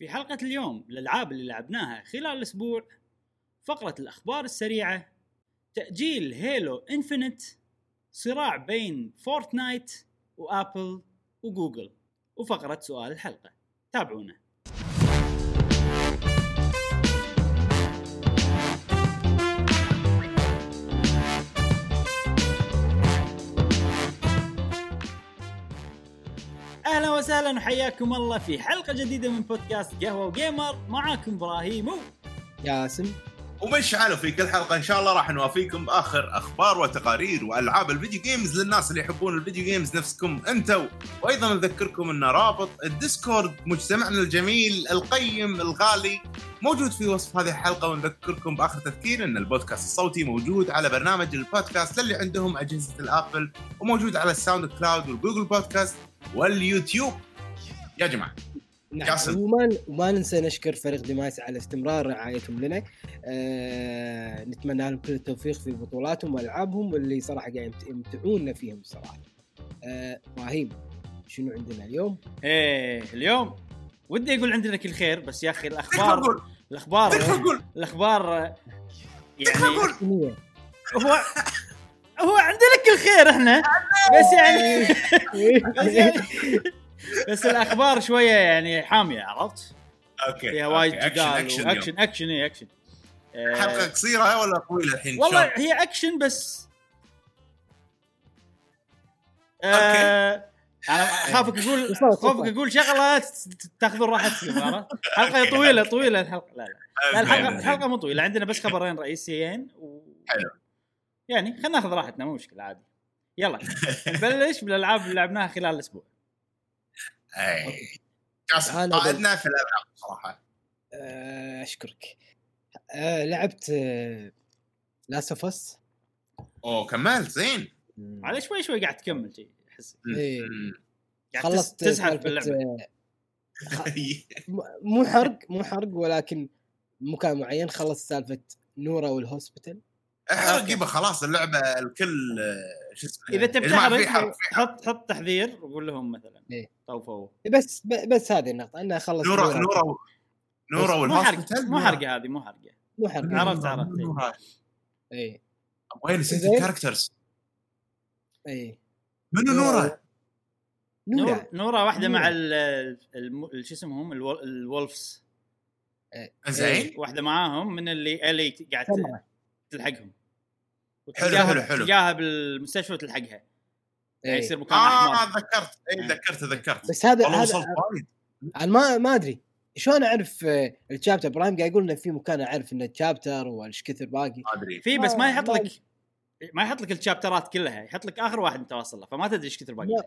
في حلقة اليوم الألعاب اللي لعبناها خلال الأسبوع فقرة الأخبار السريعة تأجيل Halo Infinite صراع بين Fortnite و Apple و Google وفقرة سؤال الحلقة. تابعونا. أهلا وسهلا وحياكم الله في حلقة جديدة من بودكاست قهوة و Gamer. معاكم إبراهيم و ياسم. ومشعل في كل حلقة إن شاء الله راح نوافيكم باخر أخبار وتقارير وألعاب ال video games للناس اللي يحبون ال video games نفسكم أنتم وأيضا نذكركم إن رابط ال Discord مجتمعنا الجميل القيم الغالي موجود في وصف هذه الحلقة ونذكركم بآخر تذكير إن البودكاست الصوتي موجود على برنامج البودكاست للي عندهم أجهزة ال Apple وموجود على ال SoundCloud وال Google Podcast. وال YouTube. يا جماعة نعم. وما وما ننسى نشكر فريق ديمايس على استمرار رعايتهم لنا. آه نتمنى لهم كل التوفيق في بطولاتهم وألعابهم واللي صراحة قاعد يمت- يمتعونا فيهم صراحة. آه، إبراهيم شنو عندنا اليوم؟ إيه اليوم ودي أقول عندنا كل خير بس يا أخي تكفى الاخبار قول الأخبار تكفى قول الأخبار يعني هو هو عندنا كل خير إحنا بس يعني بس يعني بس الأخبار شوية يعني حامية عرفت؟ okay فيها وايد. جدال action و action action اي اكشن آه، حلقة قصيرة ولا طويلة الحين والله؟ هي اكشن بس آه أنا خافك أقول وصلت. أقول شغلة تاخذون راحتكم عرفت؟ حلقة طويلة طويلة الحلقة لا لا لا الحلقة الحلقة مو طويلة عندنا بس خبرين رئيسيين و... حلو. يعني خلينا ناخذ راحتنا مو مشكلة عادي. يلا نبلش بالألعاب اللي لعبناها خلال الأسبوع. اي قائدنا في الألعاب صراحة. آه، أشكرك. آه لعبت آه لاست اوف اس أوه كملت زين. على شوي شوي قاعد تكمل شيء أحس. إيه. خلصت تزحف سالفة، باللعبة آه، مو حرق مو حرق ولكن مكان معين خلصت سالفة نورا وال hospital. احرق يبا خلاص اللعبة الكل شو اسمه إذا حرق. حط حط تحذير وقول لهم مثلا إيه. طوفوا. بس بس هذه النقطة إنها خلصت نورا نورا نورا مو حرق وال hospital مو حرقة هذه مو حرقة. مو حرق عرفت، عرفت. اي وين نسيت. ال characters اي منو نورا؟ نورا؟ نور نورا واحدة. مع ال شو اسمهم؟ الول- الولفز. زين. واحدة معاهم من اللي اللي قاعد. تلحقهم. حلو، حلو، حلو. تلقاها بالمستشفى وتلحقها يعني إي. يصير مكان آه احمر تذكرت اي تذكرت تذكرت بس هذا والله وصلت وايد أنا ما ما أدري شلون أعرف آه، الشابتر إبراهيم قاعد يقول انه في مكان أعرف انه الشابتر وإيش كثر باقي ما أدري في بس ما ما- يحط لك ما يحط لك ال chapter ات كلها يحط لك آخر واحد انت واصل له فما تدري إيش كثر باقي. لك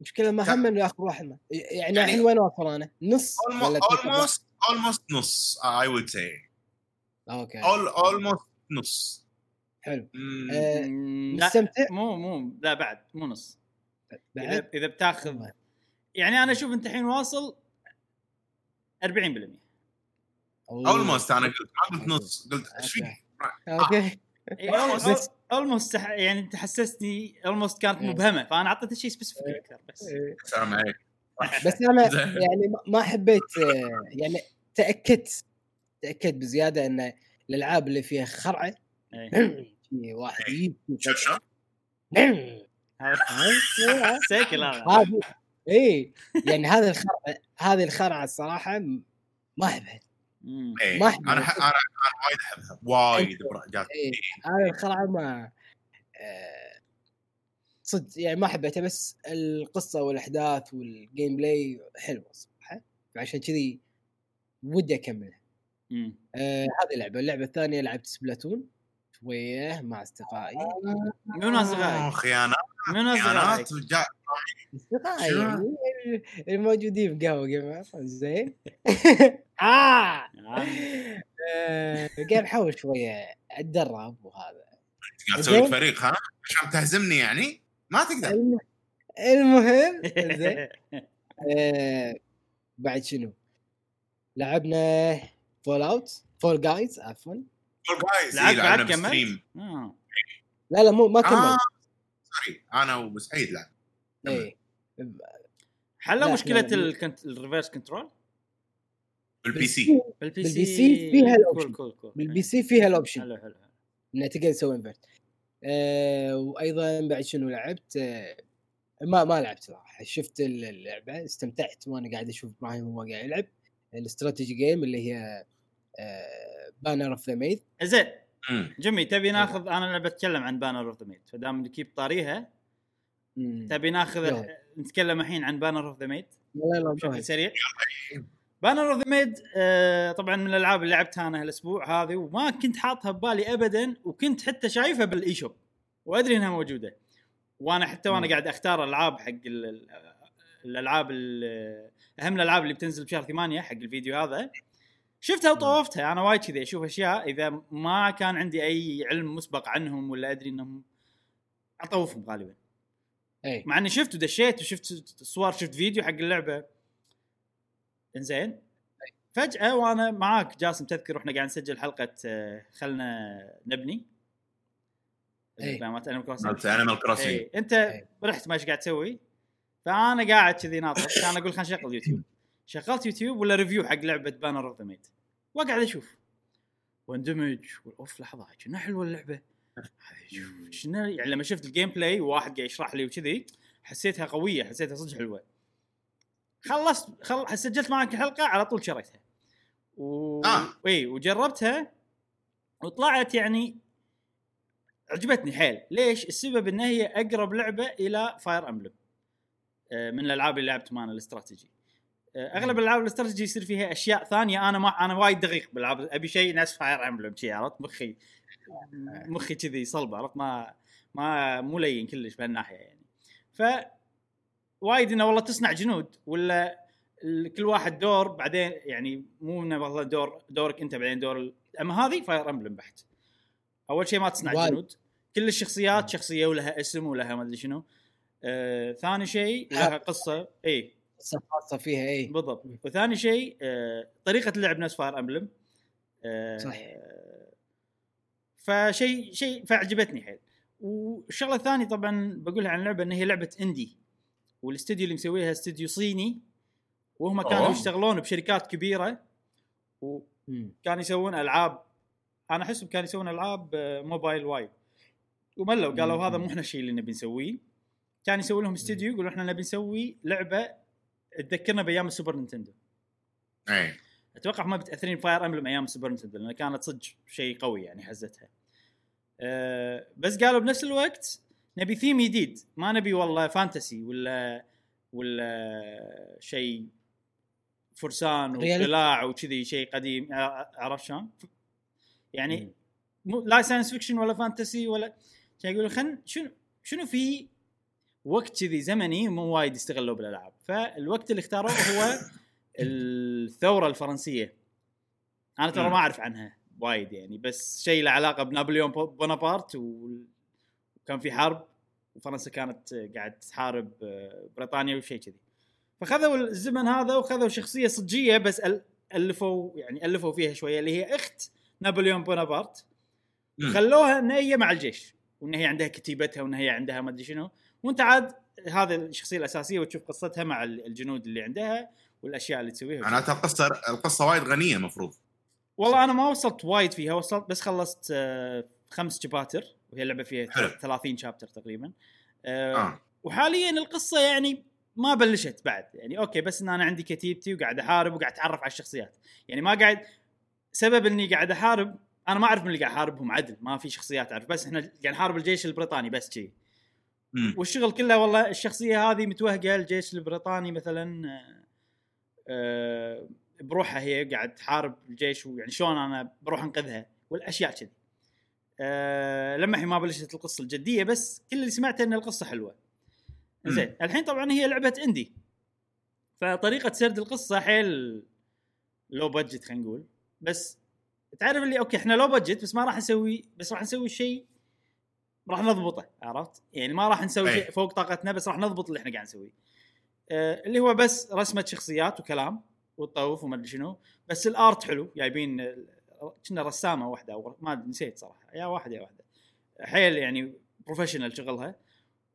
مشكلة ما؟ هم إنه آخر واحد ما. يعني يعني- الحين وين واصل أنا؟ نص؟ اولموست اولموست نص اي وود سي أوكي اولموست نص حلو مم. آه، مستمتع؟ مو مو لا بعد مو نص بعد إذا بتاخذ يعني أنا أشوف أنت الحين واصل 40% almost أنا قلت ما قلت نص قلت إيش فيك؟ okay almost يعني أنت حسستني almost كانت إيه. مبهمة فأنا اعطيته شيء specific أكثر بس إيه. السلام عليك بس أنا. يعني ما- ما حبيت آه، يعني تأكدت تأكدت بزيادة إن الألعاب اللي فيها خرعة إيه. واحد؟ هذا سيكل هذا اي يعني هذا الخرعة هذه الخرعة الصراحة ما أحبها. إيه. ما أحب- أنا أنا أنا وايد أحبها. وايد جات. اي هذه الخرعة ما آه، صدق. يعني ما حبيتها بس القصة والأحداث وال gameplay حلوة صراحة. فعشان كذي ودي أكملها. آه هذه اللعبه اللعبة الثانية لعبت Splatoon. شوية مع أصدقائي اصدقائك؟ خيانات منو اصدقائك؟ خيانات وجا- أصدقائي شنو؟ يعني الموجودين في قهوة جماعة زين آه نعم. آه، قاعد احاول شوية اتدرب وهذا قاعد تسوي. فريق ها عشان تهزمني يعني ما تقدر الم- المهم زين آه، بعد شنو؟ لعبنا Fallout Fall Guys عفوا Fall Guys لعبت بعد آه. لا لا مو ما آه كمل. sorry. أنا وسعيد لعب إيه. حلوا لا، مشكلة لا، لا. ال cont... ال reverse control؟ بال PC بال PC فيها ال option. cool cool cool بال PC فيها ال option حلو حلو. انها تقدر تسوي invert آه وأيضا بعد شنو لعبت؟ آه ما ما لعبت صراحة. شفت ال- اللعبة استمتعت وأنا قاعد أشوف إبراهيم وهو قاعد يلعب ال strategy game اللي هي آه Banner of the Maid زين. جمي تبي ناخذ أنا اللي بتكلم عن Banner of the Maid فدام نجيب طاريها تبي ناخذ. نتكلم الحين عن Banner of the Maid لا لا بشكل سريع. Banner of the Maid طبعا من الألعاب اللي لعبتها أنا هالأسبوع هذه وما كنت حاطها ببالي ابدا وكنت حتى شايفها بال eShop وأدري إنها موجودة. وأنا حتى وأنا. قاعد أختار العاب حق ال- ال- الألعاب ال- أهم الألعاب اللي بتنزل بشهر ثمانية حق الفيديو هذا. شفتها وطوفتها. أنا وايد كذا أشوف أشياء إذا ما كان عندي أي علم مسبق عنهم ولا أدري إنهم أطوفهم غالبا. اي مع إني شفت ودشيت وشفت صور شفت فيديو حق اللعبة. إنزين. فجأة وأنا معاك جاسم تذكر وإحنا قاعد نسجل حلقة آه، خلنا نبني. إي. مالت Animal Crossing مالت Animal Crossing أنت إي. رحت ما إيش قاعد تسوي؟ فأنا قاعد كذي ناطر. كان أقول خلينا نشغل يوتيوب. شغلت يوتيوب ولا review حق لعبة Banner of the Maid واقعد أشوف. واندمج أوف لحظة شنو حلوة اللعبة. شنو يعني لما شفت ال gameplay وواحد قاعد يشرح لي وكذي حسيتها قوية حسيتها صدق حلوة. خلصت خل... سجلت معك الحلقة على طول شريتها. و... آه. إي وجربتها وطلعت يعني عجبتني حيل. ليش؟ السبب إن هي أقرب لعبة إلى Fire Emblem من الألعاب اللي لعبت معنا الاستراتيجي. آه، أغلب الألعاب الاستراتيجي يصير فيها أشياء ثانية. أنا ما أنا وايد دقيق بالألعاب. أبي شيء نفس Fire Emblem شي عرفت؟ مخي مخي كذي صلب عرفت؟ ما ما مو لين كلش بهالناحية يعني. ف وايد إنه والله تصنع جنود ولا كل واحد دور بعدين يعني مو إنه والله دور دورك أنت بعدين دور أما هذه Fire Emblem بحت. أول شيء ما تصنع. جنود. كل الشخصيات شخصية ولها اسم ولها ما أدري شنو. آه ثاني شيء لها قصة. اي قصة خاصة فيها اي بالضبط. وثاني شيء آه طريقة اللعب نفس Fire Emblem. آه صح. فشيء شيء فعجبتني حيل. والشغلة الثانية طبعا بقولها عن اللعبة إن هي لعبة indie. والاستوديو اللي مسويها استوديو صيني. وهم كانوا أوه. يشتغلون بشركات كبيرة. وكانوا. يسوون ألعاب. أنا احسهم كانوا يسوون ألعاب آه، موبايل وايد. وملوا قالوا. هذا مو إحنا الشيء اللي نبي نسويه. كان يسوي لهم استوديو يقولوا إحنا نبي نسوي لعبة تذكرنا بأيام ال Super Nintendo. اي أتوقع هم متاثرين Fire Emblem أيام ال Super Nintendo لأن كانت صدق شيء قوي يعني حزتها. أه بس قالوا بنفس الوقت نبي ثيم جديد. ما نبي والله fantasy ولا ولا شيء فرسان. وقلاع وكذي شيء قديم. ع- عرفت شلون؟ يعني لا science fiction ولا fantasy ولا شيء. يقولوا خل شنو شنو في وقت كذي زمني مو وايد يستغلوا بالألعاب. فالوقت اللي اختاروه هو الثورة الفرنسية. أنا ترى. ما أعرف عنها وايد يعني بس شيء له علاقة بنابليون بو- بونابرت وال- وكان في حرب وفرنسا كانت قاعد تحارب آه، بريطانيا وشيء كذي. فخذوا الزمن هذا وخذوا شخصية صجية بس أل- ألفوا يعني ألفوا فيها شوية اللي هي أخت نابليون بونابرت. خلوها إن هي مع الجيش وإن هي عندها كتيبتها وإن هي عندها ما أدري شنو. وانت عاد هذا الشخصية الأساسية وتشوف قصتها مع ال- الجنود اللي عندها والأشياء اللي تسويها معناتها القصة القصة وايد غنية المفروض والله أنا ما وصلت وايد فيها وصلت بس خلصت آه، خمس شباتر وهي اللعبة فيها حلو. 30 شابتر تقريبا. آه، آه. وحاليا القصة يعني ما بلشت بعد. يعني أوكي بس إن أنا عندي كتيبتي وقاعد أحارب وقاعد أتعرف على الشخصيات. يعني ما قاعد سبب إني قاعد أحارب أنا ما أعرف من اللي قاعد أحاربهم عدل ما في شخصيات أعرف بس إحنا قاعد نحارب الجيش البريطاني بس مم. والشغل كله والله الشخصية هذه متوهقة الجيش البريطاني مثلا آه، آه، بروحها هي قاعد تحارب الجيش ويعني شلون أنا بروح أنقذها؟ والأشياء كذي. أه لما الحين ما بلشت القصة الجدية بس كل اللي سمعته إن القصة حلوة. زين الحين طبعا هي لعبة indie فطريقة سرد القصة حيل low budget خلينا نقول. بس تعرف اللي okay إحنا low budget بس ما راح نسوي بس راح نسوي شيء راح نضبطه عرفت؟ يعني ما راح نسوي أي. شيء فوق طاقتنا بس راح نضبط اللي إحنا قاعد نسويه. آه اللي هو بس رسمة شخصيات وكلام والطوف وما أدري شنو بس ال art حلو جايبين كنا رسامة واحدة أو ما نسيت صراحة يا واحد يا واحدة حيل يعني professional شغلها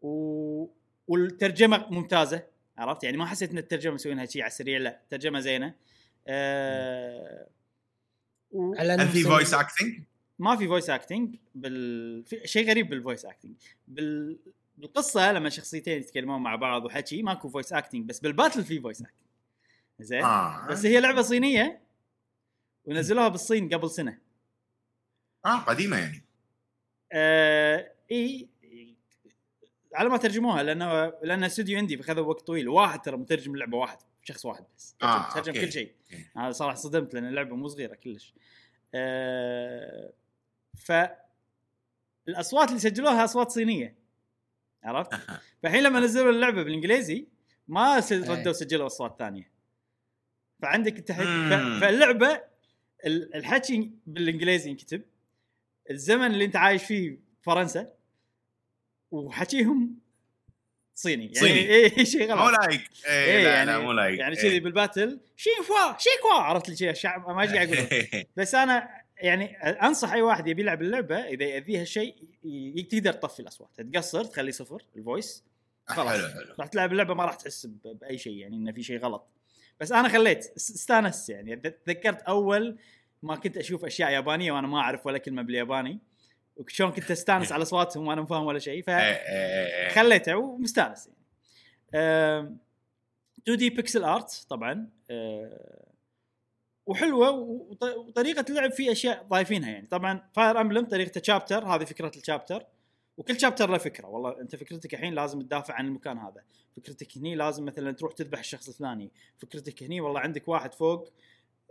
و... والترجمة ممتازة عرفت يعني ما حسيت إن الترجمة مسوينها شيء على السريع لا ترجمة زينة آه و... هل في voice acting؟ ما في voice acting بال... شيء غريب بال voice acting بال... بالقصة لما شخصيتين يتكلمون مع بعض وحكي ماكو voice acting بس بال battle في voice acting زين؟ آه. بس هي لعبة صينية ونزلوها بالصين قبل سنة. آه قديمة يعني. آه إي على ما ترجموها لأنه لأن استوديو اندي فاخذوا وقت طويل. واحد ترى مترجم اللعبه واحد شخص واحد بس. ترجم, آه، ترجم. كل شيء. أنا صراحة صدمت لأن اللعبة مو صغيرة كلش. آه ف الاصوات اللي سجلوها أصوات صينية عرفت؟ فالحين لما نزلوا اللعبة بالإنجليزي ما إيه. ردوا سجلوا أصوات ثانية فعندك انت. فاللعبة ال- الحكي بالإنجليزي ينكتب الزمن اللي أنت عايش فيه فرنسا وحكيهم صيني يعني صيني. اي شيء مو غلط لايق اي إيه لا يعني لا مو لايق يعني إيه. كذي بالباتل شينفوا شيكوا عرفت لي شيء الشعب ما إيش قاعد أقول بس أنا يعني أنصح أي واحد يبي يلعب اللعبة إذا يأذيها الشيء ي- تقدر تطفي الأصوات. تقصر تخلي صفر ال voice. خلاص. حلو. حلو راح تلعب اللعبة ما راح تحس بأي شيء يعني انه في شيء غلط. بس أنا خليت اس- استأنست يعني. تذكرت أول ما كنت أشوف أشياء يابانية وأنا ما أعرف ولا كلمة بالياباني. وشلون كنت استأنس على أصواتهم وأنا مو فاهم ولا شيء. إيه، إيه، إيه، إيه. فخليته ومستأنس يعني. آم، 2D pixel art طبعا. آه، وحلوة وط- وطريقة اللعب في أشياء ضايفينها يعني. طبعا Fire Emblem طريقته chapter هذه فكرة ال chapter وكل chapter له فكرة. والله أنت فكرتك الحين لازم تدافع عن المكان هذا. فكرتك هني لازم مثلا تروح تذبح الشخص الفلاني. فكرتك هني والله عندك واحد فوق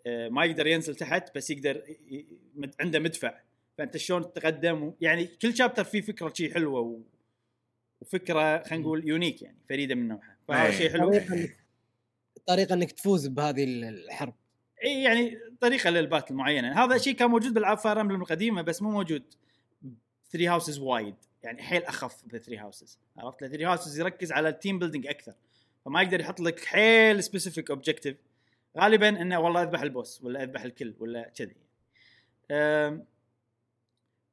آه، ما يقدر ينزل تحت بس يقدر عنده مدفع. فأنت شلون تتقدم. يعني كل chapter فيه فكرة شيء حلوة و... وفكرة خلينا نقول unique يعني فريدة من نوعها. فهذا إيه. شيء حلو. طريقة انك تفوز بهذه الحرب. يعني طريقة لل battle معينه هذا شيء كان موجود بالألعاب Fire Emblem القديمة بس مو موجود 3 Houses وايد يعني حيل أخف ب 3 Houses عرفت؟ 3 Houses يركز على ال team building أكثر. فما يقدر يحط لك حيل specific objective غالبا إنه والله أذبح ال boss ولا أذبح الكل ولا كذي.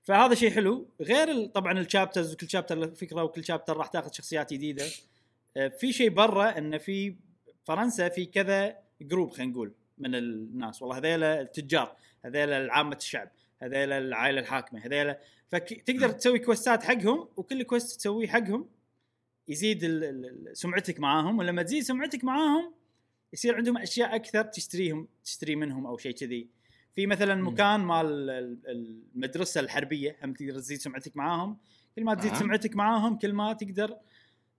فهذا شيء حلو. غير طبعا ال chapters وكل chapter له فكرة وكل chapter راح تاخذ شخصيات جديدة. أه، في شيء برا إنه في فرنسا في كذا group خلينا نقول. من الناس. والله هذيلا التجار هذيلا عامه الشعب هذيلا العائلة الحاكمة هذيلا فتقدر تسوي quest ات حقهم وكل quest تسويه حقهم يزيد ال- ال- ال- سمعتك معاهم ولما تزيد سمعتك معاهم يصير عندهم أشياء أكثر تشتريهم تشتري منهم أو شيء كذي. في مثلا مم. مكان مال ال- المدرسة الحربية هم تقدر تزيد سمعتك معاهم. كل ما تزيد آه. سمعتك معاهم كل ما تقدر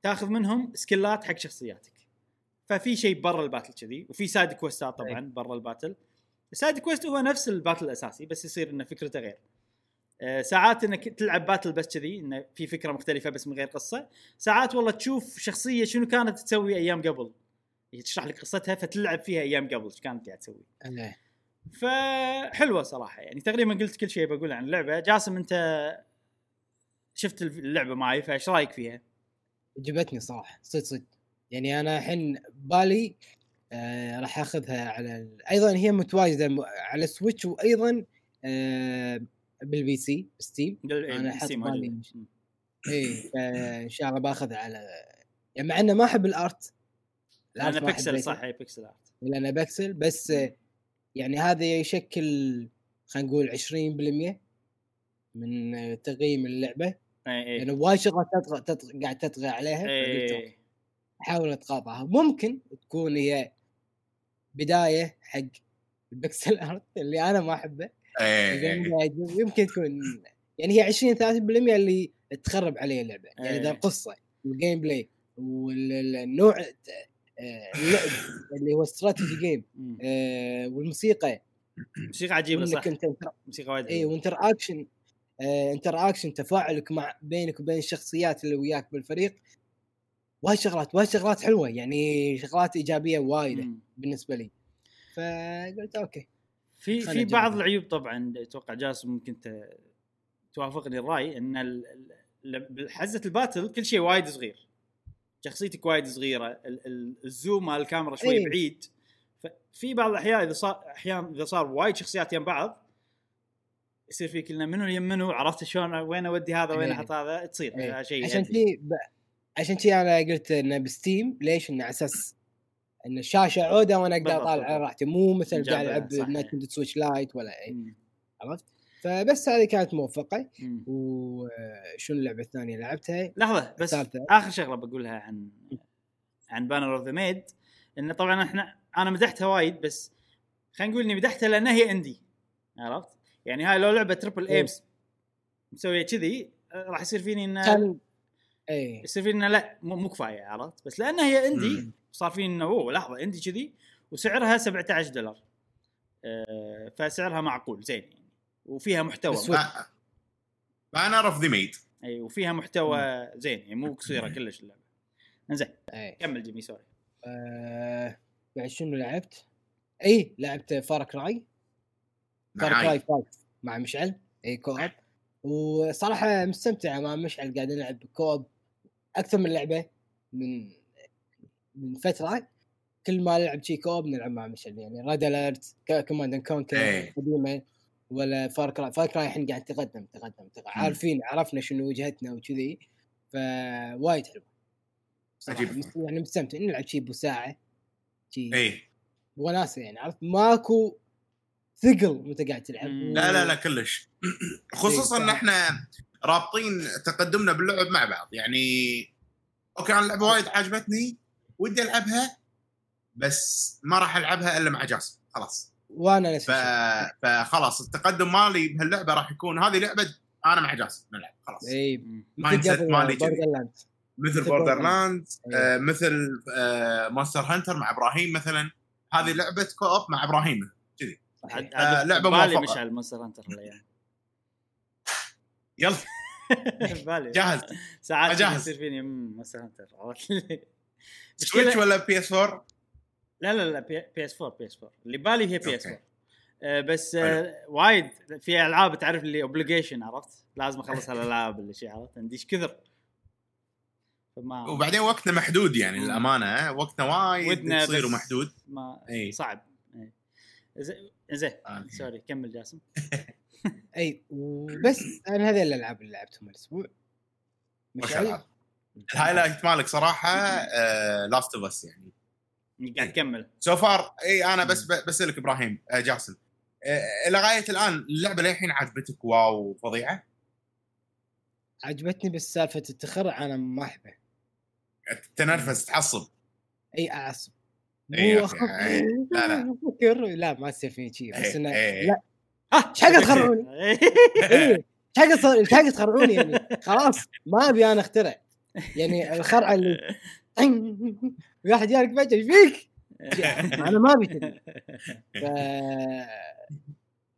تاخذ منهم skill ات حق شخصياتك. ففي شيء برا ال battle كذي وفي side quest ات طبعا برا ال battle. ال side quest هو نفس ال battle الأساسي بس يصير إنه فكرته غير. آه، ساعات إنك تلعب battle بس كذي انه في فكرة مختلفة بس من غير قصة. ساعات والله تشوف شخصية شنو كانت تسوي أيام قبل. تشرح لك قصتها فتلعب فيها أيام قبل إيش كانت قاعد تسوي. إيه. فحلوة صراحة يعني تقريبا قلت كل شيء بقوله عن اللعبة. جاسم أنت شفت اللعبة معي فإيش رأيك فيها؟ عجبتني صراحة صدق صدق. يعني أنا الحين بالي آه راح أخذها على ال... أيضا هي متواجدة على ال Switch وأيضا آه بال PC Steam حاط Steam بالي. اي فان شاء الله باخذها على يعني مع إنه ما أحب ال art لأن ما بيكسل صح هي pixel art. لأنه بكسل بس يعني هذا يشكل خلينا نقول 20% من تقييم اللعبة. إي إي. يعني وايد شغلات تطغى تطغى قاعد تطغى عليها إي أحاول أتقاطعها ممكن تكون هي بداية حق ال pixel art اللي أنا ما أحبه إيه، إيه. يمكن تكون يعني هي 20 30% اللي تخرب عليه اللعبة يعني إيه. اذا القصة وال gameplay والنوع آه، اللعب اللي هو strategy game. آه، والموسيقى موسيقى عجيبة صح أنت موسيقى وايد اي. و interaction interaction تفاعلك مع بينك وبين الشخصيات اللي وياك بالفريق وايد شغلات وايد شغلات حلوة يعني شغلات إيجابية وايدة. بالنسبة لي فقلت okay في في بعض. العيوب طبعا أتوقع جاسم ممكن توافقني الرأي إن بحزة ال battle كل شيء وايد صغير شخصيتك وايد صغيرة ال- ال- ال zoom مال الكاميرا شوي إيه. بعيد ففي بعض الاحيان إذا صار احيان إذا صار وايد شخصيات يم بعض يصير في كلنا منو يم منو عرفت شلون وين أودي هذا وين إيه. أحط هذا تصير. هذا شيء عشان يأذي. عشان شي أنا قلت إنه ب Steam ليش؟ إنه على أساس إن الشاشة عودة وأنا أقدر أطالع على. راحتي مو مثل قاعد ألعب صح. ب Nintendo Switch Lite ولا أي. عرفت فبس هذه كانت موفقة. وشنو اللعبة الثانية لعبتها لحظة بس الثالثة. آخر شغلة بقولها عن عن Banner of the Maid انه طبعا إحنا أنا مدحتها وايد بس خلينا نقول إني مدحتها لأنها هي indie عرفت؟ يعني هاي لو لعبة triple A مسوية كذي راح يصير فيني انه اي يصير فيني إنه لا مو كفاية عرفت؟ بس لانها هي indie. صار فيني إنه أوه لحظة indie كذي وسعرها 17 دولار. آه، فسعرها معقول زين يعني. وفيها محتوى. بس Banner of the Maid إي وفيها محتوى زين يعني مو قصيرة كلش اللعبة. زين كمل جيمي sorry. آه بعد شنو لعبت؟ إي لعبت Far Cry Far Cry معاي 5 مع مشعل. إي co-op وصراحة مستمتع مع مشعل قاعد نلعب co-op أكثر من لعبة من من فترة كل ما نلعب شي co-op نلعب مع مشعل يعني Red Alert Command and Conquer إيه. قديمة ولا Far Cry Far Cry الحين قاعد تقدم تقدم, تقدم. عارفين عرفنا شنو وجهتنا وكذي فوايد حلو عجيب. يعني مستمتع نلعب شي بساعه شي اي وناسة يعني عرفت ماكو ثقل وانت قاعد تلعب. لا لا لا كلش خصوصا ان إحنا رابطين تقدمنا باللعب مع بعض. يعني okay أنا اللعبه وايد عجبتني ودي ألعبها بس ما راح ألعبها إلا مع جاسم. خلاص. وأنا نفس ف... فخلاص التقدم مالي بهاللعبة راح يكون هذه لعبة أنا مع جاسم نلعب. خلاص. إي. mindset مالي كذي. Borderlands مثل مثل Borderlands Borderlands. آه مثل آه Monster Hunter مع إبراهيم مثلا. هذه لعبة co-op مع إبراهيم. عاد آه، لعبة بالي موفقة. مشعل Monster Hunter يلا بالي جاهز ساعات جاهز. يصير فيني Monster Hunter عرفت؟ Switch ولا PS 4 لا لا لا PS 4 PS 4 اللي بالي هي PS okay. 4 آه بس آه وايد في ألعاب تعرف اللي obligation عرفت لازم أخلص هالألعاب اللي شي عرفت عنديش كثر فما وبعدين وقتنا محدود يعني. للأمانة؟ وقتنا وايد بس ومحدود ما. صعب. زين زين okay. sorry كمل جاسم أي وبس أنا هذه الألعاب اللي لعبتهم الأسبوع. ما شاء الله. ال highlight مالك صراحة Last of Us يعني. قاعد تكمل. so far إي أنا بس بسألك إبراهيم آه، جاسم. آه، لغايه الآن اللعبة للحين عجبتك wow فظيعه عجبتني بس سالفة التخرع أنا ما احبه تنرفز تعصب إي أعصب. إي. لا، لا. لا ما تصير فيني شيء بس إنه. لا. ها إيش حق تخرعوني؟ إيه. اي إيش حق إيش حق تخرعوني يعني خلاص ما أبي أنا أخترع يعني الخرعة اللي واحد جالك فجأة إيش فيك؟ أنا ما أبي كذي ف...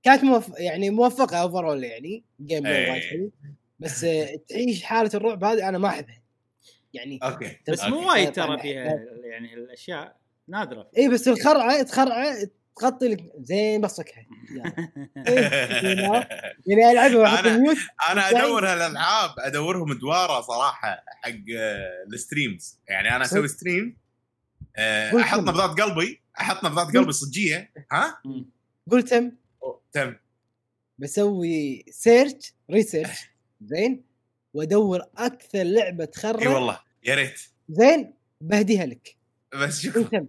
كانت موف... يعني موفقة overall يعني gameplay إيه. وايد حلو بس تعيش حالة الرعب هذه أنا ما أحبها يعني okay بس مو. وايد ترى فيها يعني الأشياء نادرة اي بس الخرعة تخرعه تغطي لك زين بصكها يعني يعني العبها واحط ال mute أنا. أدور هالألعاب أدورهم دوارة صراحة حق آه، ال streams. يعني أنا أسوي stream آه، قول أحط. نبضات قلبي أحط نبضات قلبي صجية. ها؟ قلت تم. تم. بسوي search research زين. وأدور أكثر لعبة إي تخرع والله يا ريت. زين. بهديها لك. بس شوف. تم.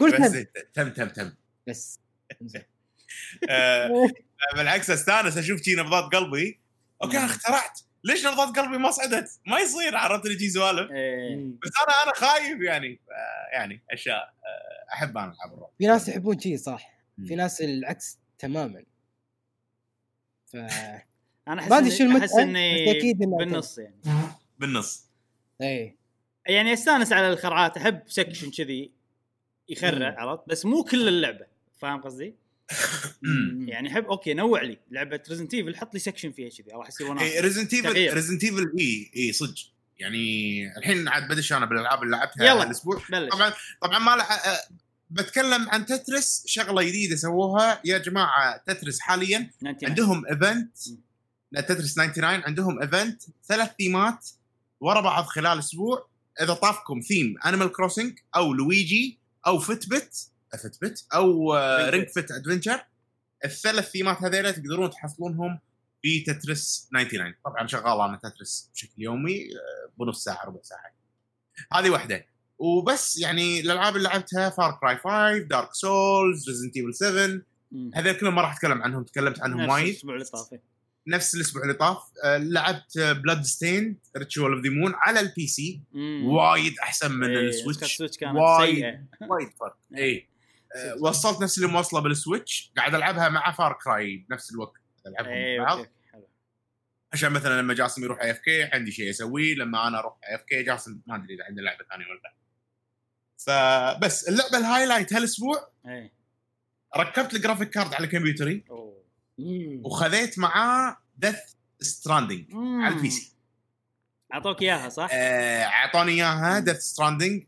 قلت بس تم. تم تم تم. بس. زين آه، بالعكس استانس أشوف شي نبضات قلبي. okay أنا. اخترعت. ليش نبضات قلبي ما صعدت؟ ما يصير عرفت اللي يجي سوالف. إيه. بس أنا أنا خايف يعني. آه، يعني أشياء آه، أحب أنا ألعب الرعب. في ناس يحبون شيء صح. في. ناس العكس تماما. ف أنا أحس ما إني- شو المتعة، أحس إني إنه بالنص يعني. بالنص. اي يعني أستانس على الخرعات أحب section كذي يخرع. عرفت؟ بس مو كل اللعبة. فاهم قصدي؟ يعني احب okay نوع لي لعبة Resident Evil حط لي section فيها كذي راح يصير وناس Resident Evil. Resident Evil اي اي صدق. يعني الحين عاد بدش أنا بالألعاب اللي لعبتها يلا. الأسبوع بلش. طبعا طبعا ما لح... بتكلم عن Tetris شغلة جديدة سووها. يا جماعة Tetris حاليا 99. عندهم event Tetris 99 عندهم event ثلاث ثيمات ورا بعض خلال أسبوع. إذا طافكم theme Animal Crossing أو لويجي أو فتبت فتبت أو Ring Ring Fit. Fit Adventure الثلاث ثيمات هذيلا تقدرون تحصلونهم في Tetris 99 طبعا شغال أنا Tetris بشكل يومي آه، بنص ساعة ربع ساعة هذه واحدة وبس يعني الألعاب اللي لعبتها Far Cry 5 Dark Souls Resident Evil 7 مم. هذول كلهم ما راح أتكلم عنهم تكلمت عنهم نفس وايد الأسبوع اللي طاف إيه. نفس الأسبوع اللي طاف لعبت Bloodstained Ritual of the Moon على ال PC. وايد أحسن من إيه، ال Switch ال Switch كانت وايد. سيئة وايد فرق اي. وصلت نفس اللي موصله بال Switch قاعد ألعبها مع Far Cry بنفس الوقت. ألعبهم مع بعض. عشان مثلا لما جاسم يروح AFK عندي شيء أسويه لما أنا أروح AFK جاسم ما أدري إذا عنده لعبة ثانية ولا لا. فبس اللعبة ال highlight هالأسبوع إيه. ركبت ال graphic card على كمبيوتري أوه. وخذيت معاه Death Stranding على ال PC أعطوك إياها صح؟ آه، أعطوني إياها Death Stranding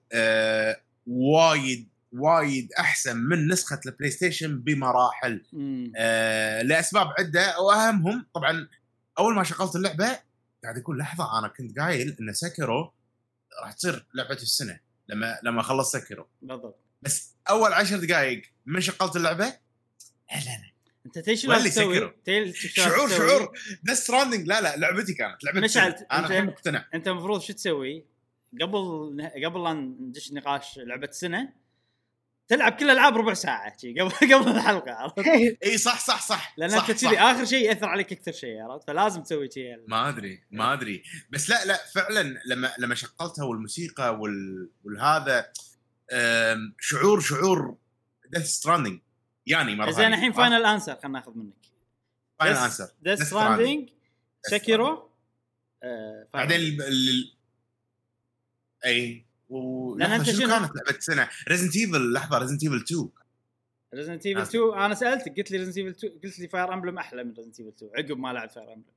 وايد وايد أحسن من نسخة ال PlayStation بمراحل. آه، لأسباب عدة وأهمهم طبعا أول ما شغلت اللعبة قاعد أقول لحظة أنا كنت قايل إن Sekiro راح تصير لعبة السنة لما لما اخلص Sekiro بالضبط بس أول عشر دقائق من شغلت اللعبة لا لا أنت ولا لازم تسوي؟ شعور؟ شعور Death Stranding لا لا لعبتي كانت لعبتي مشعل،. أنا مقتنع أنت المفروض شو تسوي؟ قبل قبل لا ندش نقاش لعبة السنة تلعب كل الألعاب ربع ساعة شي قبل قبل الحلقة. عرفت؟ إي صح صح صح. لأن صح انت كذي. آخر شيء يأثر عليك أكثر شيء عرفت؟ فلازم تسوي شيء. ما أدري ما أدري. بس لا لا فعلا لما لما شغلتها والموسيقى وال والهذا شعور شعور Death Stranding يعني مرة زين الحين final answer خلينا ناخذ منك. final Death- answer Death Stranding Final بعدين ال... ال... أي. و... لحظة، أنت شنو كانت لعبه السنة؟ Resident Evil لحظة Resident Evil 2 Resident Evil لازم. 2 أنا سألتك قلت لي Resident Evil 2 قلت لي Fire Emblem أحلى من Resident Evil 2 عقب ما لعب Fire Emblem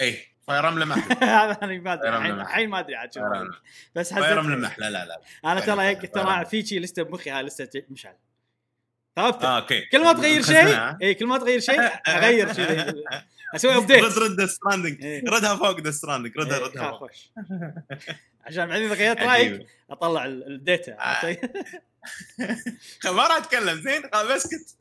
اي Fire Emblem أحلى. هذا أنا ما أدري الحين ما أدري عاد شو. بس Fire Emblem حسيت أحلى لا لا أنا ترى. ترى في شيء لسته بمخي هاي لسته مشعل ثابتة. آه okay. كل ما تغير شيء. اي كل ما تغير شيء أغير شيء. أسوي update رد رد Stranding إيه. ردها فوق Death Stranding ردها ردها فوق خوش عشان بعدين إذا غيرت. رايك أطلع ال- ال data آه. ما راح أتكلم زين بسكت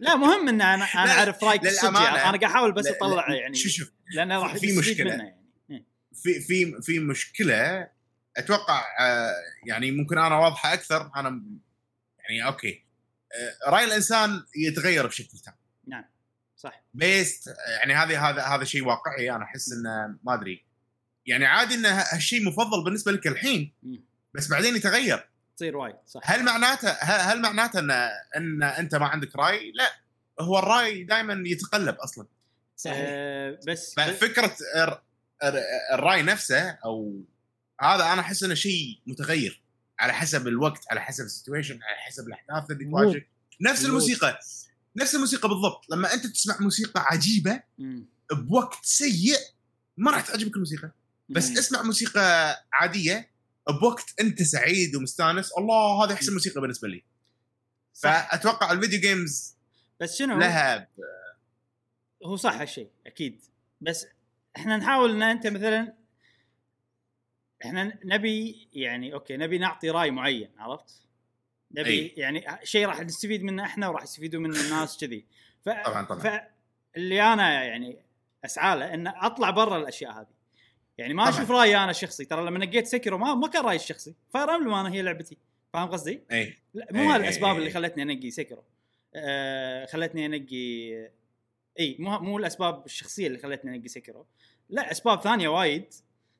لا مهم إن أنا أنا أعرف رأيك للأمانة. يعني. أنا قاعد أحاول بس أطلع يعني شوف شوف لأنه راح في. منه يعني إيه. في في في مشكلة أتوقع آه، يعني ممكن أنا واضحة أكثر أنا يعني okay آه، رأي الإنسان يتغير بشكل تام صح. based يعني هذه هذا هذا شيء واقعي أنا أحس إنه ما أدري. يعني عادي ان هالشيء مفضل بالنسبة لك الحين. بس بعدين يتغير. تصير وايد صح. هل معناته هل معناته إن إن أنت ما عندك رأي؟ لا. هو الرأي دائما يتقلب أصلا. آه بس ففكره الر- الر- الرأي نفسه أو هذا أنا أحس إنه شيء متغير. على حسب الوقت على حسب السيتويشن على حسب الأحداث اللي. تواجهك نفس. الموسيقى. نفس الموسيقى بالضبط. لما أنت تسمع موسيقى عجيبة. بوقت سيء ما راح تعجبك الموسيقى. بس. اسمع موسيقى عادية بوقت أنت سعيد ومستانس الله هذا أحسن موسيقى بالنسبة لي. فأتوقع ال video games بس شنو لها هو صح هالشيء أكيد. بس إحنا نحاول إن أنت مثلا إحنا نبي يعني okay نبي نعطي رأي معين عرفت؟ نبي. يعني شيء راح نستفيد منه إحنا وراح يستفيدوا منه الناس كذي ف... طبعاً، طبعاً. فاللي أنا يعني أسعى له ان أطلع برا الأشياء هذه يعني ما. أشوف رأيي أنا الشخصي ترى لما نقيت Sekiro ما ما كان رأيي الشخصي Fire Emblem أنا هي لعبتي فاهم قصدي؟ أي لا مو هالاسباب اللي. خلتني أنقي Sekiro آه خلتني أنقي أي مو مو الأسباب الشخصية اللي خلتني أنقي Sekiro لا أسباب ثانية وايد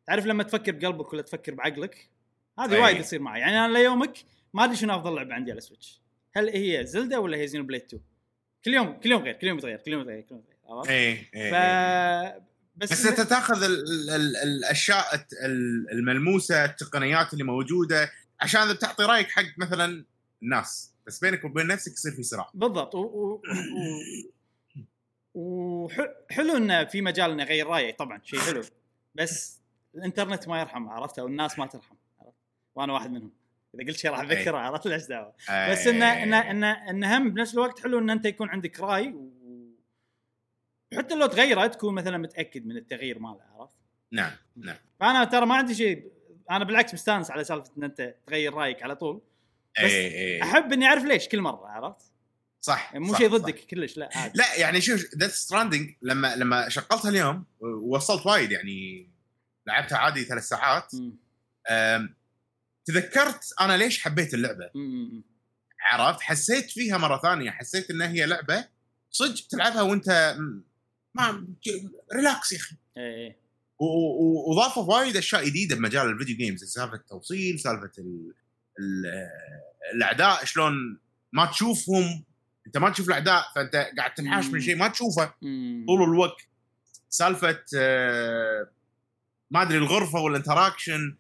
تعرف لما تفكر بقلبك ولا تفكر بعقلك هذه. وايد تصير معي يعني أنا ليومك ما أدري شنو أفضل لعبة عندي على Switch هل هي Zelda ولا هي Xenoblade 2 كل يوم كل يوم غير كل يوم يتغير كل يوم يتغير كل يوم يتغير عرفت؟ اي ف اي بس, بس أنت تأخذ ال ال ال الأشياء الملموسة التقنيات اللي موجودة عشان إذا بتعطي رأيك حق مثلا الناس. بس بينك وبين نفسك يصير في صراع. بالضبط. و... و... و... وحلو انه في مجال اني اغير رايي طبعا شيء حلو. بس الإنترنت ما يرحم عرفت؟ والناس ما ترحم عرفت؟ وأنا واحد منهم. إذا قلت شيء راح اذكره عرفت ليش دعوة. بس انه انه انه انه هم بنفس الوقت حلو إن أنت يكون عندك رأي و... وحتى لو تغيره تكون مثلا متأكد من التغيير ماله عرفت؟ نعم نعم. فانا ترى ما عندي شيء أنا بالعكس مستانس على سالفة إن أنت تغير رأيك على طول. بس اي اي أحب إني أعرف ليش كل مرة عرفت؟ صح يعني مو صح، شيء صح. ضدك كلش لا عادي. لا يعني شوف Death Stranding لما لما شغلتها اليوم ووصلت وايد يعني لعبتها عادي ثلاث ساعات تذكرت أنا ليش حبيت اللعبة مم. عرفت حسيت فيها مرة ثانية حسيت انها هي لعبة صدق تلعبها وأنت ما relax يا أخي إيه وضافوا وايد أشياء جديدة بمجال ال video games سالفة التوصيل سالفة ال... ال... الأعداء شلون ما تشوفهم أنت ما تشوف الأعداء فأنت قاعد تنحاش من. شيء ما تشوفه. طول الوقت سالفة آه، ما أدري الغرفة وال interaction.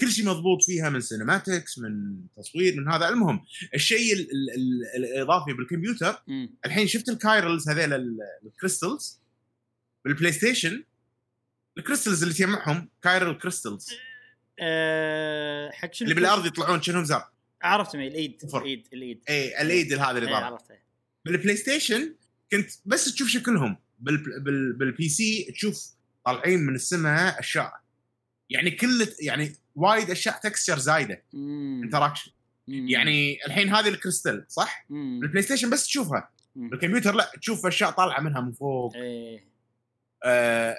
كل شيء مضبوط فيها من cinematics من تصوير من هذا. المهم الشيء ال ال ال الإضافي بالكمبيوتر مم. الحين شفت ال chirals هذيل ال- ال crystals بال PlayStation ال crystals اللي تجمعهم chiral crystals آه، حق شنو اللي بالأرض يطلعون شنهم زر؟ عرفت مي الايد صفر. الايد الإيد. اي الإيد هذا اللي إيه، ضرب عرفته. بال PlayStation كنت بس تشوف شكلهم. بال بال بال PC تشوف طالعين من السماء أشياء. يعني كل يعني وايد أشياء texture زايدة. interaction. يعني الحين هذه الكريستال صح؟ مم. بال PlayStation بس تشوفها. مم. بالكمبيوتر لا تشوف أشياء طالعة منها من فوق. إيه. آه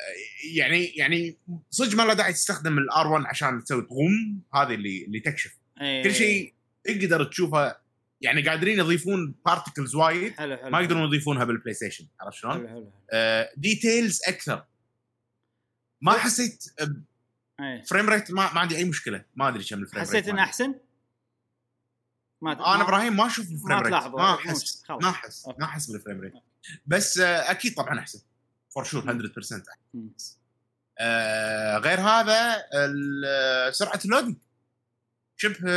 يعني يعني صدق ما له داعي تستخدم ال R1 عشان تسوي غم هذه اللي اللي تكشف. إيه. كل شيء تقدر تشوفه. يعني قادرين يضيفون particles وايد. حلو حلو ما يقدرون يضيفونها بال PlayStation عرفت شلون؟ آه details أكثر. ما حسيت frame rate ما, ما عندي أي مشكلة ما أدري كم ال frame حسيت rate إنه مالي. أحسن؟ ما أنا إبراهيم ما أشوف ال frame rate ما أحس. ما أحس. ما أحس بال frame rate بس آه أكيد طبعا أحسن for sure 100% احسن. آه غير هذا ال- سرعة ال loading شبه.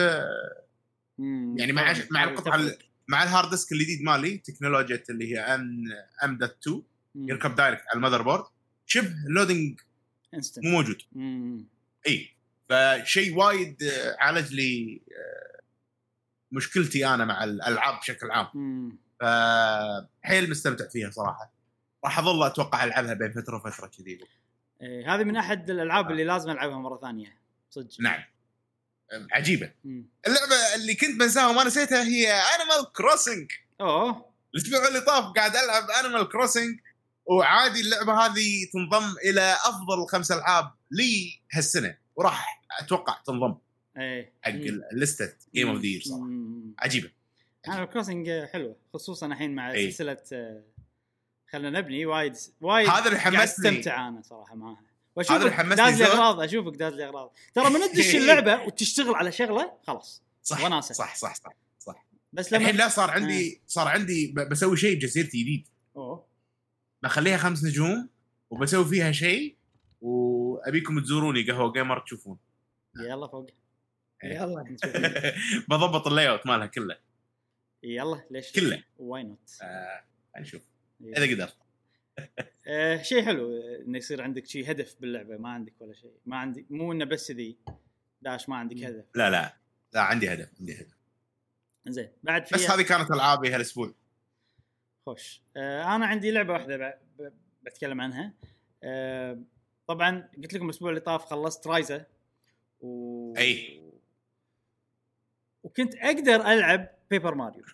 يعني مع. مع هذا القطعة مع ال hard disk الجديد مالي تكنولوجيا اللي هي M M dot 2 مم. يركب direct على ال motherboard شبه ال loading instant مو موجود. إي فشيء وايد آه، عالج لي آه، مشكلتي أنا مع الألعاب بشكل عام. فحيل مستمتع فيها صراحة. راح أظل أتوقع ألعبها بين فترة وفترة كذي. إيه هذه من أحد الألعاب اللي لازم ألعبها مرة ثانية. صدق. نعم. عجيبة. مم. اللعبة اللي كنت بنساها وما نسيتها هي Animal Crossing أوه. الأسبوع اللي طاف قاعد ألعب Animal Crossing وعادي اللعبة هذه تنضم إلى أفضل خمس ألعاب لي هالسنة وراح أتوقع تنضم إيه. حق الليسته game of the صراحة. عجيبة. Animal Crossing حلوة خصوصا الحين مع إيه. سلسلة آه، خلنا نبني وايد وايد هذا اللي حمسني. استمتع أنا صراحة معاها. هذا وأشوفك اللي حمسني داز لي. أغراض أشوفك داز لي أغراض. ترى من تدش اللعبة وتشتغل على شغلة خلاص. صح وناسة. صح صح صح بس لما الحين لا صار عندي صار عندي بسوي شيء بجزيرتي جديد. بخليها خمس نجوم وبسوي فيها شيء وأبيكم تزوروني قهوة gamer تشوفون. يلا فوق. يلا. نشوف. بضبط ال layout مالها كله. يلا. ليش؟ كله. why not آه نشوف. إذا قدرت. آه شيء حلو إنه يصير عندك شيء هدف باللعبة ما عندك ولا شيء. ما عندي مو إنه بس ذي. داش ما عندك هدف. لا لا. لا عندي هدف عندي هدف. زين بعد في بس هذه كانت ألعابي هالأسبوع. خوش. آه أنا عندي لعبة واحدة ب... ب... بتكلم عنها. آه طبعا قلت لكم الأسبوع اللي طاف خلصت Ryza. و... أي. وكنت أقدر ألعب Paper Mario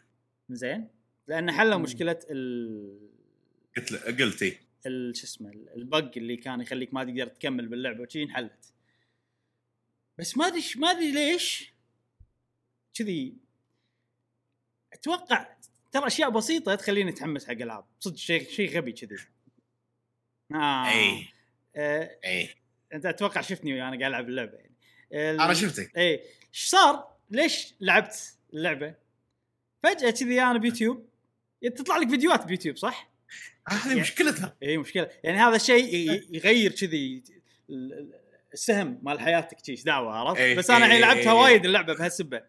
زين؟ لأن حلوا. مشكلة ال... قلت له- قلت اي ال... شو اسمه ال bug اللي كان يخليك ما تقدر تكمل باللعبة وشي انحلت. بس ما أدري ما أدري ليش كذي. أتوقع ترى أشياء بسيطة تخليني أتحمس حق ألعاب صدق شيء شيء غبي كذي آه. اي آه. اي أنت أتوقع شفتني وأنا قاعد ألعب اللعبة يعني ال- أنا شفتك إيه إيش صار؟ ليش لعبت اللعبة؟ فجأة كذي أنا بيوتيوب تطلع لك فيديوهات بيوتيوب صح؟ هذه مشكلتها اي مشكلة يعني هذا الشيء يغير كذي ال- ال- السهم مال حياتك إيش دعوة عرفت إيه، بس أنا الحين إيه، لعبتها إيه. وايد اللعبة بهالسبة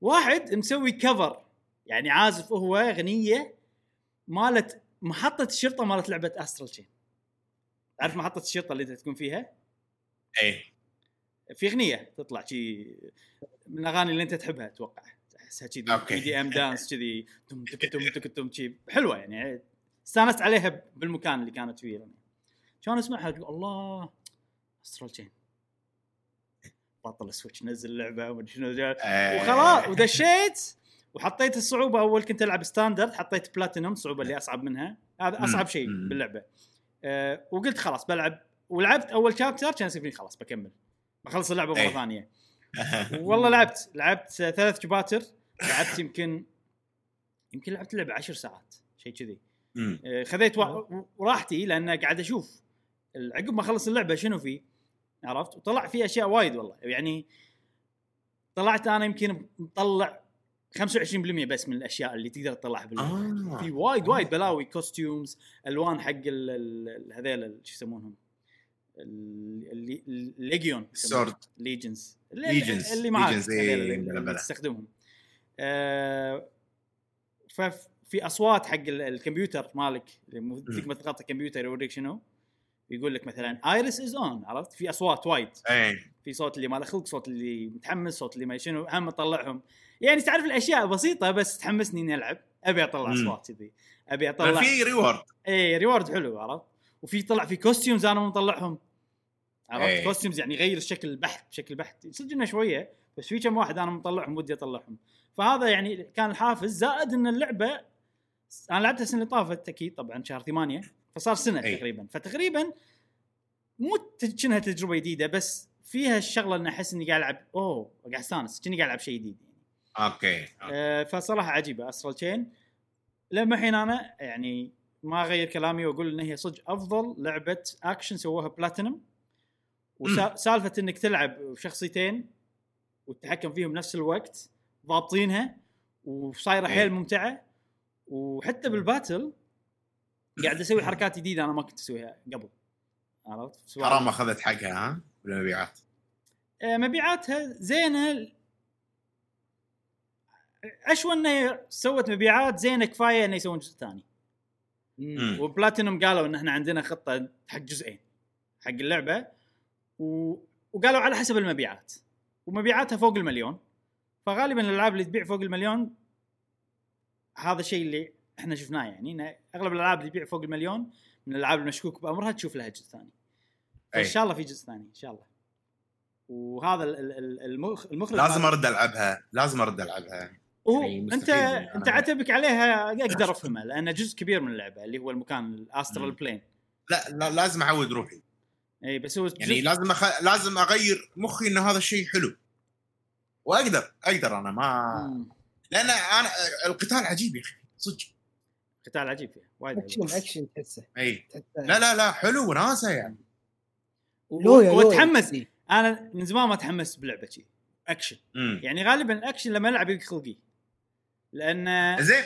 واحد مسوي cover يعني عازف هو أغنية مالت محطة الشرطة مالت لعبة Astral Chain تعرف محطة الشرطة اللي انت تكون فيها؟ اي في أغنية تطلع شي من الأغاني اللي أنت تحبها أتوقع. احسها. EDM dance كذي تم تك تم تك تم شي حلوة يعني. استانست عليها بالمكان اللي كانت فيه. يعني. كان أسمعها؟ تقول الله Astral Chain بطل ال Switch نزل اللعبه ومدري شنو جا- آه. وخلاص ودشيت. وحطيت الصعوبة أول كنت ألعب standard حطيت بلاتينوم الصعوبه اللي أصعب منها. هذا. أصعب شيء. باللعبة. أه وقلت خلاص بلعب. ولعبت أول chapter كان يصير خلاص بكمل. بخلص اللعبة مرة أي. ثانية. والله لعبت. لعبت ثلاث جباتر لعبت يمكن يمكن لعبت لعبة عشر ساعات شيء كذي. آه، خذيت و- وراحتي لأن قاعد أشوف عقب ما أخلص اللعبة شنو فيه عرفت؟ وطلع فيه أشياء وايد والله. يعني طلعت أنا يمكن مطلع 25% بس من الأشياء اللي تقدر تطلعها باللعبه آه. في وايد وايد بلاوي costumes ألوان حق هذيل شو يسمونهم؟ ال- اللي- ال Legion Sword. Legions Legions. اللي معاك إيه، اللي. تستخدمهم آه ففي أصوات حق ال- الكمبيوتر مالك. تقدر تغطي الكمبيوتر يوريك شنو؟ يقول لك مثلا Iris is on عرفت؟ في أصوات وايد. اي في صوت اللي ما له خلق صوت اللي متحمس صوت اللي ما شنو هم اطلعهم يعني تعرف الأشياء بسيطة بس تحمسني إني ألعب. أبي أطلع. أصوات كذي. أبي أطلع في reward اي reward حلو عرفت؟ وفي طلع في costumes أنا مطلعهم. عرفت؟ إيه. costumes يعني يغير الشكل بحت بشكل بحت. صدق إنه شوية بس في كم واحد أنا مطلعهم ودي أطلعهم. فهذا يعني كان الحافز. زائد إن اللعبة أنا لعبتها السنة اللي طافت أكيد طبعا شهر ثمانية. فصار سنة إيه. تقريبا. فتقريبا مو كأنها تجربة جديدة بس فيها الشغلة إن أحس إني قاعد ألعب. أوه قاعد أستانس. كأني قاعد ألعب شيء جديد. okay آه، فصراحة عجيبة Astral Chain. لما الحين أنا يعني ما أغير كلامي وأقول إن هي صدق أفضل لعبة أكشن سووها بلاتينم وسالفه إنك تلعب شخصيتين وتتحكم فيهم بنفس الوقت ضابطينها وصايرة إيه. حيل ممتعة. وحتى بال battle قاعد أسوي حركات جديدة أنا ما كنت أسويها قبل. عرفت؟ حرام أخذت حقها ها؟ بالمبيعات. آه، مبيعاتها زينة أشوى إنه سوت مبيعات زينة كفاية إنه يسوون جزء ثاني. وبلاتينوم قالوا إن إحنا عندنا خطة حق جزئين حق اللعبة و... وقالوا على حسب المبيعات. ومبيعاتها فوق المليون. فغالبا الألعاب اللي تبيع فوق المليون هذا الشيء اللي إحنا شفناه يعني إن أغلب الألعاب اللي تبيع فوق المليون من الألعاب المشكوك بأمرها تشوف لها جزء ثاني. ان شاء الله في جزء ثاني إن شاء الله. وهذا ال- ال- ال- المخ... المخرج لازم أرد ألعبها لازم أرد ألعبها. هو يعني أنت أنت عتبك عليها أقدر أفهمها لأنه جزء كبير من اللعبة اللي هو المكان الأسترال مم. بلين. لا, لا لازم أعود روحي. اي بس هو يعني لازم أخ... لازم أغير مخي إن هذا الشيء حلو. وأقدر أقدر أنا ما مم. لأن أنا القتال عجيب يا أخي صدق. قتال عجيب فيه وايد أكشن. أكشن تحسه. اي لا لا لا حلو وناسة يعني. و- لويا- لويا. وأتحمس أنا من زمان ما تحمست بلعبة شي. أكشن. امم يعني غالبا الأكشن لما ألعب يلقى خلقي. لأن زين.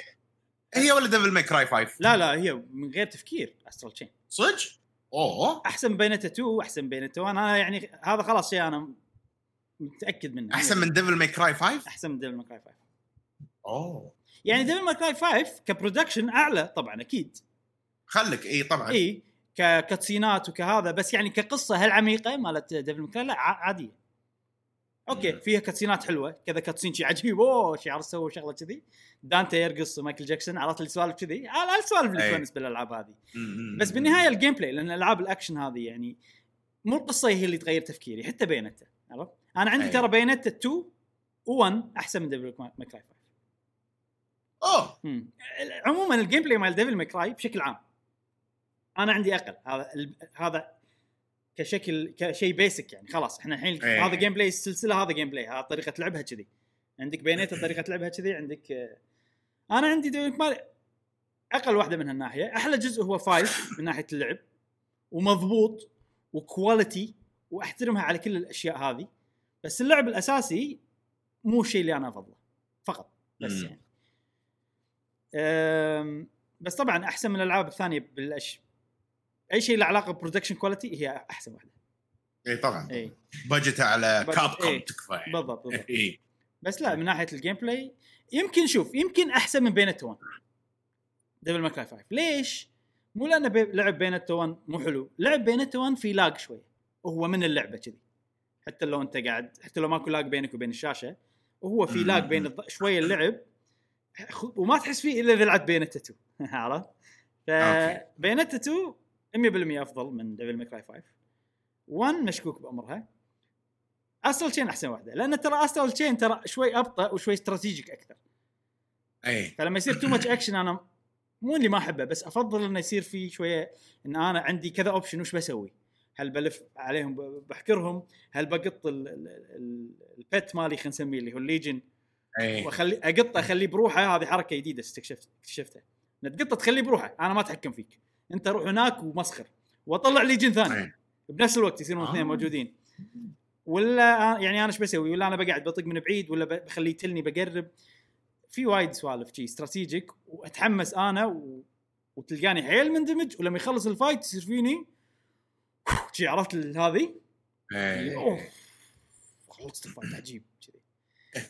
هي ولا Devil May Cry 5 لا لا هي من غير تفكير Astral Chain صدق؟ أوه. أحسن Bayonetta 2 أحسن Bayonetta 1 أنا يعني هذا خلاص شيء أنا متأكد منه. أحسن من Devil May Cry 5 أحسن من Devil May Cry 5 أوه. يعني Devil May Cry 5 ك production أعلى طبعا أكيد. خلك إي طبعا. إي ك cutscene ات وكهذا بس يعني كقصة هل عميقه مالت Devil May Cry لا ع- عادية. okay مم. فيها cutscene ات حلوة كذا cutscene شي عجيب أوه شي عرفت سووا شغلة كذي دانتي يرقص مايكل جاكسون عرفت السوالف كذي على السوالف اللي أي. تونس بالألعاب هذه. بس بالنهاية ال gameplay لأن ألعاب الأكشن هذه يعني مو القصة هي اللي تغير تفكيري حتى Bayonetta عرفت أنا عندي أي. ترى Bayonetta 2 و1 أحسن من Devil May Cry 5 أوه. عموما ال gameplay مال Devil May Cry بشكل عام أنا عندي أقل هذا هذا كشكل كشيء basic يعني خلاص إحنا الحين إيه. هذا gameplay السلسله هذا gameplay هذا طريقة لعبها كذي عندك Bayonetta طريقة لعبها كذي عندك آه، أنا عندي May Cry أقل واحدة من هالناحية أحلى جزء هو five من ناحية اللعب ومضبوط و quality وأحترمها على كل الأشياء هذه بس اللعب الأساسي مو الشيء اللي أنا أفضله فقط بس. يعني بس طبعا أحسن من الألعاب الثانية بالأش... أي شيء له علاقة ب production quality هي أحسن واحدة. إي طبعا. إي. budget ه على Capcom إيه. تكفى يعني. بالضبط بالضبط. إي. بس لا من ناحية ال gameplay يمكن شوف يمكن أحسن من Bayonetta 1 Devil May Cry 5 ليش؟ مو لأنه بي... لعب Bayonetta 1 مو حلو. لعب Bayonetta 1 في lag شوي. وهو من اللعبة كذي. حتى لو أنت قاعد حتى لو ماكو lag بينك وبين الشاشة وهو في. lag بين الض... شوية اللعب. وما تحس فيه إلا إذا لعبت Bayonetta 2 عرفت؟ ف Bayonetta 2 100% أفضل من Devil May Cry 5 1 مشكوك بأمرها. Astral Chain أحسن واحدة لأن ترى Astral Chain ترى شوي أبطأ وشوي strategic أكثر. أي. فلما يصير too much action أنا مو اللي ما أحبه بس أفضل إنه يصير في شوية إن أنا عندي كذا option وش بسوي؟ هل بلف عليهم بحكرهم؟ هل بقط ال- ال- ال- ال pet مالي خلينا نسميه اللي هو ال Legion واخلي أقطه أخليه بروحه هذه حركة جديدة استكشفت اكتشفتها إن تقطه تخليه بروحه أنا ما أتحكم فيك. انت روح هناك ومسخر واطلع Legion ثاني إيه. بنفس الوقت يصيرون اثنين آه. موجودين ولا يعني أنا إيش بسوي ولا أنا بقعد بطق من بعيد ولا بخليه يتلني بقرب في وايد سوالف شي strategic وأتحمس أنا و... وتلقاني حيل مندمج ولما يخلص ال fight يصير فيني شي عرفت هذه خلصت ال fight عجيب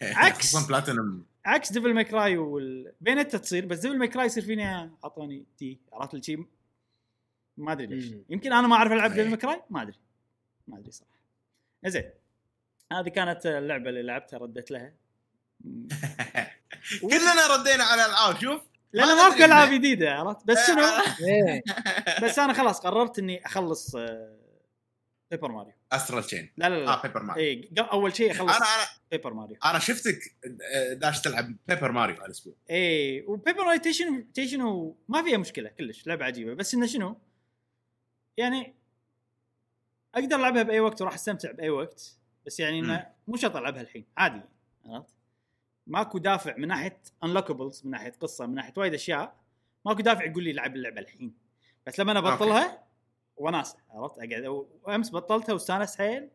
عكس. بلاتينم عكس Devil May Cry وال... Bayonetta تصير بس Devil May Cry يصير فيني اعطوني تي عرفت ما أدري ليش. مم. يمكن أنا ما أعرف ألعب. Devil May Cry ما أدري. ما أدري صراحة. زين هذه كانت اللعبة اللي لعبتها رديت لها. كلنا ردينا على العاب شوف. لأن ما ندري ألعاب. جديدة عرفت؟ بس شنو؟ إيه. بس أنا خلاص قررت إني أخلص بيبر ماريو استرال تشين لا لا لا. آه بيبر ماريو اي أول شيء أخلص أنا أنا Paper Mario أنا شفتك آه، داش تلعب Paper Mario هالأسبوع. اي و Paper Mario تيشن تيشن ما فيها مشكلة كلش لعبة عجيبة. بس إنه شنو؟ يعني أقدر ألعبها بأي وقت وراح أستمتع بأي وقت بس يعني إنه مو شرط ألعبها الحين عادي عرفت؟ ماكو دافع من ناحية unlockables من ناحية قصة من ناحية وايد أشياء ماكو دافع يقول لي العب اللعبة الحين. بس لما أنا أبطلها وناسة عرفت؟ أقعد وامس بطلتها واستانست حيل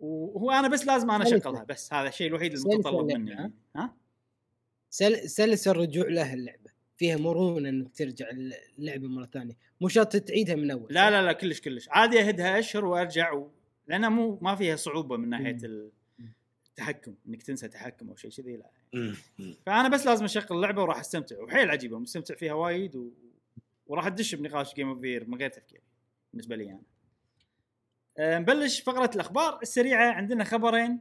وهو أنا بس لازم أنا. أشغلها بس هذا الشيء الوحيد المتطلب مني يعني. ها؟ سل... سلس الرجوع لها اللعبة. فيها مرونة إنك ترجع اللعبة مرة ثانية. مو شرط تعيدها من أول. لا لا لا كلش كلش. عادي أهدها أشهر وأرجع و... لأنها مو ما فيها صعوبة من ناحية التحكم إنك تنسى تحكم أو شيء كذي لا. فأنا بس لازم أشغل اللعبة وراح أستمتع. وحيل عجيبة مستمتع فيها وايد و... وراح أدش بنقاش game of من غير تفكير بالنسبة لي أنا. أه نبلش فقرة الأخبار السريعة. عندنا خبرين.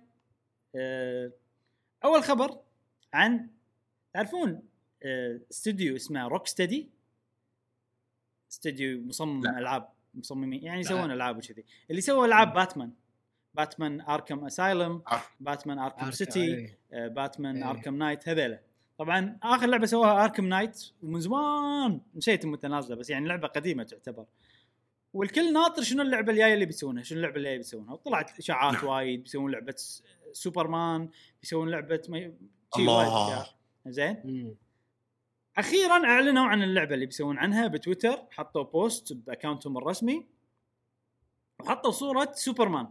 أه أول خبر عن تعرفون استوديو اسمه Rocksteady استوديو مصمم لا. ألعاب مصممين يعني. يسوون ألعاب وكذي اللي سووا ألعاب باتمان Batman Arkham Asylum. Batman Arkham City. آه، باتمان إيه. Arkham Knight هذيلا طبعا آخر لعبة سووها Arkham Knight ومن زمان نسيت متى نازلة بس يعني لعبة قديمة تعتبر والكل ناطر شنو اللعبة الجاية اللي بيسوونها شنو اللعبة اللي بيسوونها وطلعت إشاعات نعم. وايد بيسوون لعبة سوبرمان بيسوون لعبة ما... الله. زين. أخيرا أعلنوا عن اللعبة اللي بيسوون عنها بتويتر حطوا post ب account هم الرسمي وحطوا صورة سوبرمان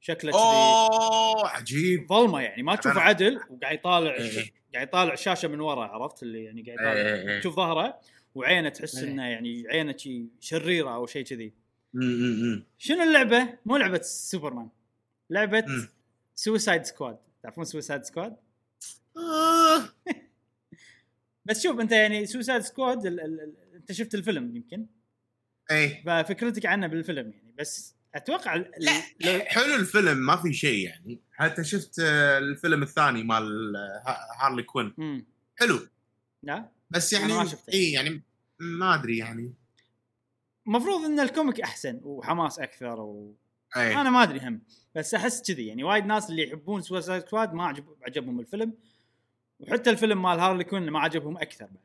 شكله كذي أوه عجيب ظلمة يعني ما تشوف عدل وقاعد يطالع إيه. قاعد يطالع الشاشه من ورا عرفت اللي يعني قاعد يطالع إيه، إيه. تشوف ظهره وعينه تحس إيه. إنه يعني عينه شي شريرة أو شيء كذي. شنو اللعبة؟ مو لعبة سوبرمان لعبة مم. Suicide Squad تعرفون Suicide Squad؟ بس شوف أنت يعني Suicide Squad ال ال ال أنت شفت الفيلم يمكن؟ إيه. ففكرتك عنه بالفيلم يعني بس أتوقع ال- لا لو- حلو الفيلم ما في شيء يعني. حتى شفت الفيلم الثاني مال ها- Harley Quinn مم. حلو. لا؟ بس يعني ما شفته. اي يعني ما أدري يعني. المفروض إن ال comic أحسن وحماس أكثر و... إيه. أنا ما أدري هم بس أحس كذي يعني وايد ناس اللي يحبون Suicide Squad ما عجب عجبهم الفيلم. وحتى الفيلم مال Harley Quinn ما عجبهم أكثر بعد.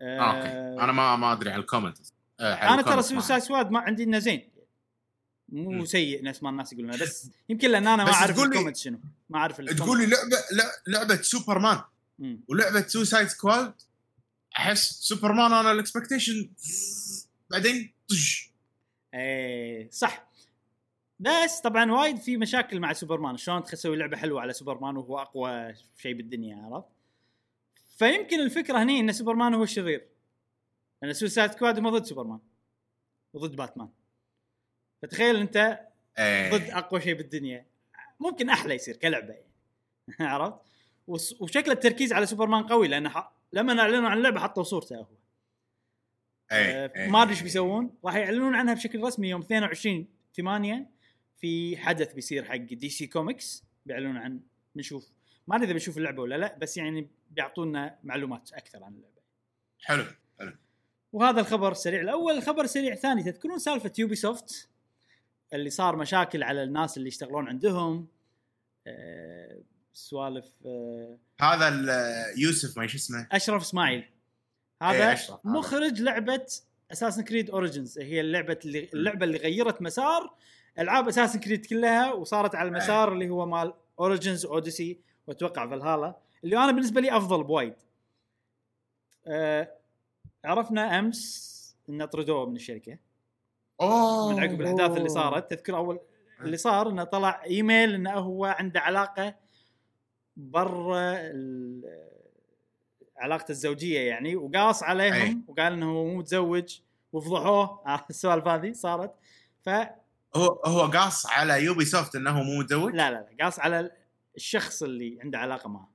آه، okay. أنا ما ما أدري عن ال comic. آه، أنا ترى ال comic سويسايد سكواد ما عندي إنه زين. مو. سيء نفس ما الناس يقولون بس يمكن لأن أنا ما أعرف الكومنت شنو. ما أعرف. تقول لي لعبه لع- لعبة سوبرمان مم. ولعبة Suicide Squad أحس سوبرمان أنا ال expectation بعدين طش إيه صح. بس طبعا وايد في مشاكل مع سوبرمان شلون تسوي لعبة حلوة على سوبرمان وهو أقوى شيء بالدنيا عرفت؟ فيمكن الفكرة هني إن سوبرمان هو الشرير. لأن Suicide Squad هم ضد سوبرمان. وضد باتمان. فتخيل أنت إيه. ضد أقوى شيء بالدنيا. ممكن أحلى يصير كلعبة يعني. عرفت؟ وشكل التركيز على سوبرمان قوي لأن ح... لما أعلنوا عن اللعبة حطوا صورته هو. إيه. آه، إيه. ما أدري إيش بيسوون. راح يعلنون عنها بشكل رسمي يوم 22 8 في حدث بيصير حق DC Comics بيعلنون عن بنشوف ما أدري إذا بنشوف اللعبة ولا لا بس يعني بيعطونا معلومات أكثر عن اللعبة. حلو وهذا الخبر السريع الأول الخبر السريع الثاني تذكرون سالفة Ubisoft اللي صار مشاكل على الناس اللي يشتغلون عندهم. آه، سوالف آه، هذا ال- يوسف ما شو اسمه. أشرف إسماعيل. إيه، هذا أشرف، هذا. مخرج لعبة Assassin's Creed Origins هي اللعبة اللي اللعبة اللي غيرت مسار ألعاب Assassin's Creed كلها وصارت على المسار اللي هو مال Origins Odyssey واتوقع فالهالا اللي أنا بالنسبة لي أفضل بوايد آه عرفنا أمس إن طردوه من الشركة أوه من عقب الأحداث اللي. صارت تذكر أول اللي صار إنه طلع إيميل إنه هو عنده علاقة برا علاقته الزوجية يعني وقاص عليهم أي. وقال إنه هو مو متزوج وفضحوه عرفت السوالف هذه صارت ف لا هو هو قاص على Ubisoft انه مو متزوج؟ لا لا قاص على الشخص اللي عنده علاقة معه.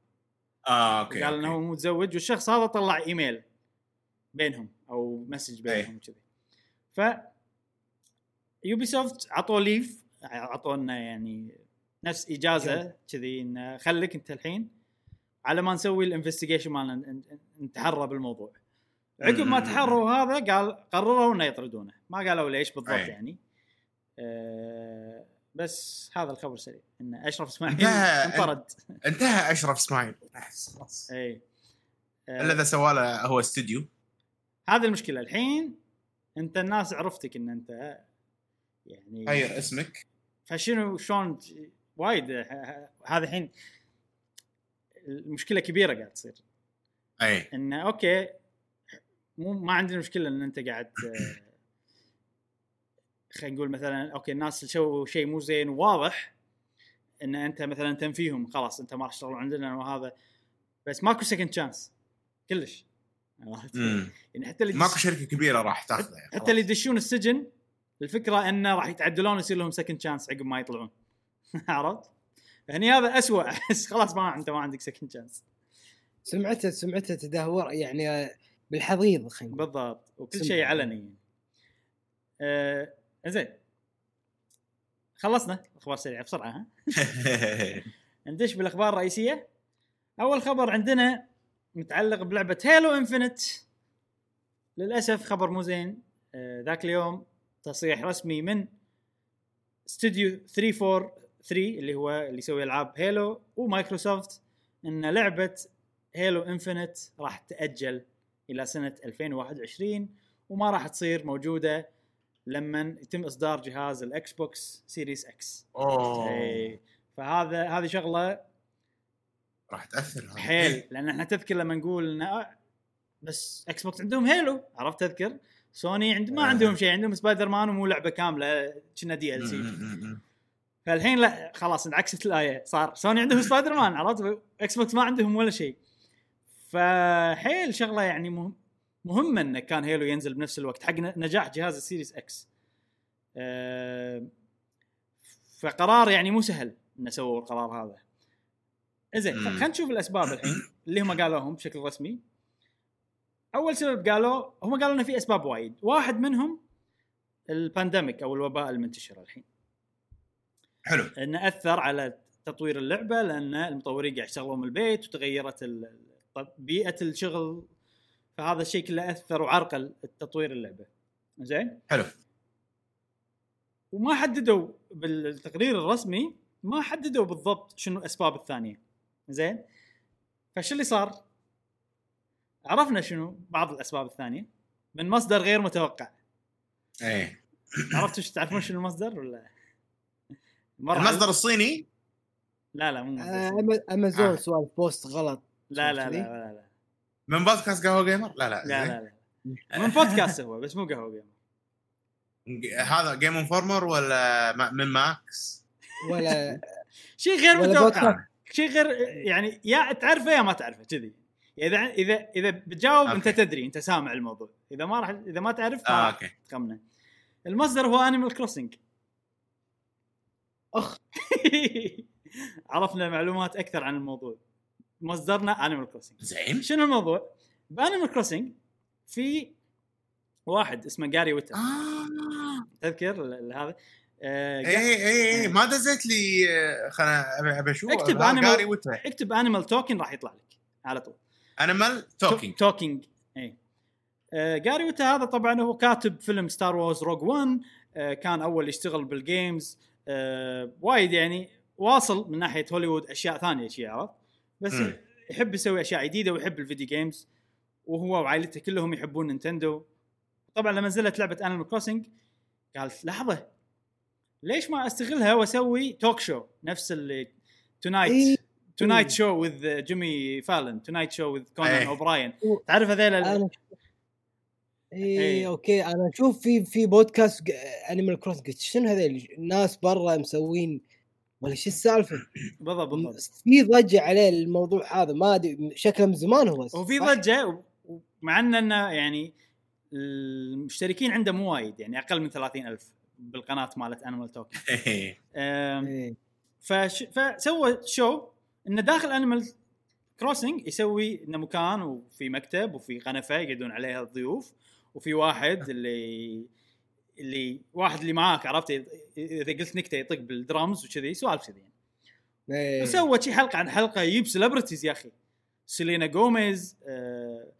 آه okay قال إنه هو متزوج والشخص هذا طلع إيميل بينهم أو message أي. بينهم كذي ف Ubisoft عطوه leave عطونا يعني نفس إجازة كذي إنه خليك أنت الحين على ما نسوي ال investigation مالنا نتحرى بالموضوع عقب ما. تحروا هذا قال قرروا إنه يطردونه. ما قالوا ليش بالضبط أي. يعني. أه بس هذا الخبر سريع. إن أشرف إسماعيل انتهى- انطرد. انتهى أشرف إسماعيل. خلاص إي. الا اذا سوى له هو استوديو. هذه المشكلة. الحين أنت الناس عرفتك إن أنت يعني غير اسمك. فشنو شلون وايد هذا الحين المشكلة كبيرة قاعد تصير. أي. انه okay مو ما عندنا مشكلة إن أنت قاعد آه، خلينا نقول مثلا okay الناس اللي سووا شيء مو زين وواضح إن أنت مثلا تنفيهم خلاص أنت ما راح تشتغلون عندنا وهذا. بس ماكو second chance كلش. يعني حتى اللي ماكو شركة كبيرة راح تاخذه يعني حتى اللي يدشون السجن الفكرة إنه راح يتعدلون ويصير لهم second chance عقب ما يطلعون. عرفت؟ هني هذا اسوء احس خلاص ما أنت ما عندك second chance سمعته سمعته تدهور يعني بالحضيض خلينا نقول. بالضبط. وكل. شيء علني. آه زين. خلصنا أخبار سريعه بسرعة ها؟ ندش بالأخبار الرئيسية. أول خبر عندنا متعلق بلعبة Halo Infinite للأسف خبر مو زين. آه، ذاك اليوم تصريح رسمي من استوديو 343 اللي هو اللي يسوي ألعاب Halo ومايكروسوفت إن لعبة Halo Infinite راح تأجل إلى سنة 2021 وما راح تصير موجودة لما يتم إصدار جهاز ال Xbox Series X أوه. إيه، فهذا هذه شغلة راح تأثر هذا. حيل لأن إحنا تذكر لما نقول آه، بس Xbox عندهم Halo عرفت تذكر؟ سوني عند ما آه. عندهم شيء عندهم سبايدر مان ومو لعبة كاملة كنه DLC. فالحين لا خلاص انعكست الآية صار سوني عندهم سبايدر مان عرفت؟ Xbox ما عندهم ولا شيء. فحيل شغلة يعني مهم. مهمه انه كان Halo ينزل بنفس الوقت حق نجاح جهاز ال Series X. أه فقرار يعني مو سهل إنه سووا القرار هذا. زين. خلينا نشوف الأسباب الحين اللي هم قالوهم بشكل رسمي. أول سبب قالوا هم قالوا إنه في أسباب وايد. واحد منهم البانديميك أو الوباء المنتشر الحين. حلو. إنه أثر على تطوير اللعبة لأن المطورين قاعد يشتغلون من البيت وتغيرت بيئة الشغل فهذا الشيء كله أثر وعرقل تطوير اللعبة. زين؟ حلو. وما حددوا بالتقرير الرسمي ما حددوا بالضبط شنو الاسباب الثانية. زين؟ فشو اللي صار؟ عرفنا شنو بعض الأسباب الثانية. من مصدر غير متوقع. إيه. عرفتوا شو تعرفون شنو المصدر ولا؟ مرة المصدر الصيني؟ لا لا مو آه، أمازون آه. سوالف بوست غلط. لا لا لا كذي؟ لا لا. من بودكاست قهوة gamer لا لا لا. لا, لا. من بودكاست هو بس مو قهوة gamer هذا Game Informer ولا من ماكس ولا شيء غير متوقع. بودكاست. شيء غير يعني يا تعرفه يا ما تعرفه كذي. إذا إذا إذا بتجاوب أنت. تدري أنت سامع الموضوع. إذا ما راح إذا ما تعرف آه ما okay. تخمنه. المصدر هو Animal Crossing أخ. عرفنا معلومات أكثر عن الموضوع. مصدرنا Animal Crossing زين. شنو الموضوع؟ ب Animal Crossing في واحد اسمه Gary Whitta آه. تذكر هذا؟ آه، اي اي اي ما دزيت لي آه، خلنا ابي أشوف. اكتب Whitta اكتب Animal Talking راح يطلع لك على طول. Animal Talking Talking اي آه، Gary Whitta هذا طبعا هو كاتب فيلم Star Wars Rogue 1 آه، كان أول يشتغل بال games آه، وايد يعني واصل من ناحية هوليوود أشياء ثانية شيء عرفت؟ بس مم. يحب يسوي أشياء جديدة ويحب ال video games وهو وعائلته كلهم يحبون نينتندو طبعا لما نزلت لعبة Animal Crossing قال لحظة ليش ما أستغلها وأسوي talk show نفس اللي. Tonight Tonight Show with Jimmy Fallon Tonight Show with Conan. O'Brien تعرف هذيل اي إيه. okay أنا أشوف في في بودكاست Animal Cross قلت شنو هذول الناس برا مسوين ولا شو السالفة؟ بالضبط بالضبط في ضجة عليه الموضوع هذا ما أدري شكله من زمان هو وفي؟ ضجة ومع إن انه يعني المشتركين عنده مو وايد يعني أقل من 30 ألف بالقناة مالت Animal Talk إيه. فش... فسوى show إنه داخل Animal Crossing يسوي إنه مكان وفي مكتب وفي قنفة يقعدون عليها الضيوف وفي واحد اللي اللي واحد اللي معاك عرفت اذا قلت نكتة يطق بالدرامز وكذي سوالف كذي يعني. إيه. وسوى شي حلقة عن حلقة يجيب celebrities يا أخي Selena Gomez آه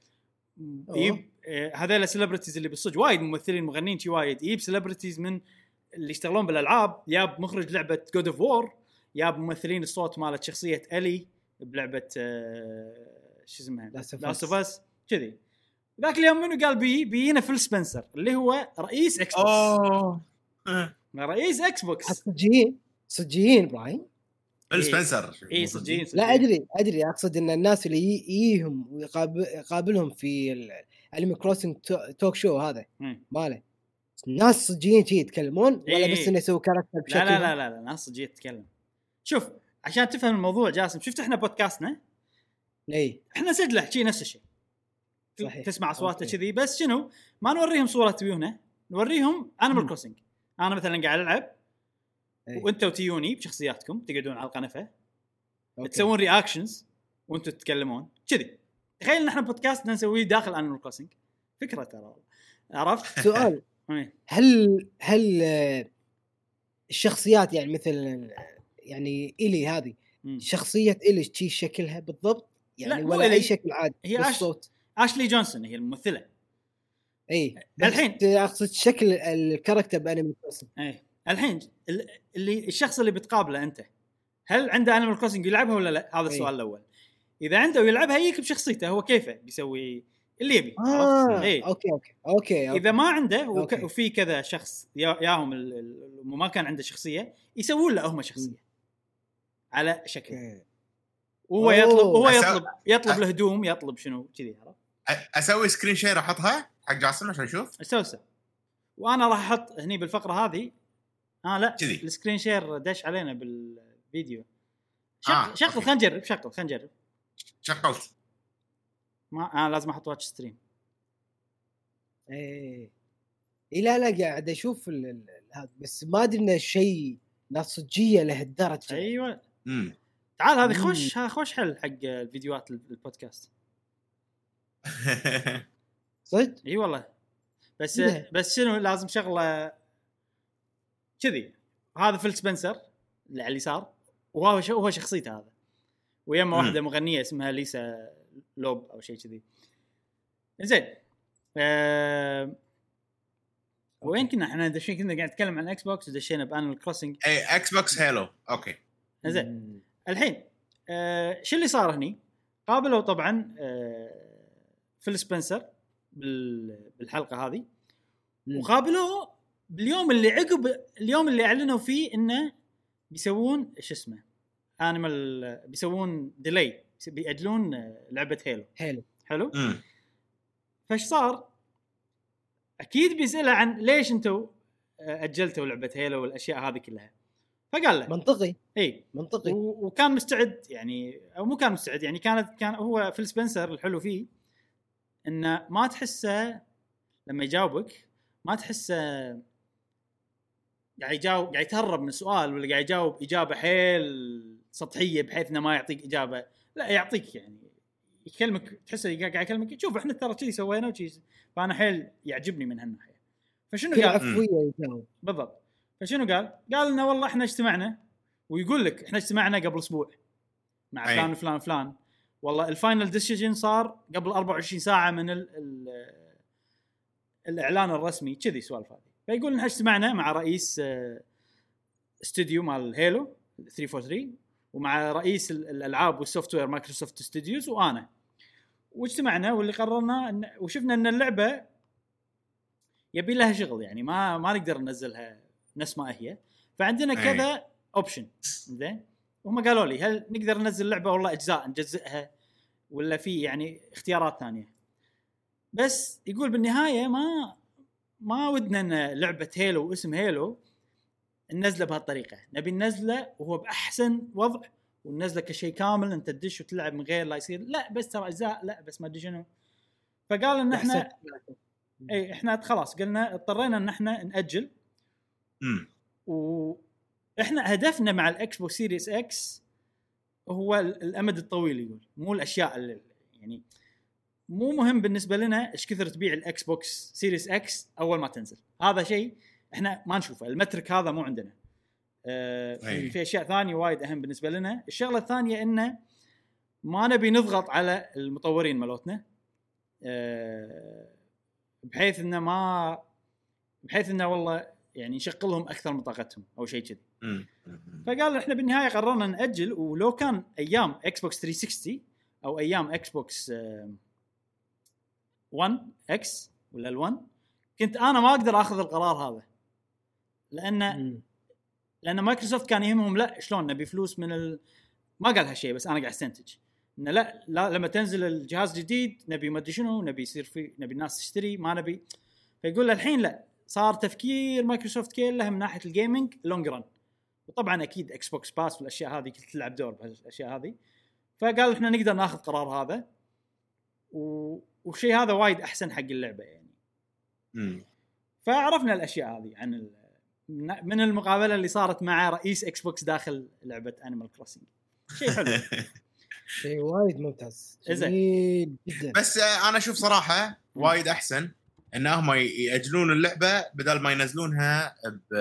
يجيب آه هذول ال celebrities اللي بالصدق وايد ممثلين مغنيين شي وايد يجيب celebrities من اللي يشتغلون بالألعاب ياب مخرج لعبة God of War ياب ممثلين الصوت مالت شخصية Ellie بلعبة آه شو اسمها Last. of Us كذي ذاك اليوم منو قال بي؟ بينا Phil Spencer اللي هو رئيس Xbox أوه. آه. رئيس إكس بوكس صجيين صجيين إبراهيم. Phil Spencer. اي صدقين لا أدري أدري. أقصد إن الناس اللي يجيهم ويقابلهم في ال Animal Crossing talk show هذا. ماله. ناس صجيين شي يتكلمون ولا إيه. بس إنه يسوي character بشكل لا لا لا لا, لا ناس صدق تتكلم شوف عشان تفهم الموضوع جاسم شفت إحنا بودكاستنا اي إحنا نسجله شي نفس الشيء صحيح. تسمع اصواته. كذي بس شنو ما نوريهم صورة تبيونه نوريهم Animal. Crossing أنا مثلا قاعد ألعب إيه. وأنتم تيوني بشخصياتكم تقعدون على القنفة okay. تسوون reactions وأنتم تتكلمون كذي تخيل إن إحنا بودكاست نسويه داخل Animal Crossing فكرة ترى. عرفت؟ سؤال إيه. هل هل الشخصيات يعني مثل يعني Ellie هذه. شخصية Ellie شي شكلها بالضبط يعني ولا. أي شكل عادي هي بس أش- صوت Ashley Johnson هي الممثلة إي الحين. أقصد شكل الكاركتر بأنيمال كروسنج إيه الحين ال- اللي الشخص اللي بتقابله أنت هل عنده Animal Crossing يلعبها ولا لا؟ هذا. السؤال الأول. إذا عنده ويلعبها يجيك بشخصيته هو كيفه بيسوي اللي يبي آه عرفت؟ إيه. okay okay okay, okay. إذا ما عنده وك... okay. وفي كذا شخص يا- ياهم ال- وما كان عنده شخصية يسوون له هم شخصية على شكل okay. وهو. يطلب هو يطلب يطلب الهدوم يطلب شنو كذي عرفت؟ أسوي screen share أحطها حق جاسم عشان أشوف تسوي؟ وأنا راح أحط هني بالفقرة هذه. آه لا كذي. ال screen share دش علينا بالفيديو. شغل آه، شغل. خلينا نجرب شغل خلينا نجرب. شغلت. ما آه لازم أحط watch stream إيه. إيه لا لا قاعد أشوف ال- ال- هذا بس ما أدري انه شيء نصجيه لهالدرجة. أيوه. امم تعال هذه مم. خوش هذا خوش حل حق الفيديوهات البودكاست. صدق؟ إي والله. بس إيه. بس شنو لازم شغلة كذي. هذا فيل سبنسر اللي على اليسار وهو ش- هو شخصيته هذا. ويما. واحدة مغنية اسمها ليسا لوب أو شيء كذي. زين. آه وين كنا إحنا؟ دشين كنا قاعد نتكلم عن إكس بوكس ودشينا بأنيمال كروسنج اي إكس بوكس هيلو okay. زين. الحين آه شو اللي صار هني؟ قابلوا طبعا آه فيل سبنسر بال- بالحلقة هذه. وقابلوه باليوم اللي عقب اليوم اللي أعلنوا فيه إنه بيسوون شو اسمه؟ انيمال بيسوون delay بيأجلون لعبة هيلو حلو؟ حلو فايش صار؟ أكيد بيساله عن ليش أنتم أجلتوا لعبة هيلو والأشياء هذه كلها. فقال له. منطقي. إي. منطقي. و- وكان مستعد يعني أو مو كان مستعد يعني كانت كان هو فيل سبنسر الحلو فيه إنه ما تحسه لما يجاوبك ما تحسه قاعد يجاوب قاعد يتهرب من السؤال ولا قاعد يجاوب إجابة حيل سطحية بحيث إنه ما يعطيك إجابة لا يعطيك يعني يكلمك تحسه قاعد يكلمك شوف إحنا ترى كذي سوينا وشي فأنا حيل يعجبني من هالناحية فشنو قال؟ عفوية يجاوب بالضبط فشنو قال؟ قال لنا والله إحنا اجتمعنا ويقول لك إحنا اجتمعنا قبل أسبوع مع. فلان وفلان وفلان والله ال final decision صار قبل 24 ساعة من ال ال الإعلان الرسمي. كذي سوالف هذه. فيقول إحنا اجتمعنا مع رئيس آه، استوديو مال هيلو 343 ومع رئيس ال- الألعاب وال software مايكروسوفت ستوديوز وأنا. واجتمعنا واللي قررنا إن وشفنا إن اللعبة يبي لها شغل يعني ما ما نقدر ننزلها نفس ما هي. فعندنا أي. كذا option زين؟ وهم قالوا لي هل نقدر ننزل لعبة والله أجزاء نجزئها؟ ولا في يعني اختيارات ثانية. بس يقول بالنهاية ما ما ودنا إن لعبة هيلو واسم هيلو ننزله بهالطريقة. نبي ننزله وهو بأحسن وضع وننزله كشيء كامل أنت تدش وتلعب من غير لا يصير لا بس ترى أجزاء لا بس ما أدري شنو. فقال إن إحنا إي إحنا خلاص قلنا اضطرينا إن إحنا نأجل. امم وإحنا هدفنا مع الاكس بوكس سيريس إكس هو ال- الأمد الطويل يقول مو الأشياء اللي يعني مو مهم بالنسبة لنا إيش كثر تبيع الاكس بوكس سيريس إكس أول ما تنزل. هذا شيء إحنا ما نشوفه ال metric هذا مو عندنا. أي. في أشياء ثانية وايد أهم بالنسبة لنا. الشغلة الثانية إنه ما نبي نضغط على المطورين مالتنا آه بحيث إنه ما بحيث إنه والله يعني نشغلهم أكثر من طاقتهم أو شيء كذي. فقال إحنا بالنهاية قررنا نأجل ولو كان أيام إكس بوكس 360 أو أيام إكس بوكس 1 إكس ولا ال1 كنت أنا ما أقدر آخذ القرار هذا. لأن. لأن مايكروسوفت كان يهمهم لا شلون نبي فلوس من ال... ما قال هالشيء بس أنا قاعد أستنتج. إنه لا, لا لما تنزل الجهاز الجديد نبي ما أدري شنو نبي يصير في نبي الناس تشتري ما نبي. فيقول له الحين لا. صار تفكير مايكروسوفت كلها من ناحية ال gaming long run وطبعا أكيد إكس بوكس باس والأشياء هذه كلها تلعب دور بهالأشياء هذه. فقال إحنا نقدر ناخذ قرار هذا. و... والشيء هذا وايد أحسن حق اللعبة يعني. امم فعرفنا الأشياء هذه عن ال... من- المقابلة اللي صارت مع رئيس إكس بوكس داخل لعبة انيمال كروسنج شيء حلو. شيء وايد ممتاز. زين. جدا. بس أنا أشوف صراحة وايد أحسن. إن هم ي- يأجلون اللعبة بدل ما ينزلونها ب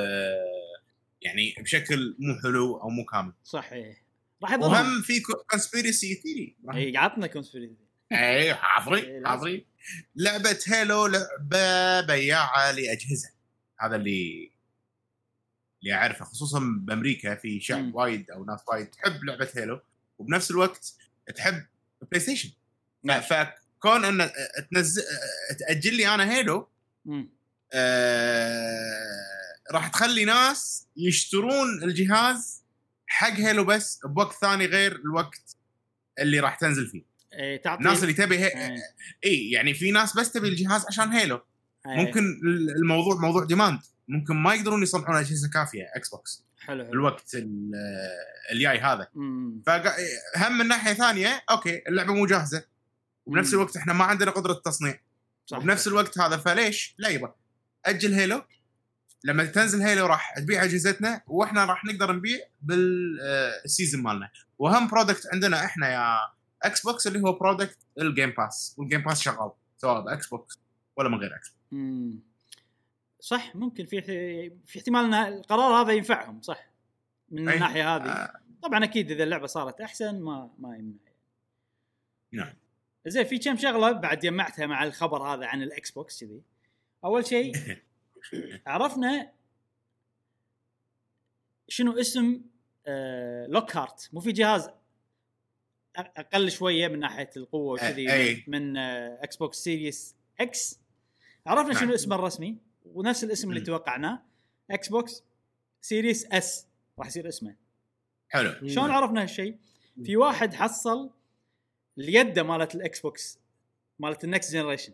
يعني بشكل مو حلو أو مو كامل صح إيه. راح يضرهم وهم في conspiracy theory اي عطنا conspiracy اي حاضرين. حاضرين لعبة هيلو لعبة بياعة لأجهزة هذا اللي اللي أعرفه خصوصا بأمريكا في شعب مم. وايد أو ناس وايد تحب لعبة هيلو وبنفس الوقت تحب بلاي ستيشن نعم. فكون ان تنزل تأجل لي أنا هيلو. آه راح تخلي ناس يشترون الجهاز حق هيلو بس بوقت ثاني غير الوقت اللي راح تنزل فيه إيه تعطي الناس اللي تبي هي... إيه. اي يعني في ناس بس تبي الجهاز عشان هيلو إيه. ممكن الموضوع موضوع demand ممكن ما يقدرون يصنعون أجهزة كافية إكس بوكس حلو حلو الوقت ال- الجاي هذا. فهم من ناحية ثانية okay اللعبة مو جاهزة وبنفس. الوقت إحنا ما عندنا قدرة تصنيع. صح. وبنفس الوقت هذا فليش؟ لا يبا. أجل هيلو. لما تنزل هيلو راح تبيع أجهزتنا وإحنا راح نقدر نبيع بال season مالنا. واهم product عندنا إحنا يا Xbox اللي هو product ال Game Pass وال Game Pass شغال. سواء ب Xbox ولا من غير إكس بوكس. صح ممكن في في احتمال ان القرار هذا ينفعهم صح. من أي. الناحية هذه. آه، طبعا أكيد إذا اللعبة صارت أحسن ما ما يمنع. نعم. زين في كم شغلة بعد جمعتها مع الخبر هذا عن ال Xbox كذي أول شيء عرفنا شنو اسم آه Lockhart مو في جهاز أقل شوية من ناحية القوة وكذي. من, آه Xbox Series X عرفنا نعم. شنو اسمه الرسمي ونفس الاسم اللي. توقعناه Xbox Series S راح يصير اسمه حلو. شلون عرفنا هالشيء؟ في واحد حصل اليده مالت ال Xbox مالت ال next generation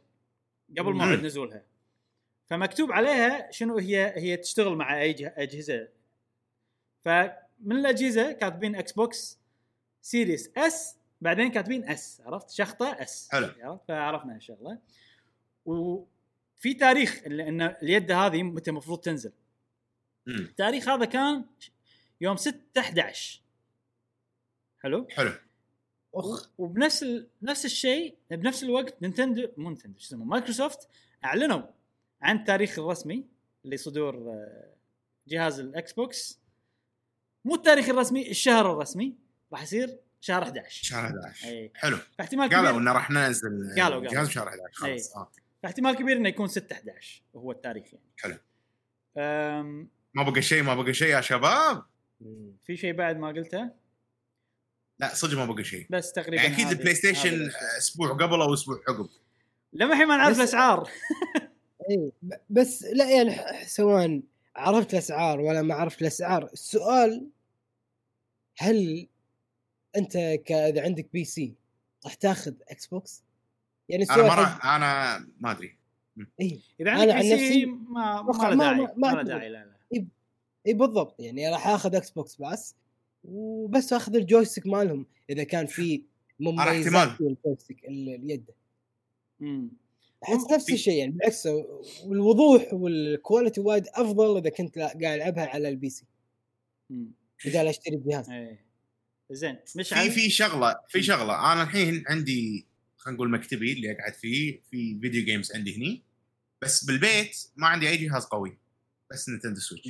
قبل. موعد نزولها. فمكتوب عليها شنو هي هي تشتغل مع أي جه- أجهزة. فمن الأجهزة كاتبين Xbox Series S بعدين كاتبين S عرفت؟ شخطة S حلو. عرفت؟ فعرفنا هالشغله وفي تاريخ اللي- إن اليد هذه متى المفروض تنزل. التاريخ هذا كان يوم 6 11 حلو؟ حلو. أخ. وبنفس ال... نفس الشيء بنفس الوقت Nintendo مو Nintendo شو اسمه مايكروسوفت أعلنوا عن التاريخ الرسمي لصدور آه، جهاز ال Xbox مو التاريخ الرسمي الشهر الرسمي. راح يصير شهر 11 شهر 11 اي حلو. فاحتمال قالوا كبير. إنه راح ننزل قالوا- قالوا. الجهاز بشهر 11 خلاص. إي. آه. فاحتمال كبير إنه يكون 6 11 وهو التاريخ يعني. حلو. أم... ما بقى شيء ما بقى شيء يا شباب. في شيء بعد ما قلته؟ لا صدق ما بقى شيء. بس تقريبا يعني أكيد ال PlayStation. أسبوع قبل أو أسبوع عقب. لما الحين ما نعرف بس- الأسعار. اي بس لا يعني ح- سواء عرفت الأسعار ولا ما عرفت الأسعار السؤال هل أنت إذا عندك PC راح تاخذ Xbox؟ يعني أنا ما راح أنا ما أدري. اي إذا عندك عن PC ما ما- ما له ما- داعي ما- ما ما له أعتقد. داعي لا لا. اي بالضبط يعني راح آخذ Xbox بس. وبس أخذ ال joystick مالهم إذا كان في مميزات. في ال joystick ال- اليد. أحس نفس الشيء يعني بالعكس والوضوح وال quality وايد أفضل إذا كنت لا- قاعد ألعبها على ال PC. بدال أشتري جهاز إيه. زين مش في في شغلة في شغلة. أنا الحين عندي خلينا نقول مكتبي اللي أقعد فيه في video games عندي هني. بس بالبيت ما عندي أي جهاز قوي. بس نينتندو سويتش.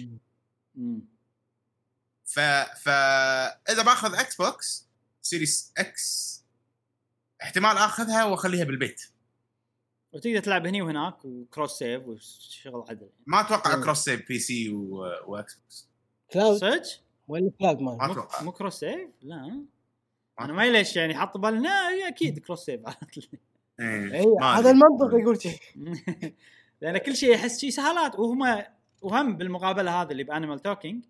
مم. ف ف إذا بأخذ إكس بوكس سيريس إكس احتمال آخذها وأخليها بالبيت. وتقدر تلعب هني وهناك وكروس سيف وشغل عدل. ما أتوقع إيه. كروس سيف بي سي و... واكس بوكس كلاود صدق؟ ولا كلاود مال؟ ما أتوقع. مو كروس سيف؟ لا. أنا ما ليش يعني حط بالنا هي أكيد كروس سيف إيه، اي ما هذا. المنطق يقول شيء. لأن كل شيء احس شيء سهالات وهم وهم بالمقابلة هذه اللي ب Animal Talking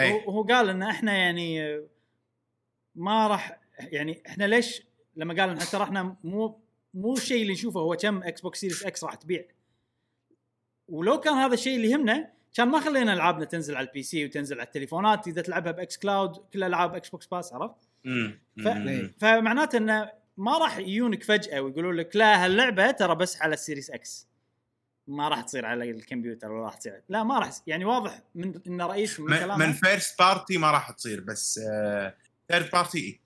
اي وهو قال إن إحنا يعني ما راح يعني إحنا ليش لما قال إن حتى إحنا مو مو الشيء اللي نشوفه هو كم Xbox Series X راح تبيع. ولو كان هذا الشيء اللي يهمنا كان ما خلينا ألعابنا تنزل على ال PC وتنزل على التليفونات إذا تلعبها ب xCloud كل ألعاب Xbox Pass عرفت؟ ف- مم. فمعناته إنه ما راح يجونك فجأة ويقولوا لك لا هاللعبة ترى بس على ال Series X ما راح تصير على الكمبيوتر ولا راح تصير لا ما راح يعني واضح من إن رئيس من من, كلامه من first party ما راح تصير بس third party اي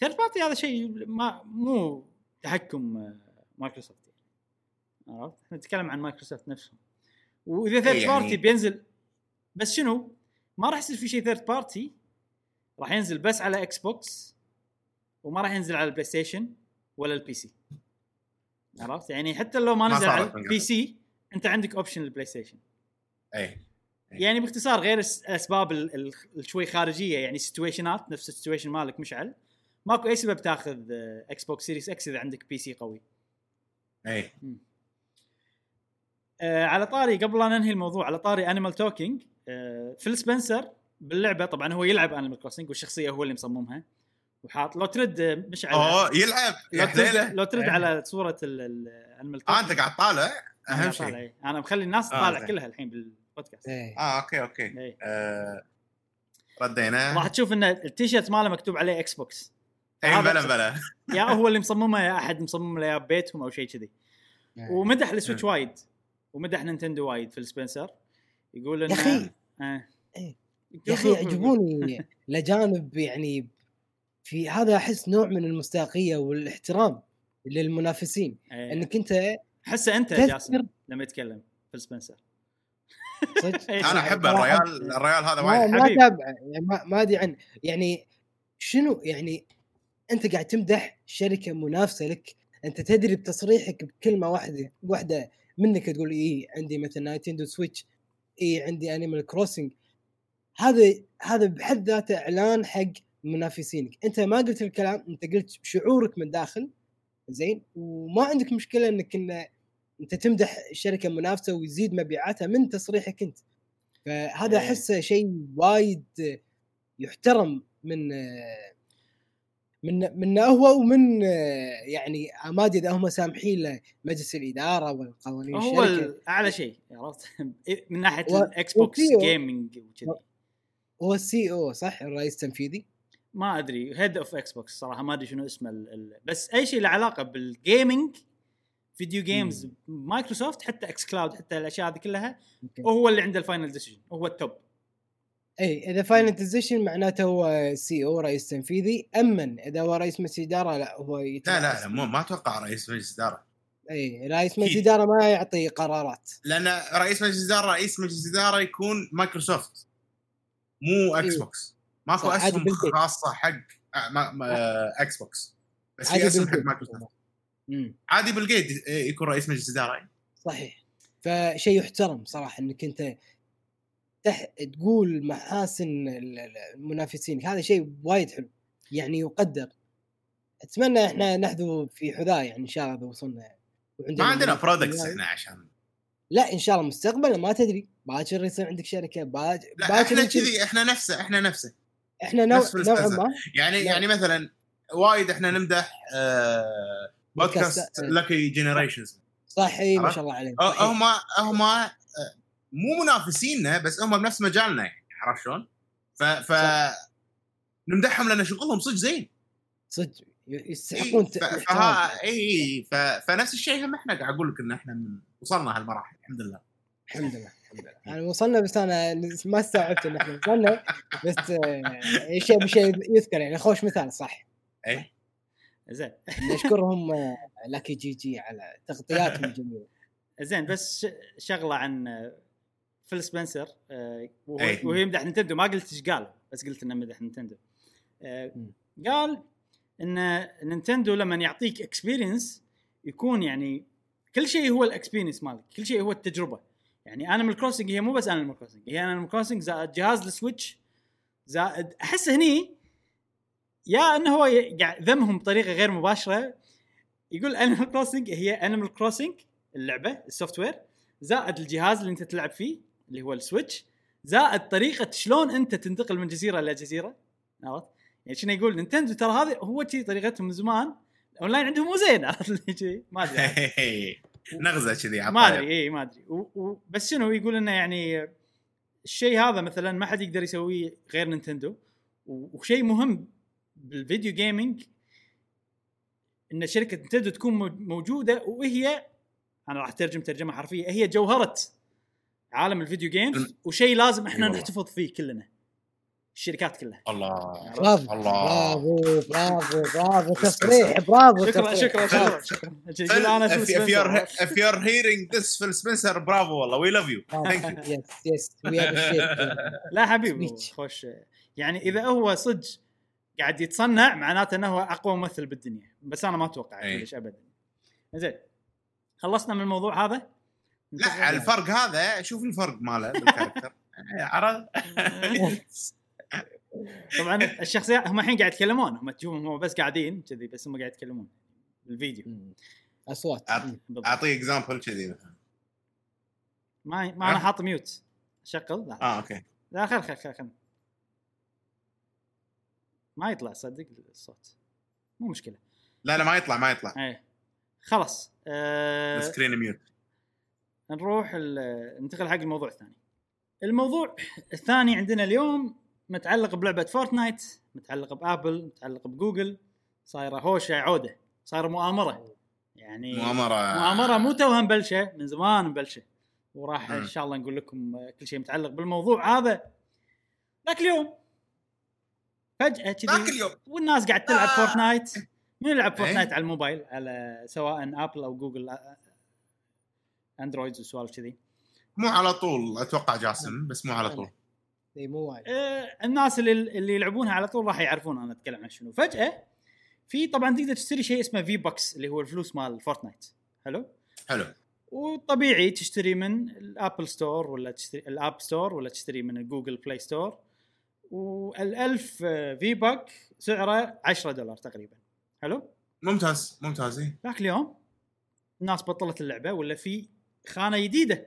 third party هذا شيء ما مو تحكم آه، مايكروسوفت يعني. عرفت؟ إحنا نتكلم عن مايكروسوفت نفسهم وإذا third يعني- party بينزل بس شنو؟ ما راح يصير في شيء third party راح ينزل بس على Xbox وما راح ينزل على ال PlayStation ولا ال PC عرفت؟ يعني حتى لو ما نزل على. ال PC انت عندك option ال PlayStation اي يعني باختصار غير الأسباب ال- ال- الشوي خارجية يعني سيتويشنات نفس ال situation مالك مشعل ماكو أي سبب تاخذ Xbox Series X إذا عندك PC قوي. اي آه على طاري قبل لا ننهي الموضوع على طاري Animal Talking آه فيل سبنسر باللعبة طبعا هو يلعب Animal Crossing والشخصية هو اللي مصممها. وحاط لو ترد آه، مشعل أوه يلعب لو يا ترد, لو ترد إيه. على صورة ال animal آه أنت قاعد طالع أهم شيء إيه. أنا مخلي الناس آه،. كلها الحين بالبودكاست إيه. آه okay okay إيه. آه ردينا راح تشوف إن التيشيرت ماله مكتوب عليه Xbox اي blah blah يا هو اللي مصممه يا أحد مصمم له يا بيتهم أو شيء كذي إيه. ومدح ال Switch. وايد ومدح Nintendo وايد في سبنسر يقول انه يا أخي. آه. إيه. يا أخي يعجبوني الاجانب يعني في هذا أحس نوع من المصداقية والاحترام للمنافسين إيه. إنك أنت حسه أنت يا جاسم لما يتكلم في سبنسر صدق إيه. أنا احبه. الريال الريال هذا وايد ما حبيب. تابعه يعني ما ما أدري عنه يعني شنو يعني أنت قاعد تمدح شركة منافسة لك أنت تدري بتصريحك بكلمة واحدة واحدة منك تقول اي عندي مثلا نينتندو سويتش اي عندي انيمال كروسنج هذا هذا بحد ذاته إعلان حق منافسينك. أنت ما قلت الكلام أنت قلت بشعورك من داخل زين؟ وما عندك مشكلة إنك إن أنت تمدح شركة منافسة ويزيد مبيعاتها من تصريحك أنت. فهذا إيه. أحسه شيء وايد يحترم من من من هو ومن يعني أمادي إذا هم سامحين له مجلس الإدارة والقوانين هو الشركة. ال- أعلى شيء عرفت؟ من ناحية و- الاكس بوكس جيمنج وكذي. هو ال CEO صح؟ الرئيس التنفيذي. ما أدري head of إكس بوكس صراحة ما أدري شنو اسمه ال ال بس أي شيء له علاقة بال gaming video games مايكروسوفت حتى إكس كلاود حتى الأشياء هذه كلها أوكي. هو اللي عنده ال final decision هو ال top اي إذا final decision معناته هو CEO رئيس تنفيذي اما إذا هو رئيس مجلس إدارة لا هو لا. لا لا مو ما أتوقع رئيس مجلس إدارة اي رئيس مجلس. إدارة ما يعطي قرارات لأن رئيس مجلس إدارة رئيس مجلس إدارة يكون مايكروسوفت مو إكس إيه. بوكس ماكو عادي أسهم. خاصة حق آه، ما- ما- إكس بوكس بس عادي في أسهم حق. مايكروسوفت. عادي بالجيت يكون رئيس مجلس اداره صحيح. فشيء يحترم صراحة إنك أنت تح... تقول محاسن ال- ال- المنافسين. هذا شيء وايد حلو. يعني يقدر. أتمنى إحنا نحذو في حذاء يعني إن شاء الله إذا وصلنا. وعندنا ما عندنا products. إحنا عشان. لا إن شاء الله مستقبلا ما تدري. باكر يصير عندك شركة باكر لا إحنا كذي إحنا نفسه إحنا نفسه. إحنا نوع نوعا. ما يعني لا. يعني مثلا وايد إحنا نمدح آه بودكاست لاكي جنريشنز صحي ما عرفت؟ شاء الله صحيح. هم هم مو منافسيننا بس هم بنفس مجالنا يعني عرفت شلون؟ ف ف نمدحهم لأن شغلهم صدق زين صدق إيه، يستحقون الاحترام. فها إي إي ف... فنفس الشيء هم إحنا قاعد أقول لك إن إحنا. وصلنا هالمراحل الحمد لله الحمد لله الحمد لله. يعني وصلنا بس أنا ما استوعبت ان إحنا وصلنا بس آه، شيء بشيء يذكر يعني خوش مثال صح؟ أي. زين. نشكرهم آه، لاكي جي جي على تغطياتهم الجميله زين بس شغلة عن آه، فيل سبنسر وهو أي. وهو يمدح نينتندو. ما قلت إيش قال بس قلت إنه مدح نينتندو. مم. قال إن نينتندو لما يعطيك experience يكون يعني كل شيء هو ال experience مالك كل شيء هو التجربة. يعني انيمال كروسنج هي مو بس انيمال كروسنج هي انيمال كروسنج زائد جهاز السويتش زائد أحس هني يا إنه هو ذمهم بطريقة غير مباشرة يقول انيمال كروسنج هي انيمال كروسنج اللعبة ال software زائد الجهاز اللي أنت تلعب فيه اللي هو السويتش زائد طريقة شلون أنت تنتقل من جزيرة إلى جزيرة عرفت؟ يعني شنو يقول نينتندو ترى هذه هو شي طريقتهم من زمان الأونلاين عندهم مو زين عرفت؟ ما أدري نغزة كذي ما. أدري اي ما أدري بس شنو يقول إنه يعني الشيء هذا مثلا ما حد يقدر يسويه غير نينتندو وشيء مهم بال video gaming إن شركة نينتندو تكون مو- موجودة وهي أنا راح أترجم ترجمة حرفية هي جوهرة عالم ال video games وشيء لازم إحنا والله. نحتفظ فيه كلنا الشركات كلها. الله. برافو. الله. برافو برافو برافو. تصريح برافو شكرا. شكرا. شكرا شكرا. يقول أنا if, فيل if you're سبنسر. if you're hearing this Phil Spencer برافو والله. We love you. thank you. yes yes we لا حبيبي. خوش. يعني إذا هو صدق قاعد يتصنع معناته إنه هو أقوى ممثل بالدنيا. بس أنا ما أتوقع أي. كلش ابدا. زين خلصنا من الموضوع هذا؟ لا على الفرق هذا شوف الفرق ماله بال character. عرفت؟ طبعا الشخصيات هم الحين قاعد يتكلمون هم تشوفهم هم بس قاعدين كذي بس هم قاعد يتكلمون بالفيديو. أصوات. أعطيه example كذي مثلا. ما ما أنا؟ حاط mute شغل؟ لا. آه أوكي. لا خل خل خل, خل. ما يطلع صدق الصوت. مو مشكلة. لا لا ما يطلع ما يطلع. إيه. خلاص. آه ال screen mute نروح ال- ننتقل حق الموضوع الثاني. الموضوع الثاني عندنا اليوم متعلق بلعبة فورتنايت، متعلق بآبل، متعلق بجوجل، صايرة هوشة عودة، صايرة مؤامرة. يعني مؤامرة مؤامرة مو توها مبلشه من زمان مبلشه. وراح. إن شاء الله نقول لكم كل شيء متعلق بالموضوع هذا. ذاك اليوم فجأة ذاك كذي اليوم والناس قاعد تلعب آه. فورتنايت من يلعب إيه. فورتنايت على الموبايل على سواء آبل أو جوجل آ- آندرويد وسوالف كذي مو على طول أتوقع جاسم بس مو على طول اي مو وايد. آه، الناس اللي اللي يلعبونها على طول راح يعرفون أنا أتكلم عن شنو. فجأة في طبعا تقدر تشتري شيء اسمه V-Bucks اللي هو الفلوس مال فورتنايت حلو؟ حلو. وطبيعي تشتري من الابل ستور ولا تشتري الاب ستور ولا تشتري من الجوجل بلاي ستور وال1000 V-Buck سعره 10 دولار تقريبا. حلو؟ ممتاز ممتاز إيه. ذاك اليوم الناس بطلت اللعبة ولا في خانة جديدة.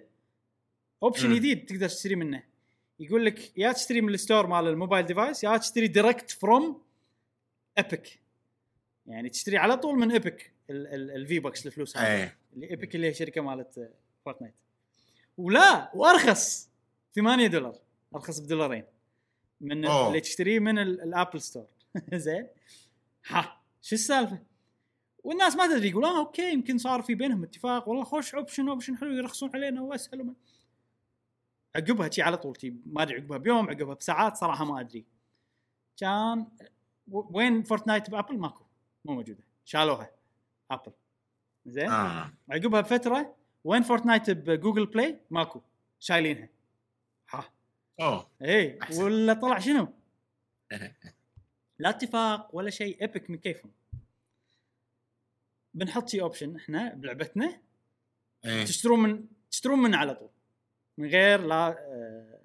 option. جديد تقدر تشتري منه. يقول لك يا تشتري من ال store مال ال mobile device يا تشتري direct from ايبك يعني تشتري على طول من ايبك ال V-Bucks الفلوس هذه. إيه. اللي ايبك اللي هي شركة مالت آه، فورتنايت ولا وأرخص 8 دولار. أرخص بدولارين. من أوه. اللي تشتريه من ال- الابل ستور زين. ها شو السالفة؟ والناس ما تدري يقول آه أوكي يمكن صار في بينهم اتفاق. والله خوش option option حلو يرخصون علينا وأسهل عقبها شي على طول شي ما أدري عقبها بيوم عقبها بساعات صراحة ما أدري. كان وين فورتنايت ب Apple؟ ماكو مو موجودة. شالوها. Apple زين؟ آه. عقبها بفترة وين فورتنايت ب Google Play؟ ماكو. شايلينها. ها. أوه. اي. ولا طلع شنو؟ لا اتفاق ولا شيء. Epic من كيفهم؟ بنحط شي option إحنا بلعبتنا. إيه. تشترون من تشترون من على طول. من غير لا آه،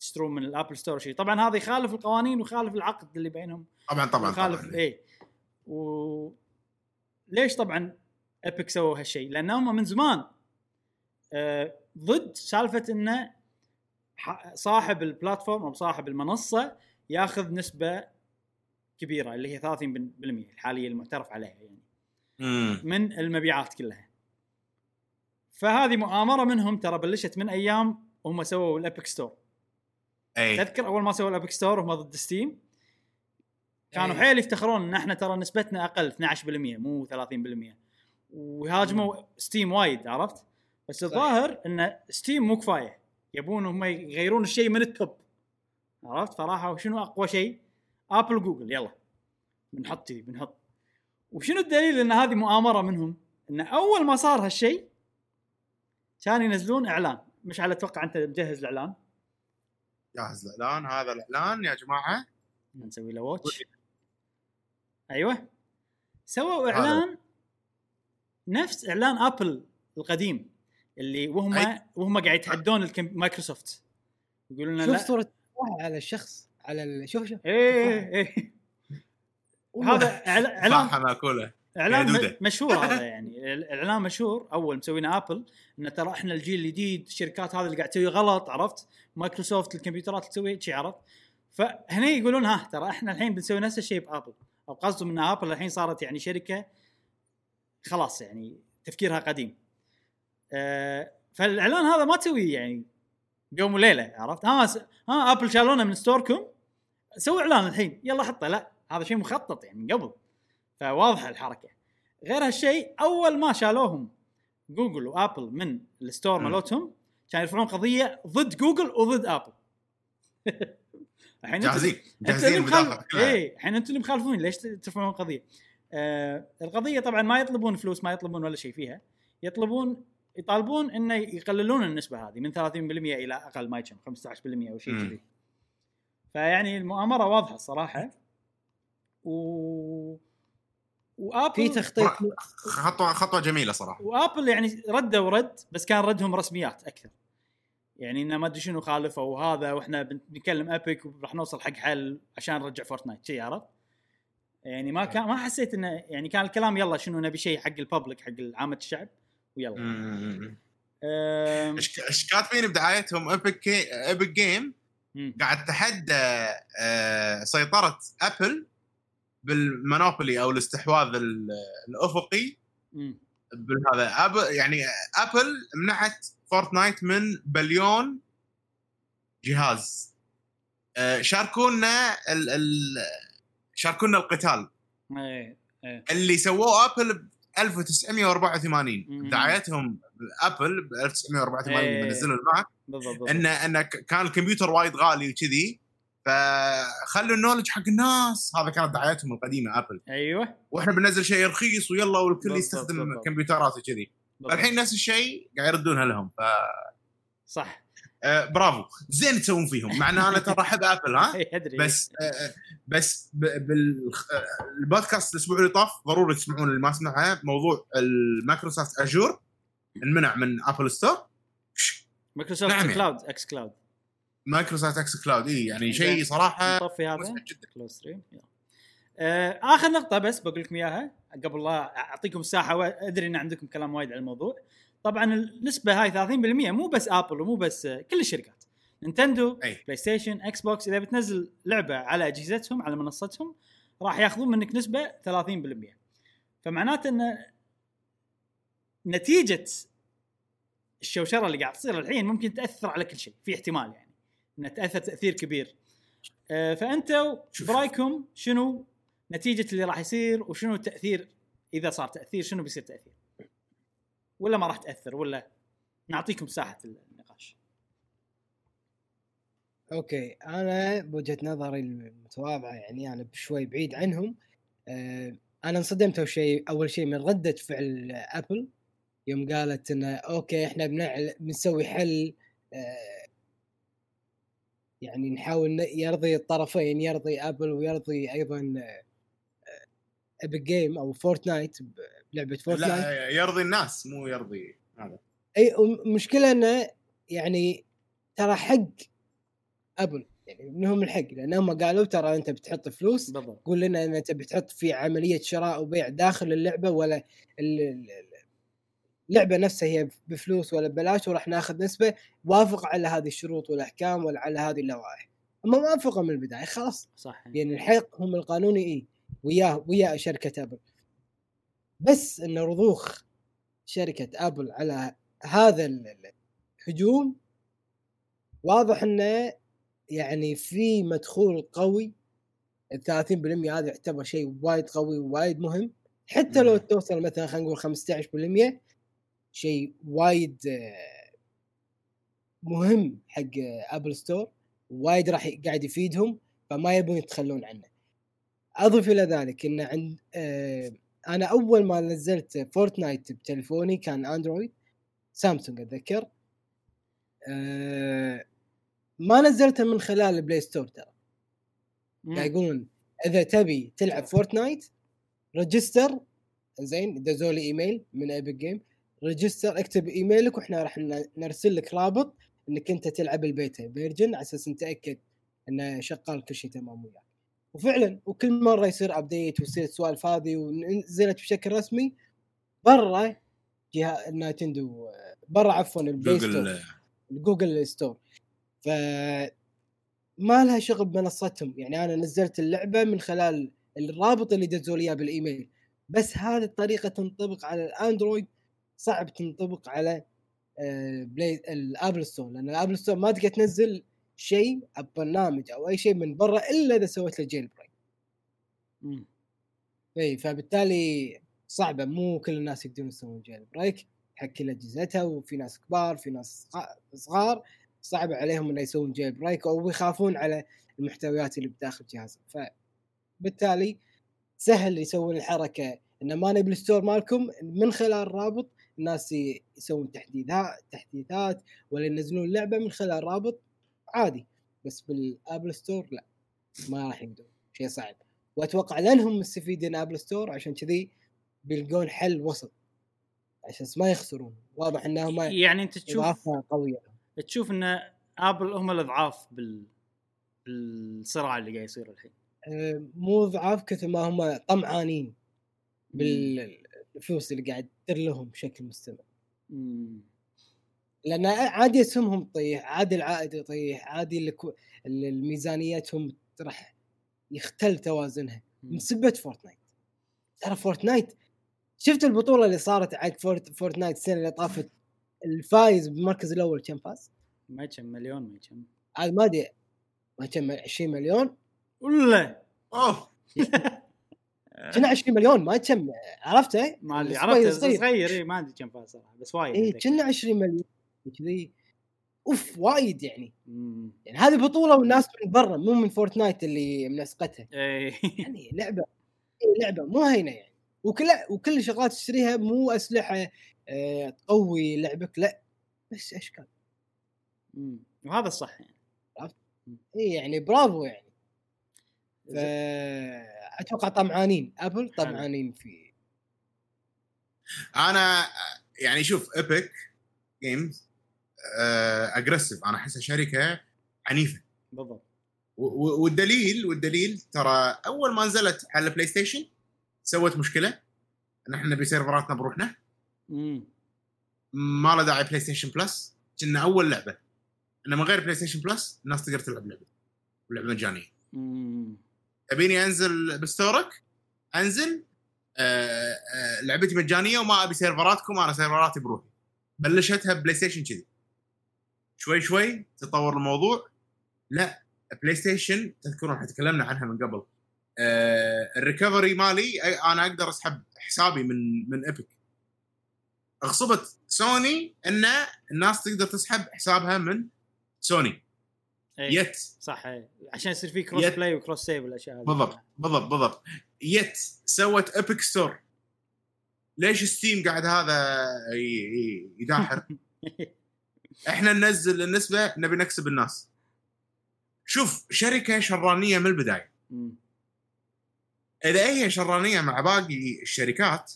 تشترون من ال App Store شيء طبعا هذا يخالف القوانين ويخالف العقد اللي بينهم. طبعا طبعا يخالف اي و ليش طبعا Epic سووا هالشيء؟ لأن هم من زمان آه ضد سالفة انه صاحب ال platform أو صاحب المنصة ياخذ نسبة كبيرة اللي هي 30% الحالية المعترف عليها يعني. من المبيعات كلها. فهذه مؤامرة منهم ترى بلشت من أيام هم سووا ال Epic Store. أي. تذكر أول ما سووا ال Epic Store هم ضد Steam؟ كانوا. حيل يفتخرون إن إحنا ترى نسبتنا أقل 12% مو 30% ويهاجموا Steam وايد عرفت؟ بس الظاهر إن Steam مو كفاية. يبون هم يغيرون الشيء من ال top. عرفت؟ فراحوا شنو أقوى شيء؟ آبل وجوجل يلا. بنحط كذي بنحط. وشنو الدليل إن هذه مؤامرة منهم؟ إن أول ما صار هالشيء كانوا ينزلون إعلان. مش على أتوقع أنت مجهز الإعلان؟ جاهز الإعلان. هذا الإعلان يا جماعة. نسوي له watch أيوه. سووا إعلان نفس إعلان ابل القديم اللي وهم أي. وهم قاعد يتحدون الكم- مايكروسوفت يقولون لنا شوف لا صوره على الشخص على ال... شوف شوف. إيه إيه والله. هذا إعلان ماكوله إعلان مشهور هذا يعني. الإعلان مشهور أول مسوينه ابل إن ترى إحنا الجيل الجديد الشركات هذه اللي قاعد تسوي غلط عرفت؟ مايكروسوفت الكمبيوترات اللي تسوي شيء عرفت؟ فهنا يقولون ها ترى إحنا الحين بنسوي نفس الشيء بابل أو قصدهم إن ابل الحين صارت يعني شركة خلاص يعني تفكيرها قديم. آه فالإعلان هذا ما تسويه يعني يوم وليلة عرفت؟ ها س... ها ابل شالونا من store كم سووا إعلان الحين يلا حطه. لا هذا شيء مخطط يعني من قبل. فواضحه الحركة غير هالشيء أول ما شالوهم جوجل وآبل من ال store. مالتهم كانوا يرفعون قضية ضد جوجل وضد آبل الحين جاهزين جاهزين. اي الحين أنتم اللي مخالفون ليش ترفعون قضية؟ آه القضية طبعا ما يطلبون فلوس ما يطلبون ولا شيء فيها يطلبون يطالبون إنه يقللون النسبة هذه من 30% إلى أقل maybe كم 15% أو شيء. كذي فيعني المؤامرة واضحة الصراحة و وآبل في تخطيط خطوه خطوه جميلة صراحة. وآبل يعني ردوا رد بس كان ردهم رسميات أكثر. يعني إنه ما أدري شنو خالفه وهذا وإحنا بنتكلم Epic وراح نوصل حق حل عشان نرجع فورتنايت شي عرفت؟ يعني ما كان ما حسيت انه يعني كان الكلام يلا شنو نبي شيء حق ال public حق عامة الشعب ويلا. إيش كاتبين بدعايتهم؟ Epic Epic Games. قاعد تحدى آه، سيطرة أبل بال monopoly أو الاستحواذ ال- الأفقي. بالهذا. يعني أبل منعت فورتنايت من بليون جهاز. آه، شاركونا ال ال شاركونا القتال. إيه إيه. اللي سووه أبل ب 1984 مم. دعايتهم ابل ب 1984 إيه. لما نزلوا الماك. انه ك- كان الكمبيوتر وايد غالي وكذي. فخلوا ال knowledge حق الناس. هذا كانت دعايتهم القديمة ابل أيوه. وإحنا بننزل شيء رخيص ويلا والكل يستخدم. كمبيوترات وكذي. الحين نفس الشيء قاعد يردونها لهم ف صح. آه، برافو. زين تسوون فيهم. مع إن أنا ترى أحب ابل ها؟ أدري. بس آه، آه، بس بالبودكاست الأسبوع اللي طاف ضروري تسمعون اللي ما سمعه موضوع ال Microsoft Azure انمنع من App Store مايكروسوفت نعم. Cloud xCloud Microsoft xCloud اي يعني شيء زين. صراحة نطفي هذا جدا. آه، آخر نقطة بس بقول لكم إياها قبل لا أعطيكم الساحة أدري إن عندكم كلام وايد على الموضوع طبعا النسبة هاي 30% مو بس ابل ومو بس آه، كل الشركات نينتندو أي. بلاي ستيشن إكس بوكس إذا بتنزل لعبة على أجهزتهم على منصتهم راح يأخذون منك نسبة 30% فمعناته إن نتيجة الشوشرة اللي قاعد تصير الحين ممكن تأثر على كل شيء في احتمال يعني انها تأثر تأثير كبير. آه، فانتوا. برايكم شنو نتيجة اللي راح يصير وشنو التأثير؟ إذا صار تأثير شنو بيصير تأثير؟ ولا ما راح تأثر ولا نعطيكم ساحة النقاش. okay أنا بوجهة نظري المتواضعة يعني أنا بشوي بعيد عنهم. آه أنا انصدمت أول شيء أول شيء من ردة فعل أبل يوم قالت إنه okay إحنا بنعل بنسوي حل آه يعني نحاول يرضي الطرفين يرضي ابل ويرضي أيضا Epic Game أو Fortnite بلعبة Fortnite لا يرضي الناس مو يرضي هذا. إي المشكلة إنه يعني ترى حق Apple يعني منهم الحق لأن هم قالوا ترى أنت بتحط فلوس بالضبط. قول لنا إن أنت بتحط في عملية شراء وبيع داخل اللعبة ولا ال- ال- ال- اللعبة نفسها هي بفلوس ولا ببلاش وراح ناخذ نسبة وافق على هذه الشروط والأحكام ولا على هذه اللوائح. أما ما وافقوا من البداية خلاص. صح. يعني الحق هم القانوني إي. وياه ويا شركة أبل. بس إن رضوخ شركة أبل على هذا ال- الهجوم واضح إنه يعني في مدخول قوي. ال 30% هذا يعتبر شيء وايد قوي ووايد مهم. حتى لو. توصل مثلا خلينا نقول 15% شيء وايد آه، مهم حق Apple Store وايد راح قاعد يفيدهم فما يبون يتخلون عنه. أضف إلى ذلك إن عند آه، أنا أول ما نزلت Fortnite بتليفوني كان Android Samsung أتذكر. آه، ما نزلته من خلال ال Play Store ترى. قاعد يقولون إذا تبي تلعب Fortnite register زين دزوا لي إيميل من Epic Game register اكتب إيميلك وإحنا راح نرسل لك رابط إنك أنت تلعب ال beta version على أساس نتأكد انه شغال كل شيء تمام وياك. وفعلا وكل مرة يصير update ويصير السوالف هذه ونزلت بشكل رسمي برا جهاز ال Nintendo برا عفوا ال Play Store Google Google Store. ف ما لها شغل بمنصتهم. يعني أنا نزلت اللعبة من خلال الرابط اللي دزوا لي إياه بالإيميل. بس هذه الطريقة تنطبق على ال Android صعب تنطبق على آه، Play ال Apple Store لأن ال Apple Store ما تقدر تنزل شيء برنامج أو أي شيء من برا إلا إذا سويت له jailbreak. إي فبالتالي صعبة. مو كل الناس يقدرون يسوون jailbreak حق كل أجهزتها وفي ناس كبار في ناس صغ- صغار. صعب عليهم إنه يسوون jailbreak أو يخافون على المحتويات اللي بداخل جهازهم. فبالتالي سهل يسوون الحركة. انه ما نبي ال store مالكم من خلال الرابط الناس يسوون تحديثات تحديثات ولا ينزلون اللعبه من خلال الرابط عادي بس بال Apple Store لا ما راح يقدرون شيء صعب. وأتوقع لانهم مستفيدين Apple Store عشان كذي بيلقون حل وسط عشان ما يخسرون. واضح إنهم يعني أنت تشوف قوية. تشوف إن Apple هم الأضعاف بال بالصراع اللي قاعد يصير الحين. أه، مو ضعاف كثر ما هم طمعانين بالفلوس اللي قاعد تدر لهم بشكل مستمر. مم. لأن عادي اسهمهم تطيح عادي العائد يطيح عادي الكو- ال- الميزانيتهم راح يختل توازنها. من سبه Fortnite. ترى Fortnite شفت البطولة اللي صارت عاد Fort Fortnite السنة اللي طافت؟ الفايز بالمركز الأول كم فاز؟ ما كم مليون ما كم. عاد ما أدري. ما كم 20 مليون. ولا! أوه! كنا 20 مليون ما كم عرفته؟ ما أدري الصغير عرفت صغير. صغير اي ما أدري كم فاز صراحة بس وايد اي. كنا 20 مليون كذي أوف وايد يعني مم. يعني هذه بطولة والناس من برا مو من Fortnite اللي منسقتها اي يعني لعبة لعبة مو هينة يعني وكل وكل شغلات تشتريها مو أسلحة آه، تقوي لعبك لا بس أشكال مم. وهذا الصح يعني اي يعني برافو يعني ف-. أتوقع طمعانين Apple. طمعانين في أنا يعني شوف Epic Games aggressive أنا أحسها شركة عنيفة. بالضبط. والدليل والدليل ترى أول ما نزلت على ال PlayStation سوت مشكلة. ان إحنا نبي سيرفراتنا بروحنا. مم. ما له داعي PlayStation Plus كنا أول لعبة. ان من غير PlayStation Plus الناس تقدر تلعب لعبة. ولعبه مجانية. مم. تبيني أنزل ب store ك؟ أنزل. آه آه لعبتي مجانية وما أبي سيرفراتكم أنا سيرفراتي بروحي. بلشتها PlayStation كذي. شوي شوي تطور الموضوع. لا بلاي ستيشن تذكرون إحنا تكلمنا عنها من قبل. آه الريكفري مالي أنا أقدر أسحب حسابي من من إيبك. غصبت سوني إن الناس تقدر تسحب حسابها من سوني. إي. يت صح إي. عشان يصير في كروس يت. بلاي وكروس سيف والأشياء هذه بالضبط بالضبط بالضبط يت سوت ابيك ستور ليش ستيم قاعد هذا يداحر إحنا ننزل النسبة نبي نكسب الناس شوف شركة شرانية من البداية. إذا هي شرانية مع باقي الشركات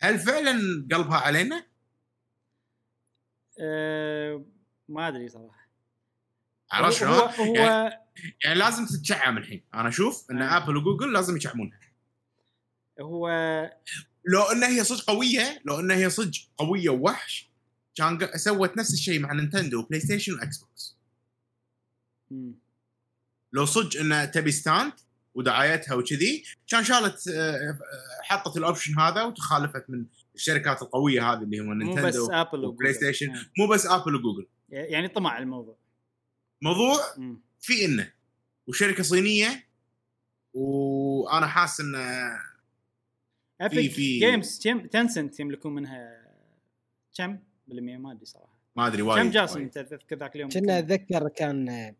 هل فعلا قلبها علينا؟ أه ما أدري صراحة عرفت شلون؟ هو يعني, يعني لازم تتشعم الحين أنا أشوف إن آه. ابل وجوجل لازم يشعمونها هو لو إنها هي صدق قوية لو إنها هي صدق قوية ووحش كان سوت نفس الشيء مع Nintendo و PlayStation و Xbox. لو صدق إنها تبي stand ودعايتها وكذي كان شالت آه، آه، حطت ال option هذا وتخالفت من الشركات القوية هذه اللي هم مو بس Nintendo Apple و Play. Station. آه. مو بس Apple و Google يعني طمع الموضوع موضوع. في إنه. وشركة صينية وأنا حاسس انه Epic في- Games كم؟ Tencent يملكون منها كم بالمية ما أدري صراحة. ما أدري وايد كم جاسم. أنت تذكر ذاك اليوم؟ كنا أتذكر كان آه،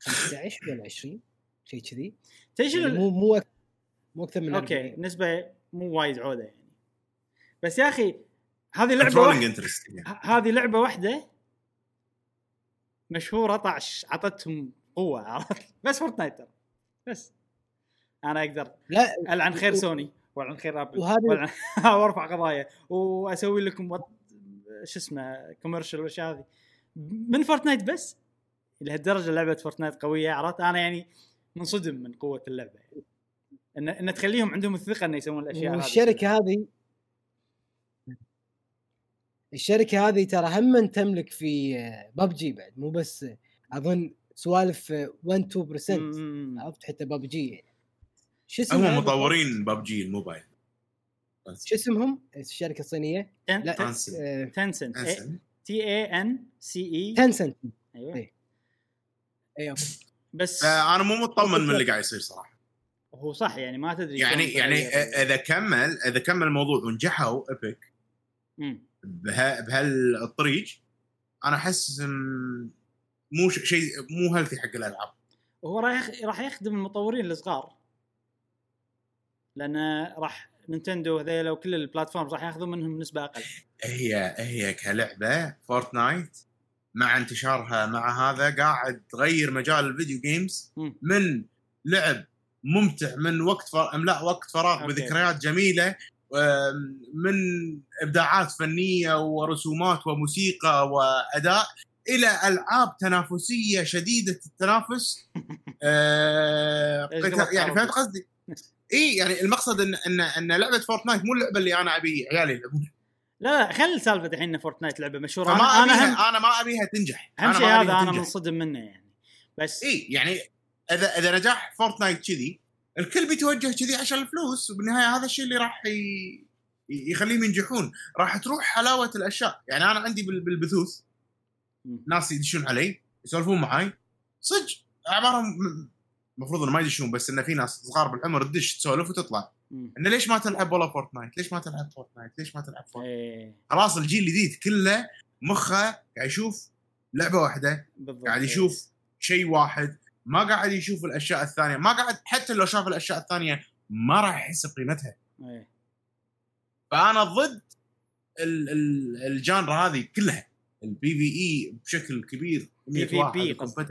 15 ولا 20 شيء كذي. تدري يعني مو مو مو أكثر من okay 40. نسبة مو وايد عودة يعني. بس يا أخي هذه لعبة ه- هذه لعبة واحدة مشهوره طعش عطتهم قوة عرفت؟ بس Fortnite ترى. بس. أنا أقدر لا ألعن خير سوني وألعن خير أبل وهذه- وأرفع قضايا وأسوي لكم وط... شو اسمه commercial والأشياء هذه. من فورتنايت بس؟ لهالدرجة لعبة فورتنايت قوية عرفت؟ أنا يعني منصدم من قوة اللعبة. ان إن تخليهم عندهم الثقة إنه يسوون الأشياء هذه. والشركة هذه الشركة هذه ترى هم تملك في ببجي بعد مو بس أظن سوالف آه، 1 2% مم. عرفت حتى ببجي يعني شو اسمها هم مطورين ببجي الموبايل شو اسمهم الشركة الصينية؟ لا تن- تنسن. تنسنت. T E N C E تنسنت أيوه. أيوه بس آه، أنا مو مطمن من اللي قاعد يصير صراحة هو صح يعني ما تدري يعني يعني. إذا كمل إذا كمل الموضوع ونجحوا إيبك. بها بهالطريق أنا أحس مو شيء مو healthy حق الألعاب وهو راح راح يخدم المطورين الصغار لأن راح نينتندو هذيلا وكل ال platform راح ياخذون منهم نسبة أقل هي هي كلعبة فورتنايت مع انتشارها مع هذا قاعد تغير مجال ال video games. من لعب ممتع من وقت فر... املاء وقت فراغ okay. بذكريات جميلة من إبداعات فنية ورسومات وموسيقى وأداء إلى ألعاب تنافسية شديدة التنافس آه، يعني؟ فهمت قصدي؟ اي يعني المقصد ان ان إن لعبة فورتنايت مو اللعبة اللي أنا ابي عيالي يلعبونها لا لا خل سالفة الحين فورتنايت لعبة مشهورة أنا أبيها هم أنا ما أبيها تنجح اهم شيء هذا أنا. منصدم منه يعني بس اي يعني اذا إذا نجاح فورتنايت كذي الكل بيتوجه كذي عشان الفلوس وبالنهاية هذا الشيء اللي راح ي... يخليهم ينجحون راح تروح حلاوة الأشياء يعني أنا عندي بال- بالبثوث. ناس يدشون علي يسولفون معاي صدق اعمارهم المفروض إنه ما يدشون بس انه في ناس صغار بالعمر تدش تسولف وتطلع. انه ليش ما تلعب ولا فورتنايت؟ ليش ما تلعب فورتنايت؟ ليش ما تلعب فورتنايت؟ إيه خلاص الجيل الجديد كله مخه قاعد يشوف لعبة واحدة بالضبط قاعد يشوف شيء واحد ما قاعد يشوف الأشياء الثانية ما قاعد حتى لو شاف الأشياء الثانية ما راح يحس بقيمتها إيه. فأنا ضد ال- ال- ال genre هذه كلها ال PvE بشكل كبير 100 PvP واحد قصدك.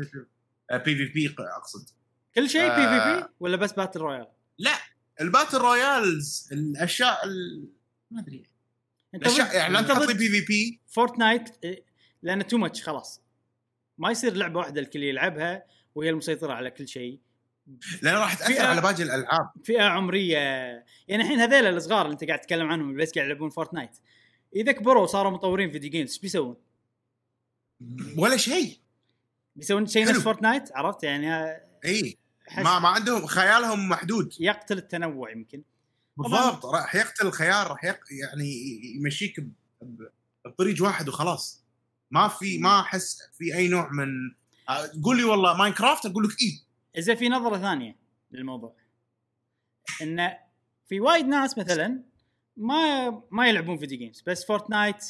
PvP أقصد كل شيء. PvP ولا بس battle royale؟ لا ال battle royales الأشياء ال- ما أدري الأشياء يعني لا تحط PvP فورتنايت إيه، لأن too much خلاص ما يصير لعبة واحدة الكل يلعبها وهي المسيطرة على كل شيء. لأن راح تأثر على باقي الألعاب. فئة عمرية. يعني الحين هذيل الصغار اللي أنت قاعد تتكلم عنهم اللي بس قاعد يلعبون فورتنايت إذا كبروا وصاروا مطورين video games إيش بيسوون؟ ولا شيء. بيسوون شيء نفس. فورتنايت عرفت؟ يعني إي. ما ما عندهم خيالهم محدود. يقتل التنوع يمكن. بالضبط. راح يقتل الخيار راح يق... يعني يمشيك ب... بطريق واحد وخلاص. ما في ما أحس في أي نوع من قول لي والله ماينكرافت أقول لك اي إذا في نظرة ثانية للموضوع. إن في وايد ناس مثلا ما ما يلعبون video games بس فورتنايت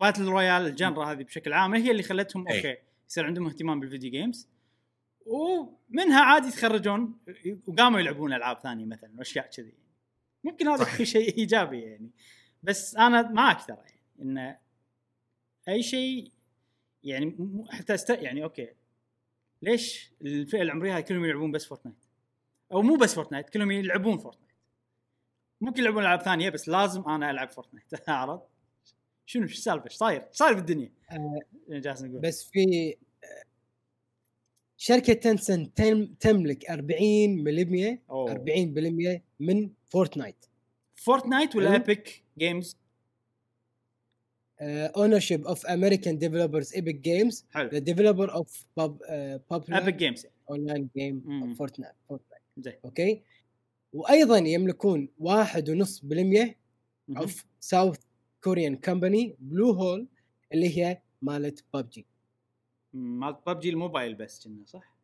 battle royale ال genre هذه بشكل عام هي اللي خلتهم أي. okay يصير عندهم اهتمام بال video games ومنها عادي يتخرجون وقاموا يلعبون ألعاب ثانية مثلا وأشياء كذي. ممكن هذا. يكون شيء إيجابي يعني. بس أنا معك ترى يعني. إن أي شيء يعني حتى است... يعني okay. ليش الفئة العمرية هاي كلهم يلعبون بس فورتنايت أو مو بس فورتنايت كلهم يلعبون فورتنايت ممكن يلعبون ألعاب ثانية بس لازم أنا ألعب فورتنايت عرفت؟ شنو شو السالفة؟ إيش صاير؟ صاير بالدنيا آه، جالس نقول. بس في آه، شركة تنسنت تملك 40% أوه. 40% من فورتنايت فورتنايت ولا. ايبك جيمز اونر شيب اوف امريكان ديفلوبرز ايبك جيمز حلو ذا ديفلوبر اوف باب ايبك جيمز اونلاين مم. جيم فورتنايت فورتنايت زين أوكي وأيضا يملكون واحد ونص بالمية مهم. اوف ساوث كوريان كمباني بلو هول اللي هي مالت ببجي مال ببجي الموبايل بس كنا صح؟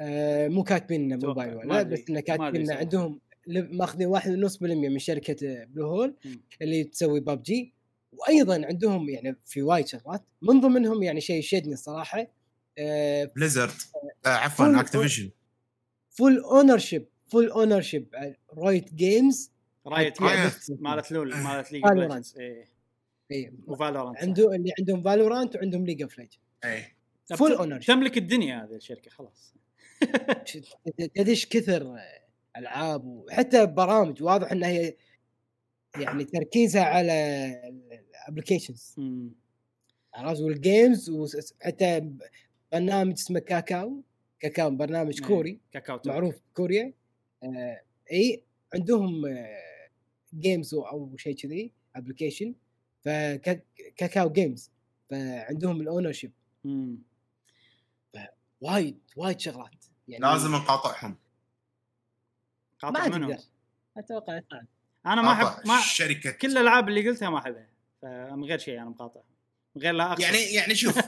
آه مو كاتبين. موبايل ولا. بس إنه كاتبين. عندهم ماخذين واحد ونص بالمية من شركة بلو هول مم. اللي تسوي ببجي وأيضا عندهم يعني في وايد شغلات من ضمنهم يعني شيء شدني الصراحة آه بليزرد آه full- عفوا اكتيفيجن full ownership full ownership رايوت جيمز رايوت. مالت لول مالت ليج. اوف ليجندز إيه. وفالورانت عنده اللي عندهم فالورانت وعندهم ليج اوف ليجند اي full owner تملك الدنيا هذه الشركة خلاص. تدش كثر ألعاب وحتى برامج واضح إنها هي يعني تركيزها على ال applications مم. عرفت؟ وال games وحتى برنامج اسمه كاكاو. كاكاو برنامج إيه. كوري. كاكاو. معروف بكوريا آه إي عندهم آه games أو شيء كذي application فكاكاو جيمز فعندهم ال ownership. وايد وايد شغلات. يعني لازم نقاطعهم. قاطع ما منهم. تقدر أتوقع أنا ما احب ما شركه كل الألعاب اللي قلتها ما أحبها. فمن غير شيء أنا مقاطع من غير لا اقصد يعني يعني شوف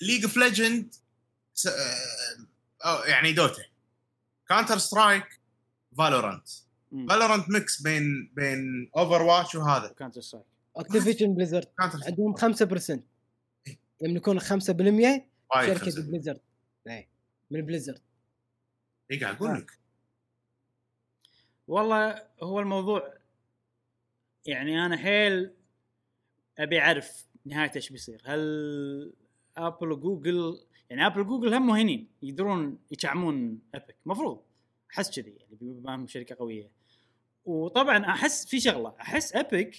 League of Legends يعني Dota Counter-Strike Valorant Valorant mix بين بين Overwatch وهذا Counter-Strike Activision Blizzard عندهم 5% يملكون 5% شركة بليزرد إيه، من Blizzard اي قاعد أقول لك. والله هو الموضوع يعني أنا حيل أبي أعرف نهايته إيش بيصير. هل Apple و Google يعني Apple و Google هم مهنين يقدرون يشعمون Epic مفروض. أحس كذي يعني بما إنهم شركة قوية. وطبعا أحس في شغلة. أحس ابيك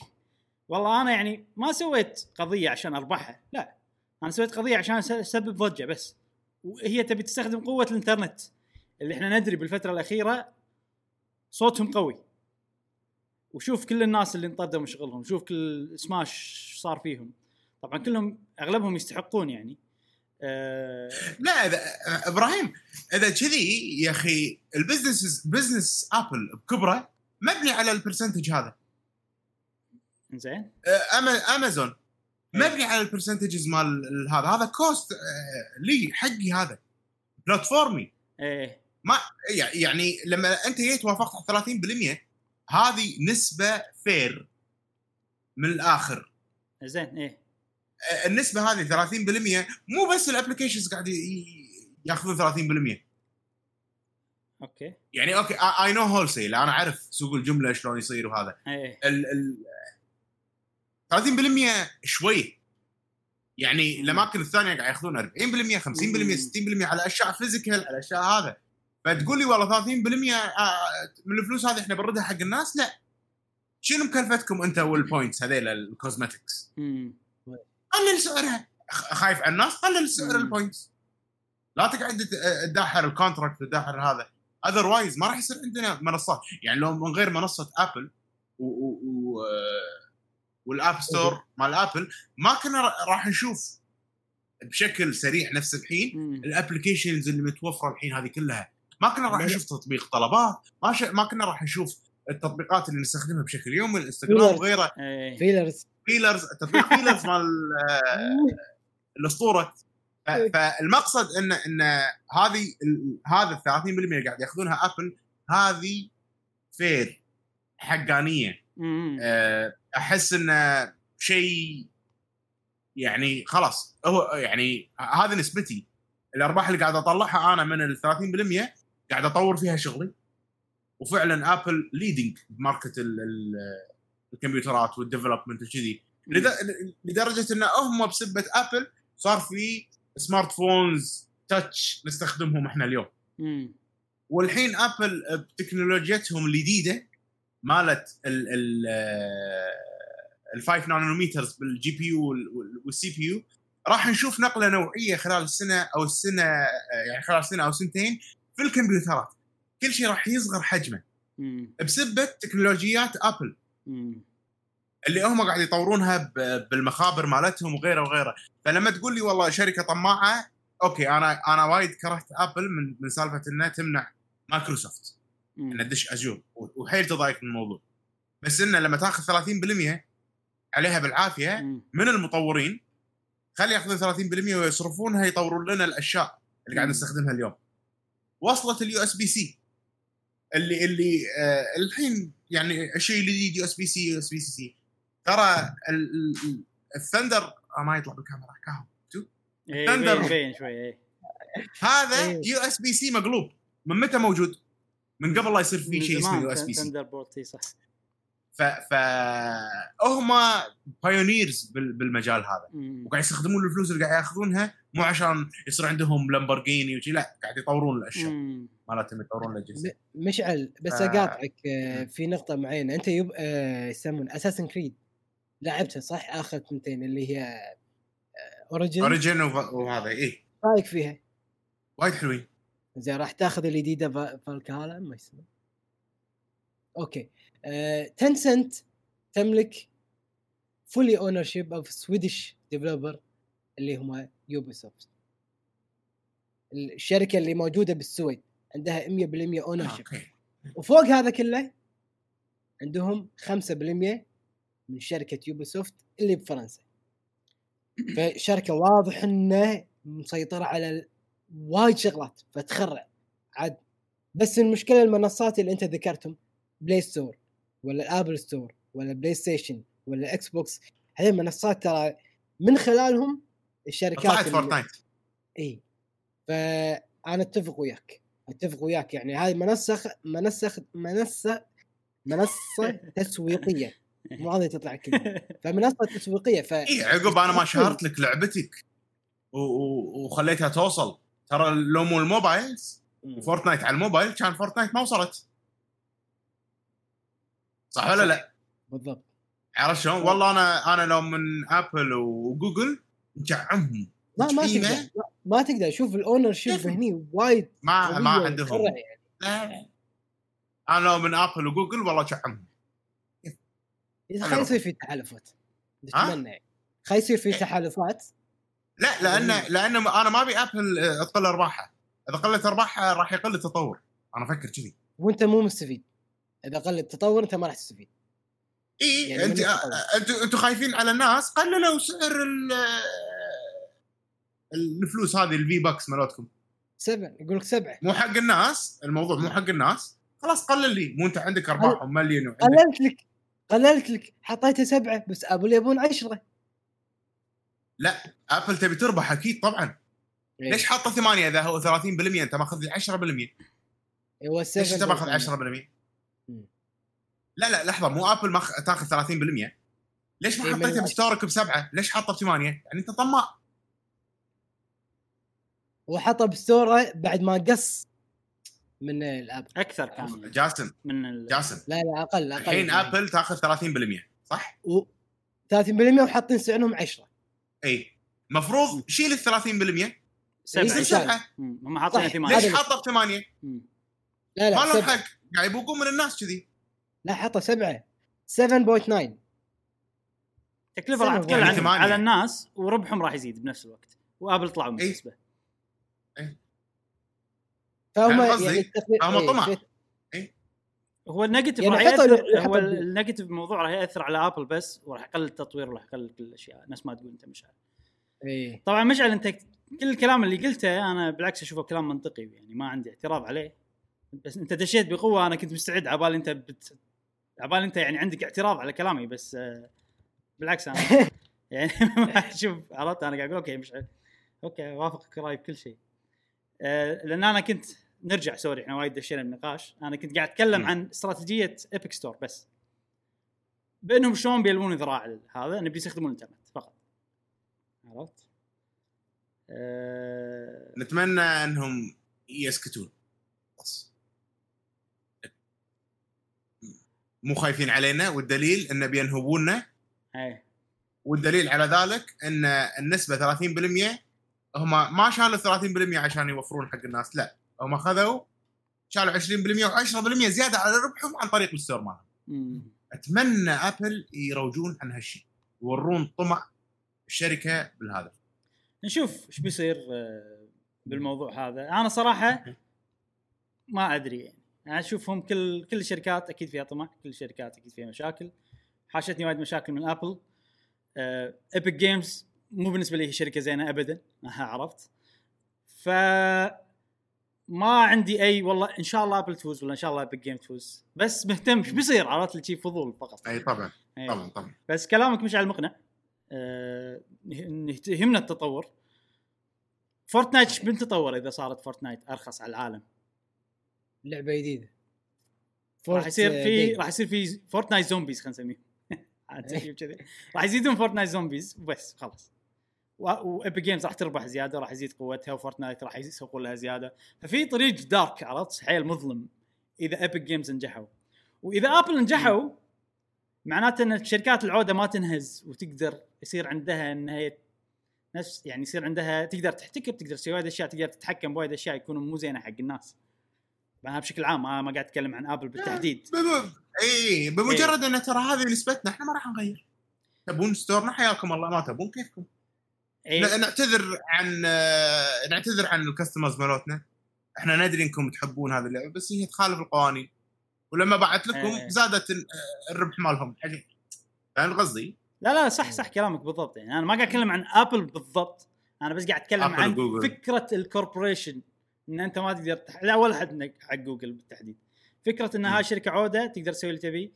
والله أنا يعني ما سويت قضية عشان أربحها. لا. أنا سويت قضية عشان أسبب ضجة بس. وهي تبي تستخدم قوة الإنترنت. اللي إحنا ندري بالفترة الأخيرة صوتهم قوي. وشوف كل الناس اللي انطردوا من شغلهم شوف كل سماش صار فيهم. طبعا كلهم أغلبهم يستحقون يعني. آه لا إذا إبراهيم إذا كذي يا أخي ال business business Apple بكبره مبني على ال percentage هذا. زين آه، أما- امازون مبني على ال percentages مال ال- هذا. هذا cost آه، لي حقي هذا. platform ي إيه. يع- يعني لما أنت جيت وافقت على 30% هذه نسبة fair من الآخر. زين إيه. النسبة هذه 30% مو بس ال applications قاعد ياخذون 30% okay. يعني okay I know wholesale أنا أعرف سوق الجملة شلون يصير وهذا. إيه. ال ال 30% شوي. يعني الاماكن الثانية قاعد ياخذون 40% 50% 60% على أشياء physical على أشياء هذا. فتقول لي والله 30% آه، من الفلوس هذه إحنا بنردها حق الناس؟ لا. شنو مكلفتكم أنت وال points هذيل ال cosmetics قلل سعرها خايف على الناس؟ قلل سعر. ال points لا تقعد تد- تدحر ال contract تدحر هذا. otherwise ما راح يصير عندنا منصات. يعني لو من غير منصة Apple و, و, و وال App Store مال Apple ما كنا راح نشوف بشكل سريع نفس الحين. ال applications اللي متوفرة الحين هذه كلها. ما كنا راح لا. نشوف تطبيق طلبات ما ش... ما كنا راح نشوف التطبيقات اللي نستخدمها بشكل يومي الانستغرام. وغيره فيلرز فيلرز تطبيق فيلرز مال آه، الأسطورة ف- فالمقصد إن إن هذه ال- هذا ال 30% اللي قاعد ياخذونها Apple هذه fair حقانية. أه، أحس انه شيء يعني خلاص هو يعني هذه نسبتي الأرباح اللي قاعد أطلعها أنا من ال 30% قاعد أطور فيها شغلي. وفعلا Apple leading ب market ال- ال- الكمبيوترات وال development وكذي. لد- لدرجة إن هم بسبة Apple صار في smartphones touch نستخدمهم إحنا اليوم. والحين Apple بتكنولوجيتهم الجديدة مالت ال ال ال 5 nanometers بال GPU وال CPU راح نشوف نقلة نوعية خلال السنة أو السنة يعني خلال سنة أو سنتين في الكمبيوترات كل شيء راح يصغر حجمه. بسبه تكنولوجيات Apple مم. اللي هم قاعد يطورونها بالمخابر مالتهم وغيره وغيره فلما تقول لي والله شركة طماعة okay أنا أنا وايد كرهت Apple من من سالفة إنها تمنع مايكروسوفت. إنها تدش Azure وحيل تضايق من الموضوع بس إنه لما تأخذ 30% عليها بالعافية مم. من المطورين خلي يأخذون 30% ويصرفونها يطورون لنا الأشياء اللي قاعد. نستخدمها اليوم وصلت ال USB-C اللي اللي آه الحين يعني الشيء الجديد يو اس بي سي يو اس بي سي ترى ال- ال- ال Thunder آه ما يطلع بالكاميرا كاهو إيه، Thunder. يبين شوي إيه. هذا إيه. USB-C مقلوب من متى موجود؟ من قبل لا يصير في شيء اسمه USB-C Thunder صح ف ف هم pioneers بالمجال هذا. وقاعد يستخدمون الفلوس اللي قاعد ياخذونها مو عشان يصير عندهم لامبورجيني وشي لا قاعد يطورون الأشياء. مالتهم يطورون الأجهزة. مشعل بس آه. أقاطعك آه، في نقطة معينة. أنت يب آه، يسمون Assassin's Creed لعبتها صح؟ آخر ثنتين اللي هي Origins Origins وهذا إيه. رأيك فيها؟ وايد حلوين. زين راح تاخذ الجديده Va- Valhalla ما يسمى okay. آه، Tencent تملك fully ownership of Swedish developer اللي هم Ubisoft الشركة اللي موجودة بالسويد عندها 100% ownership وفوق هذا كله عندهم 5% من شركة Ubisoft اللي بفرنسا. فشركة واضح إنه مسيطرة على وايد شغلات فتخرع. عاد بس المشكلة المنصات اللي أنت ذكرتهم Play Store ولا ال Apple Store ولا PlayStation ولا Xbox هذه المنصات ترى من خلالهم الشركات طلعت Fortnite إي. فأنا أتفق وياك أتفق وياك. يعني هذه منصة منصة منصه منصة تسويقية. مو هذه تطلع الكلمة فمنصة تسويقية ف إي عقب أنا ما شهرت لك لعبتك و- و- وخليتها توصل. ترى لو مو ال mobiles و Fortnite على الموبايل كان Fortnite ما وصلت. صح ولا لا؟ بالضبط. عرفت شلون؟ والله أنا أنا لو من Apple و Google نجعمهم ما ما تقدر. ما- ما تقدر. شوف ال ownership؟ هني وايد ما ما عندهم. يعني. لا. أنا لو من Apple و Google والله إذا أنا خلي يصير في تحالفات؟ نتمنى يعني. خلي يصير في تحالفات. لا لأن لأن أنا ما أبي Apple تقل أرباحها. إذا قلت أرباحها راح يقل التطور. أنا أفكر كذي. وأنت مو مستفيد. إذا قل التطور أنت ما راح تستفيد. إي يعني أنت. أنتوا أنتوا خايفين على الناس؟ قللوا سعر ال- الفلوس هذه ال V-Bucks مالتكم. سبعة يقول لك سبعة. مو حق الناس؟ الموضوع مو حق الناس؟ خلاص قلل لي. مو أنت عندك ارباحهم مليون وعندك. قللت لك قللت لك. حطيتها سبعة بس Apple يبون عشرة. لا Apple تبي تربح أكيد طبعا. إيه. ليش حاطه ثمانية؟ إذا هو 30% أنت ماخذ لي 10% هو ليش أنت ماخذ 10%؟ لا لا لحظة مو Apple ماخ... تاخذ 30% ليش ما إيه، حطيتها. بستورك بسبعة؟ ليش حاطه بثمانية؟ يعني أنت طماع وحطها بستوره بعد ما قص من الأب أكثر كان جاسم من ال... جاسم لا لا أقل أقل الحين ابل تاخذ 30% صح؟ و 30% وحاطين سعرهم 10 إي مفروض شيل ال 30% سبعة يصير إيه، سبعة. هم حاطين صح. ثمانية هذا ليش حاطه بثمانية؟ مم. لا ما لا لهم. حق قاعد يبوقون من الناس كذي لا حطها سبعة 7.9 تكلفة راح سبعة. تقل يعني عن. على الناس وربحهم راح يزيد بنفس الوقت و Apple طلعوا من إيه. الحسبة فهم فاهم قصدي؟ يعني التقليد- فهم إيه، طمع. في- هو ال negative يعني راح ياثر هو ال negative الموضوع راح يأثر على Apple بس وراح يقلل التطوير وراح يقلل كل الأشياء نفس ما تقول أنت مشعل إيه طبعا مشعل أنت كل الكلام اللي قلته أنا بالعكس أشوفه كلام منطقي يعني ما عندي اعتراض عليه بس انت دشيت بقوة أنا كنت مستعد عبالي أنت بت... عبالي أنت يعني عندك اعتراض على كلامي بس آه، بالعكس أنا يعني شوف عرفت؟ أنا قاعد أقول okay مش okay وافقك رايي بكل شيء. آه، لأن أنا كنت نرجع sorry إحنا وايد دشينا بالنقاش أنا كنت قاعد أتكلم. عن استراتيجية Epic Store بس. بأنهم شلون بيلوون ذراع هذا؟ نبي يستخدمون الإنترنت فقط. عرفت؟ آه، نتمنى أنهم يسكتون. بس. مو خايفين علينا والدليل إنه بينهبونا. إيه والدليل على ذلك إن النسبة 30% هم ما شالوا 30% عشان يوفرون حق الناس لا. هم خذوا شالوا 20% و10% زيادة على ربحهم عن طريق الستور مالهم. أتمنى أبل يروجون عن هالشيء يورون طمع الشركة بالهذا نشوف إيش بيصير آه، بالموضوع هذا. أنا صراحة ما أدري يعني. أنا أشوفهم كل كل الشركات أكيد فيها طمع كل الشركات أكيد فيها مشاكل. حاشتني وايد مشاكل من Apple Epic Games مو بالنسبة لي هي شركة زينة ابدا عرفت؟ ف ما عندي أي والله إن شاء الله Apple تفوز ولا إن شاء الله Epic Games تفوز. بس مهتم إيش بيصير عرفت؟ لي شي فضول فقط. أي طبعا إيه. طبعا طبعا. بس كلامك مشعل مقنع. إن يهمنا التطور. Fortnite إيش بنتطور إذا صارت Fortnite أرخص على العالم. لعبة جديدة. راح يصير في. راح يصير في Fortnite zombies خلينا نسميه. عاد تسميه كذي. راح يزيدون Fortnite zombies وبس خلاص. و Epic Games راح تربح زيادة راح يزيد قوتها و Fortnite راح يسوقون لها زيادة. ففي طريق دارك عرفت؟ حيل مظلم. إذا Epic Games نجحوا. وإذا Apple نجحوا معناته إن الشركات العودة ما تنهز وتقدر يصير عندها انها هي نفس يعني يصير عندها تقدر تحتكر تقدر تسوي وايد اشياء تقدر تتحكم بوايد أشياء يكونوا مو زينة حق الناس. أنا بشكل عام ما ما قاعد أتكلم عن Apple بالتحديد. إي بمجرد إن ترى هذه نسبتنا إحنا ما راح نغير. تبون store نا حياكم الله ما تبون كيفكم. إيه. نعتذر عن آه، نعتذر عن ال customers مالتنا. إحنا ندري إنكم تحبون هذه اللعبة بس هي تخالف القوانين. ولما بعت لكم إيه. زادت ال- آه، الربح مالهم. فاهم قصدي؟ لا لا صح صح كلامك بالضبط. يعني أنا ما قاعد أتكلم عن Apple بالضبط. أنا بس قاعد أتكلم عن وجوجل. فكرة ال corporation إن أنت ما تقدر تح... لا ولا حد حق جوجل بالتحديد. فكرة إن. هاي شركة عودة تقدر تسوي اللي تبي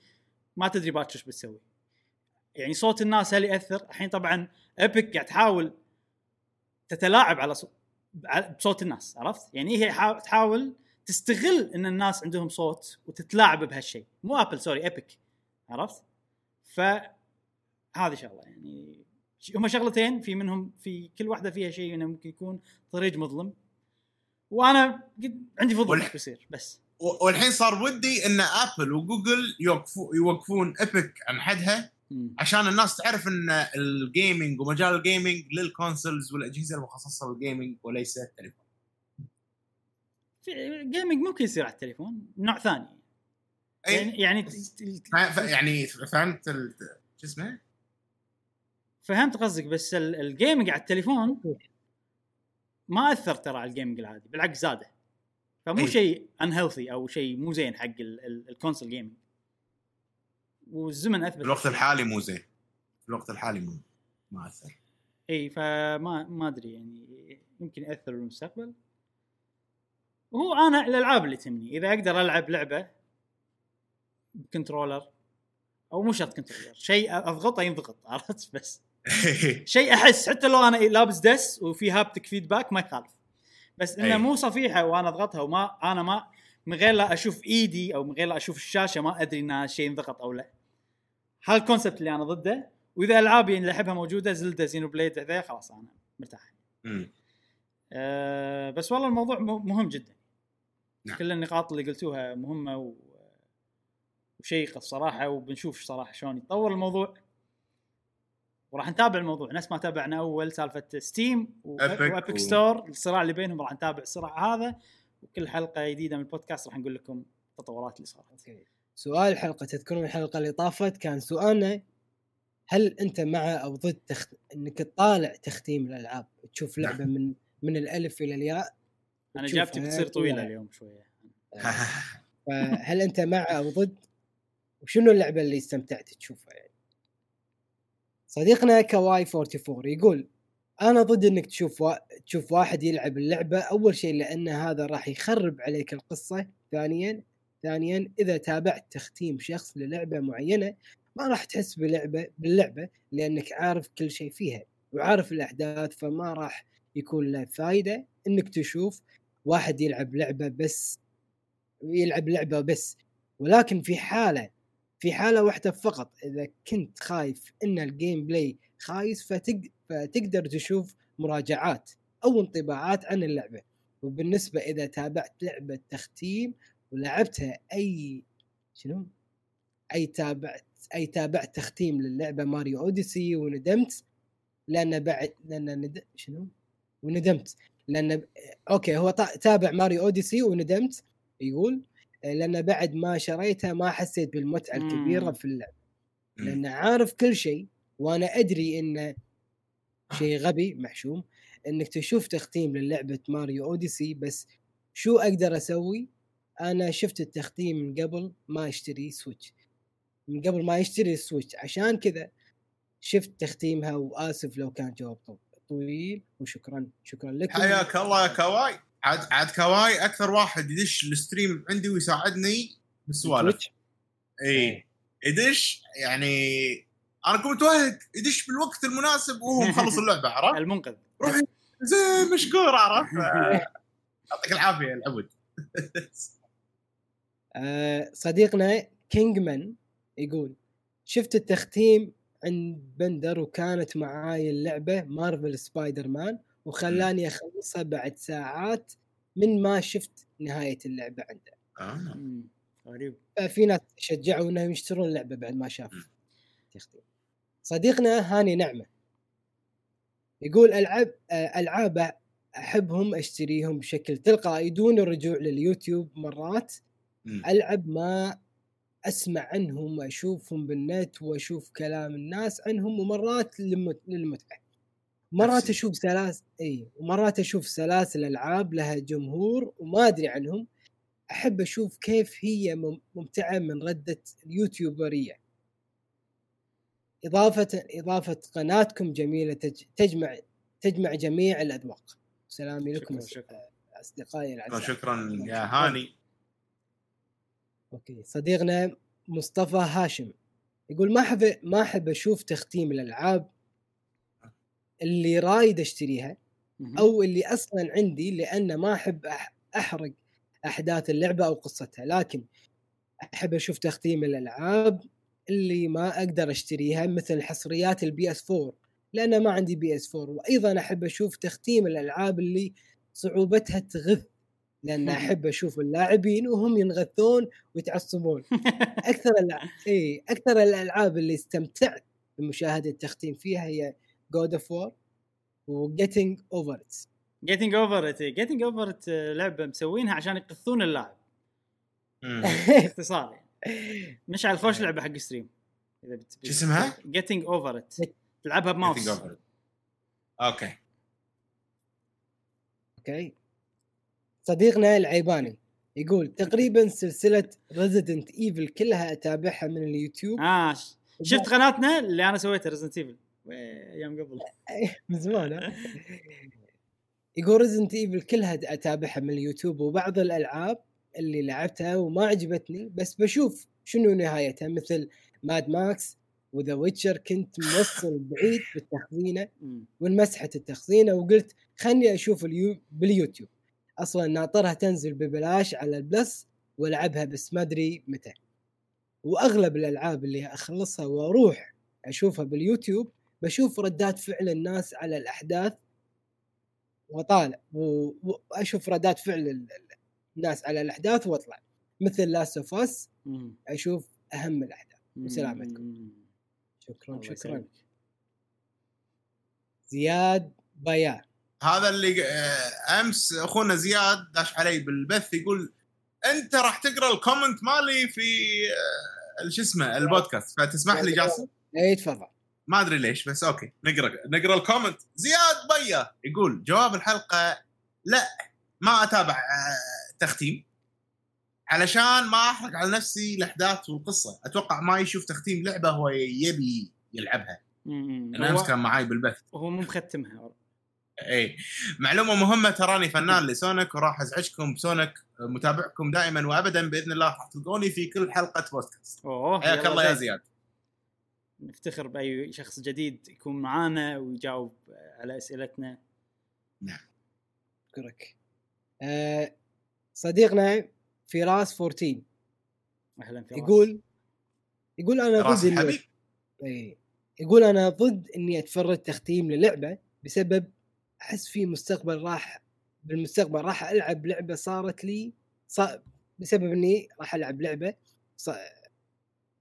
ما تدري باكر إيش بتسوي. يعني صوت الناس هل يأثر؟ الحين طبعا Epic قاعد تحاول تتلاعب على صوت بصوت الناس عرفت؟ يعني هي حا- تحاول تستغل إن الناس عندهم صوت وتتلاعب بهالشيء مو Apple sorry Epic عرفت؟ ف هذه شغلة يعني. هم شغلتين في منهم في كل واحدة فيها شيء إنه ممكن يكون طريق مظلم. وأنا قد عندي فضول إيش بيصير بس. والحين صار ودي إن Apple و Google يوقفوا يوقفون Epic عن حدها. عشان الناس تعرف إن ال gaming ومجال ال gaming لل consoles والأجهزة المخصصة بال gaming وليس التليفون. في gaming ممكن يصير على التليفون نوع ثاني. يعني أي يعني فا- يعني فهمت شو اسمه؟ فهمت قصدك بس ال- ال gaming على التليفون ما أثر ترى على ال gaming العادي بالعكس زاده. فمو أي. شيء unhealthy أو شيء مو زين حق ال- ال- ال console gaming والزمن أثبت في الوقت الحالي مو زين. في الوقت الحالي مو ما أثر. إي فما ما أدري يعني يمكن يأثر بالمستقبل وهو أنا الألعاب اللي تهمني. إذا أقدر ألعب لعبة ب controller أو مو شرط controller شيء أضغطه ينضغط عرفت؟ بس. شيء أحس حتى لو أنا لابس دس وفي haptic feedback ما يخالف بس إنه أي. مو صفيحة وأنا أضغطها وما أنا ما من غير لا أشوف إيدي أو من غير لا أشوف الشاشة ما أدري ان هذا الشيء انضغط أو لا هذا ال concept اللي أنا ضده وإذا ألعابي اللي أحبها موجودة Zelda Xenoblade ذا خلاص أنا مرتاح. أه بس والله الموضوع مهم جدا نعم. كل النقاط اللي قلتوها مهمة و... وشيقة الصراحة وبنشوف صراحة شلون يتطور الموضوع وراح نتابع الموضوع. نفس ما تابعنا أول سالفة ستيم وابيك و- ستور الصراع اللي بينهم راح نتابع الصراع هذا وكل حلقة جديدة من البودكاست راح نقول لكم التطورات اللي صارت. أوكي. سؤال الحلقة تذكرون الحلقة اللي طافت؟ كان سؤالنا هل أنت مع أو ضد تخت... إنك تطالع تختيم الألعاب تشوف نعم. لعبة من من الألف إلى الياء؟ أنا اجابتي بتصير طويلة. اليوم شوية. فهل أنت مع أو ضد؟ وشنو اللعبة اللي استمتعت تشوفها يعني؟ صديقنا كواي 44 يقول أنا ضد إنك تشوف وا... تشوف واحد يلعب اللعبة أول شيء لأن هذا راح يخرب عليك القصة. ثانيا ثانيا إذا تابعت تختيم شخص للعبة معينة ما راح تحس بلعبه باللعبة لأنك عارف كل شيء فيها وعارف الأحداث فما راح يكون له فايدة إنك تشوف واحد يلعب لعبة بس يلعب لعبة بس. ولكن في حالة في حالة واحدة فقط إذا كنت خايف إن ال gameplay خايس فتق... فتقدر تشوف مراجعات أو انطباعات عن اللعبة. وبالنسبة إذا تابعت لعبة تختيم ولعبتها أي شنو؟ أي تابعت أي تابعت تختيم للعبة Mario Odyssey وندمت لأن بعد لأن ند... شنو؟ وندمت. لأن أوكي هو تا- تابع Mario Odyssey وندمت يقول لأن بعد ما شريتها ما حسيت بالمتعة الكبيرة. في اللعبه مم. لأن عارف كل شيء وأنا أدري انه شيء غبي محشوم إنك تشوف تختيم للعبة Mario Odyssey بس شو أقدر أسوي؟ أنا شفت التختيم من قبل ما اشتري Switch من قبل ما يشتري ال Switch عشان كذا شفت تختيمها وآسف لو كان جواب طو- طويل وشكرا شكرا لكم حياك الله يا كواي عاد عاد كواي أكثر واحد يدش ال stream عندي ويساعدني بالسوالف؟ إي. يدش يعني أنا كنت متوهق يدش بالوقت المناسب وهو مخلص اللعبة عرفت؟ المنقذ. روح زين مشكور عرفت؟ يعطيك العافية العبد آه، صديقنا كينجمان يقول شفت التختيم عند بندر وكانت معاي اللعبة Marvel Spider-Man وخلاني أخلصها بعد ساعات من ما شفت نهاية اللعبة عنده آه. مم. غريب ففي ناس شجعوا إنهم يشترون اللعبة بعد ما. التختيم صديقنا هاني نعمة يقول ألعاب آه، ألعاب أحبهم أشتريهم بشكل تلقائي دون الرجوع لليوتيوب مرات. ألعب ما أسمع عنهم وأشوفهم بالنت وأشوف كلام الناس عنهم ومرات للمت- للمتعة مرات. أشوف سلاسل إي ومرات أشوف سلاسل ألعاب لها جمهور وما أدري عنهم. أحب أشوف كيف هي مم- ممتعة من ردة اليوتيوبرية. اضافه إضافة قناتكم جميلة تج- تجمع تجمع جميع الأذواق. سلامي لكم أصدقائي الاعزاء شكرا يا هاني. أوكي صديقنا مصطفى هاشم يقول ما احب ما أحب أشوف تختيم الألعاب اللي رايد أشتريها. أو اللي أصلا عندي لأن ما أحب أحرق أحداث اللعبة أو قصتها. لكن أحب أشوف تختيم الألعاب اللي ما أقدر أشتريها مثل حصريات ال PS 4 لأن ما عندي PS 4 وأيضا أحب أشوف تختيم الألعاب اللي صعوبتها تغث لأن أحب أشوف اللاعبين وهم ينغثون ويتعصبون. أكثر الألع- اي أكثر الألعاب اللي استمتعت بمشاهدة التختيم فيها هي God of War وجيتنج اوفر ات جيتنج اوفر ات جيتنج اوفر ات لعبة مسوينها عشان يقثون اللاعب. باختصار يعني. مشعل خوش لعبة حق stream إذا. شو اسمها؟ Getting Over It تلعبها بماوس. Getting over it. أوكي. أوكي. صديقنا العيباني يقول تقريبا سلسلة Resident Evil كلها أتابعها من اليوتيوب. آه ش- شفت قناتنا اللي أنا سويتها Resident Evil أيام قبل من زمان؟ يقول Resident Evil كلها أتابعها من اليوتيوب وبعض الألعاب اللي لعبتها وما عجبتني بس بشوف شنو نهايتها مثل Mad Max و The Witcher كنت موصل بعيد بالتخزينة. وانمسحت التخزينة وقلت خلني أشوف اليو باليوتيوب أصلا ناطرها تنزل ببلاش على ال Plus وألعبها بس ما أدري متى وأغلب الألعاب اللي أخلصها وأروح أشوفها باليوتيوب بشوف ردات فعل الناس على الأحداث وطالع و- واشوف ردات فعل ال- ال- الناس على الأحداث وأطلع. مثل Last of Us. أشوف أهم الأحداث وسلامتكم. شكرا شكرا. زياد بيا هذا اللي آه، أمس أخونا زياد داش علي بالبث يقول أنت راح تقرأ ال comment مالي في آه، شو اسمه البودكاست فتسمح لي جاسم؟ اي تفضل. ما أدري ليش بس أوكي نقرأ نقرأ ال comment. زياد بيا يقول جواب الحلقة لا ما أتابع آه، تختيم. علشان ما أحرق على نفسي الأحداث والقصة. أتوقع ما يشوف تختيم لعبة هو يبي يلعبها. أنا أمس كان معاي بالبث. هو مو مختمها. اي معلومة مهمة تراني fan ل Sonic وراح أزعجكم ب Sonic متابعكم دائما وابدا بإذن الله راح تلقوني في كل حلقة بودكاست. أوه حياك الله يا. زياد. نفتخر بأي شخص جديد يكون معانا ويجاوب على أسئلتنا. اشكرك آه صديقنا فراس 14 أهلا في يقول يقول أنا راس ضد إني إيه. يقول أنا ضد إني أتفرج تختيم للعبة بسبب أحس في مستقبل راح بالمستقبل راح ألعب لعبة صارت لي صار بسبب إني راح ألعب لعبة ص...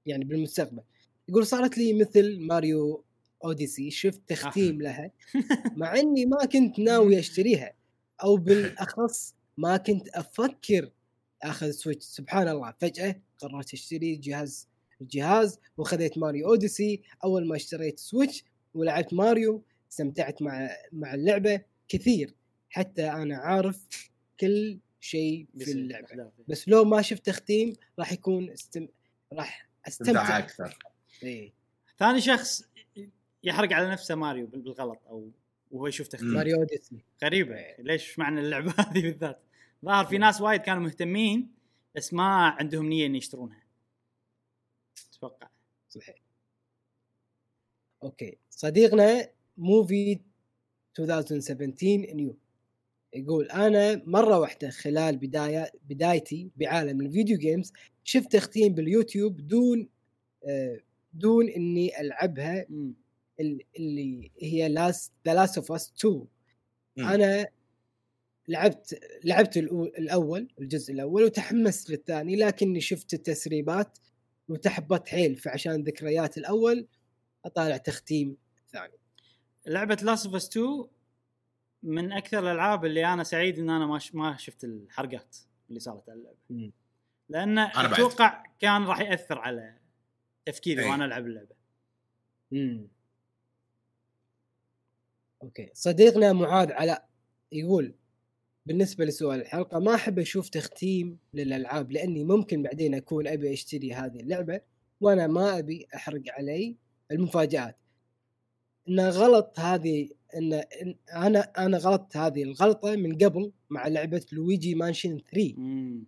يعني بالمستقبل. يقول صارت لي مثل ماريو أوديسي شفت تختيم لها مع إني ما كنت ناوي أشتريها أو بالأخص ما كنت أفكر أخذ سويتش سبحان الله فجأة قررت أشتري جهاز الجهاز وخذيت ماريو أوديسي. أول ما اشتريت سويتش ولعبت ماريو استمتعت مع مع اللعبة كثير حتى أنا عارف كل شيء في اللعبة. بس لو ما شفت تختيم راح يكون استم... راح أستمتع. استمتع أكثر. إيه. ثاني شخص يحرق على نفسه ماريو بال- بالغلط أو وهو يشوف تختيم. ماريو أوديسي. غريبة. ليش؟ معنى اللعبة هذه بالذات؟ ظاهر في ناس وايد كانوا مهتمين بس ما عندهم نية ان يشترونها. أتوقع. صحيح. أوكي. صديقنا موفي 2017 نيو. يقول أنا مرة واحدة خلال بدايه بدايتي بعالم ال video games شفت تختيم باليوتيوب دون آه، دون إني ألعبها اللي هي Last The Last of Us 2 مم. أنا لعبت لعبت الأول الجزء الأول وتحمست للثاني لكني شفت التسريبات وتحبطت حيل فعشان ذكريات الأول أطالع تختيم الثاني لعبة Last of 2 من أكثر الألعاب اللي أنا سعيد إن أنا ما. ما شفت الحرقات اللي صارت على اللعبة. لأن بعد. أتوقع كان راح يأثر على تفكيري أي. وأنا ألعب اللعبة. امم okay. صديقنا معاذ علاء يقول بالنسبة لسؤال الحلقة ما أحب أشوف تختيم للألعاب لأني ممكن بعدين أكون أبي أشتري هذه اللعبة وأنا ما أبي أحرق علي المفاجآت. إن غلط هذه إن إن أنا أنا غلطت هذه الغلطة من قبل مع لعبة Luigi's Mansion 3 مم.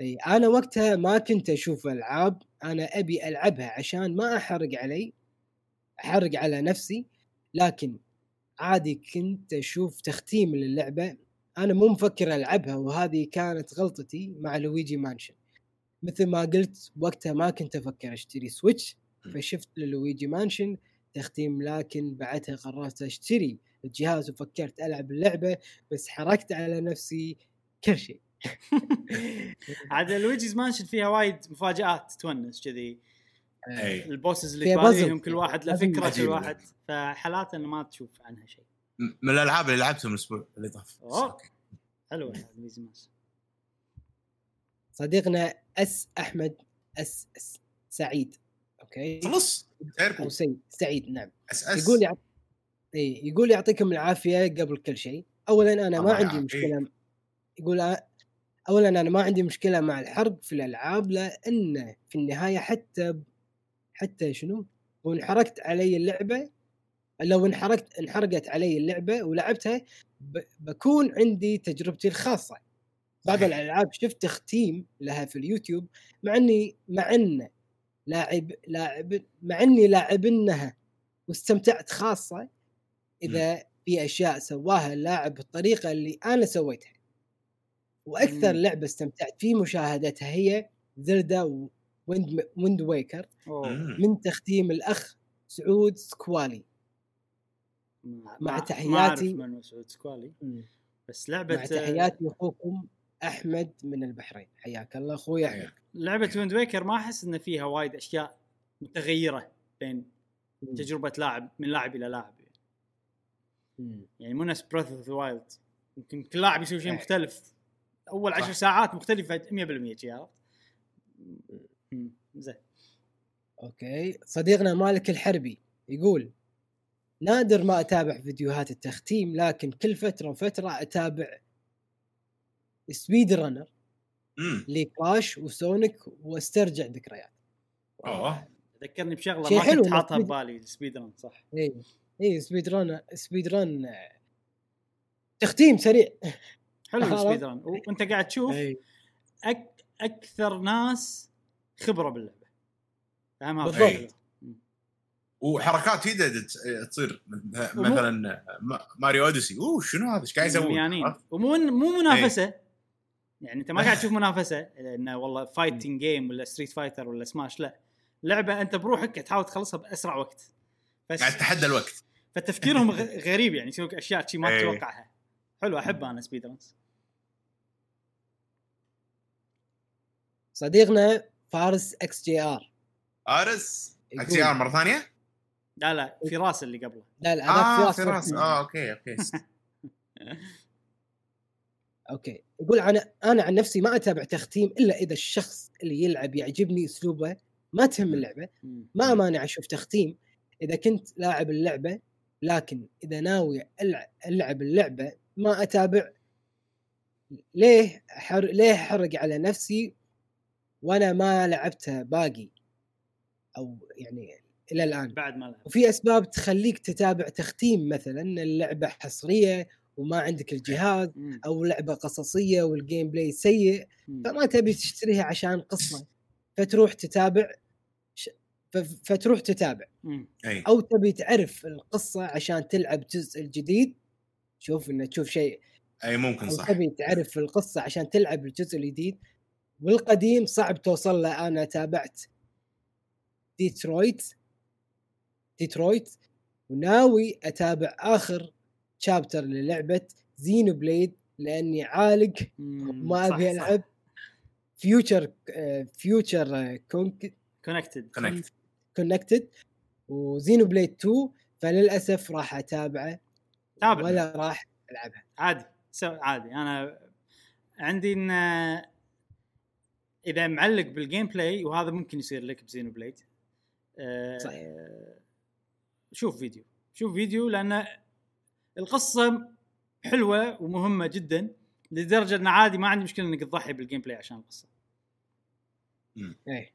إي أنا وقتها ما كنت أشوف ألعاب أنا أبي ألعبها عشان ما أحرق علي أحرق على نفسي لكن عادي كنت أشوف تختيم للعبة. أنا مو مفكر ألعبها وهذه كانت غلطتي مع Luigi's Mansion. مثل ما قلت وقتها ما كنت أفكر أشتري سويتش فشفت Luigi's Mansion تختيم لكن بعدها قررت أشتري الجهاز وفكرت ألعب اللعبة بس حرقت على نفسي كل شيء. عاد Luigi's Mansion فيها وايد مفاجآت تونس كذي. ال bosses اللي تباريهم. كل واحد له فكرة كل. واحد. فحالات انه ما تشوف عنها شيء. من الألعاب اللي لعبتهم الأسبوع اللي طاف. حلوة لويجي مانشن صديقنا أس أحمد أس, أس سعيد. أوكي. خلص. أو تعرفوا سعيد سعيد نعم. أس أس. يقول يعط... إي يقول يعطيكم العافية قبل كل شيء. اولا أنا ما عندي. مشكلة. يقول اولا أنا ما عندي مشكلة مع الحرق في الألعاب لأن في النهاية حتى حتى شنو؟ وانحرقت علي اللعبة لو انحرقت انحرقت علي اللعبة ولعبتها ب... بكون عندي تجربتي الخاصة. بعض. الألعاب شفت تختيم لها في اليوتيوب مع اني مع إن لاعب لاعب مع إني لاعبنها واستمتعت خاصة إذا في أشياء سواها اللاعب بالطريقة اللي أنا سويتها. وأكثر مم. لعبة استمتعت في مشاهدتها هي زلدا Wind Wind Waker أوه. مم. من تختيم الأخ سعود سكوالي مع ما- تحياتي. ما من مسعود سكوالي بس لعبة مع تحياتي أخوكم أحمد من البحرين حياك الله أخوي أحمد. لعبة ويند ويكر ما أحس إن فيها وايد أشياء متغيرة بين مم. تجربة لاعب من لاعب إلى لاعب مم. يعني مو نفس بريث اوف ذا وايلد يمكن كل لاعب يسوي شيء إيه. مختلف أول عشر. ساعات مختلفة 100% شي عرفت؟ زين. okay. صديقنا مالك الحربي يقول نادر ما أتابع فيديوهات التختيم لكن كل فترة وفترة أتابع speedrunner. لكراش وسونيك وأسترجع ذكريات. أوه. ذكرني بشغلة ما كنت حاطها speed- ببالي ال speedrun صح. اي اي speedrun speedrun تختيم سريع. حلو؟ ال speed run وانت قاعد تشوف إي. أك... أكثر ناس خبرة باللعبة. فاهم هذا بالضبط. وحركات جديده تصير مثلا ما- ماريو أوديسي. أوه شنو هذا؟ إيش قاعد يسوي؟ ومو مو منافسة. يعني أنت ما قاعد تشوف منافسة انه والله fighting game ولا Street Fighter ولا سماش لا. لعبة أنت بروحك تحاول تخلصها بأسرع وقت. بس قاعد تتحدى الوقت. فتفكيرهم غ- غريب يعني يسوي لك أشياء شي ما. تتوقعها. حلو أحب أنا speedruns صديقنا فارس XGR. ارس يقول- XR مرة ثانية؟ لا لا فراس اللي قبله. لا لا آه هذا في راس آه okay okay. okay. يقول أنا أنا عن نفسي ما أتابع تختيم إلا إذا الشخص اللي يلعب يعجبني أسلوبه ما تهم اللعبة. ما مانع أشوف تختيم. إذا كنت لاعب اللعبة لكن إذا ناوي ألعب اللعبة ما أتابع. ليه حر... ليه أحرق على نفسي وأنا ما لعبتها باقي؟ أو يعني إلى الآن. بعد ما لعب وفي أسباب تخليك تتابع تختيم مثلا اللعبة حصرية وما عندك الجهاز مم. أو لعبة قصصية وال gameplay سيء مم. فما تبي تشتريها عشان قصة. فتروح تتابع. فتروح تتابع. أو تبي تعرف القصة عشان تلعب الجزء الجديد. شوف إنه تشوف شيء أي ممكن صح. تبي تعرف القصة عشان تلعب الجزء الجديد. والقديم صعب توصل له. أنا تابعت ديترويت. ديترويت. وناوي أتابع آخر chapter للعبة زينو بليد لأني عالق. ما أبي. ألعب. فيوتشر فيوتشر كونكتد كونكت كونكتد وزينو بليد 2 فللأسف راح أتابعه. تابع. ولا راح ألعبها. عادي. so عادي. أنا عندي إن إذا معلق بال gameplay وهذا ممكن يصير لك بزينو بليد أه صحيح. شوف فيديو. شوف فيديو لأن القصة حلوة ومهمة جدا لدرجة إن عادي ما عندي مشكلة إنك تضحي بال gameplay عشان القصة. إيه.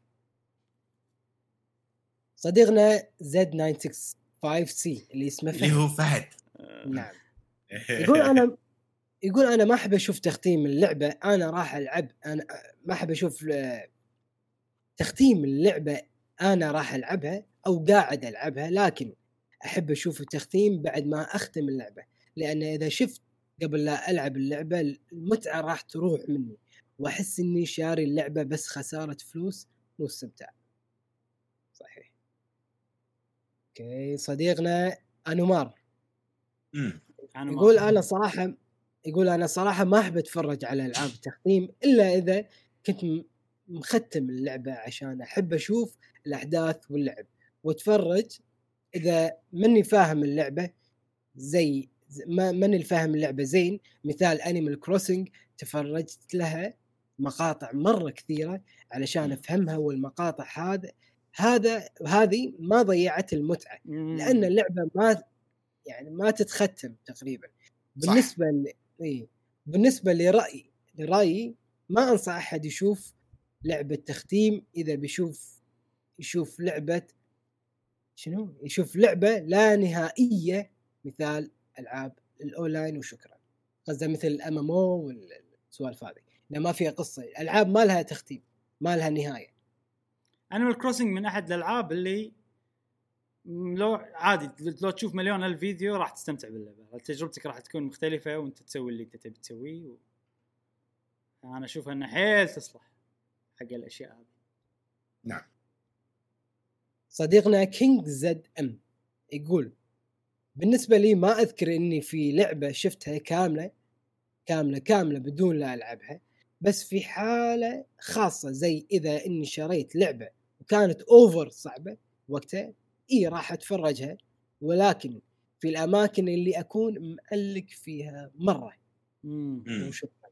صديقنا زد 965 سي اللي اسمه اللي فهد. هو فهد. نعم. يقول أنا يقول أنا ما أحب أشوف تختيم اللعبة أنا راح ألعب أنا ما أحب أشوف تختيم اللعبة أنا راح ألعبها أو قاعد ألعبها لكن أحب أشوف التختيم بعد ما أختم اللعبة. لأن إذا شفت قبل لا ألعب اللعبة المتعة راح تروح مني. وأحس إني شاري اللعبة بس خسارة فلوس مو استمتاع. صحيح. أوكي صديقنا أنومار. يقول أخذ. أنا صراحة يقول أنا صراحة ما أحب أتفرج على ألعاب التختيم إلا إذا كنت مختم اللعبة عشان أحب أشوف الأحداث واللعب. وأتفرج إذا ماني فاهم اللعبة زي ما ماني فاهم اللعبة زين. مثال انيمال كروسنج تفرجت لها مقاطع مرة كثيرة علشان أفهمها والمقاطع هذا هذا هذه ما ضيعت المتعة. مم. لأن اللعبة ما يعني ما تتختم تقريبا. بالنسبة ل... إيه. بالنسبة لرايي لرأيي ما أنصح أحد يشوف لعبة تختيم إذا بيشوف يشوف لعبة شنو يشوف لعبة لا نهائية مثال ألعاب الأونلاين وشكرا قصده مثل ال MMO والسوالف هذه لأن ما فيها قصة العاب ما لها تختيم ما لها نهاية انيمال كروسنج من أحد الألعاب اللي لو عادي لو تشوف مليون ألف فيديو راح تستمتع باللعبة. تجربتك راح تكون مختلفة وأنت تسوي اللي أنت تبي تسويه و... أنا أشوف إنه حيل تصلح حق الأشياء هذه. نعم. صديقنا كينج زد ام يقول بالنسبة لي ما أذكر إني في لعبة شفتها كاملة كاملة كاملة بدون لا ألعبها بس في حالة خاصة زي إذا إني شريت لعبة وكانت over صعبة وقتها إي راح أتفرجها ولكن في الأماكن اللي أكون معلق فيها مرة. وشكرا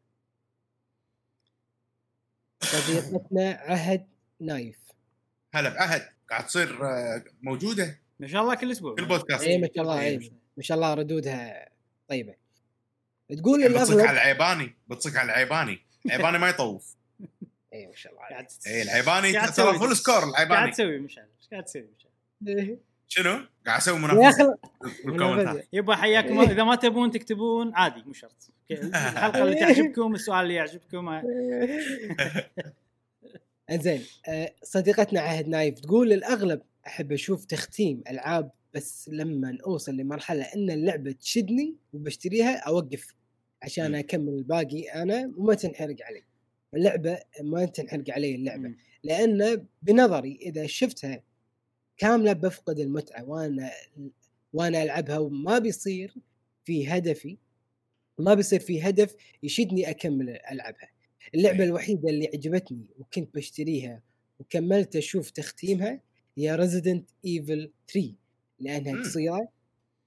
صديقتنا عهد نايف. هلا بعهد. قاعد تصير آه، موجودة. ما شاء الله كل أسبوع. كل بودكاست. إي ما شاء الله إيه. اي ما شاء الله ردودها طيبة. تقول بتصك على الاغلب العيباني. بتصك على العيباني. العيباني ما يطوف. إي ما شاء الله. قاعد إي العيباني قاعد ترى؟ فول سكور قاعد العيباني. تسوي مشعل. إيش قاعد تسوي مشعل؟ شنو؟ قاعد أسوي يا منافسة. بالكومنتات يبا حياكم الله. إذا ما تبون تكتبون عادي مو شرط. الحلقة اللي تعجبكم السؤال اللي يعجبكم. إنزين آه، صديقتنا عهد نايف تقول الاغلب أحب أشوف تختيم ألعاب بس لما أوصل لمرحلة إن اللعبة تشدني وبشتريها أوقف عشان. أكمل الباقي. أنا وما تنحرق علي. اللعبة ما تنحرق علي اللعبة. لأن بنظري إذا شفتها كاملة بفقد المتعة وأنا وأنا ألعبها وما بيصير في هدفي ما بيصير في هدف يشدني أكمل ألعبها اللعبة. الوحيدة اللي عجبتني وكنت بشتريها وكملت أشوف تختيمها هي ريزيدنت ايفل 3 لأنها. قصيرة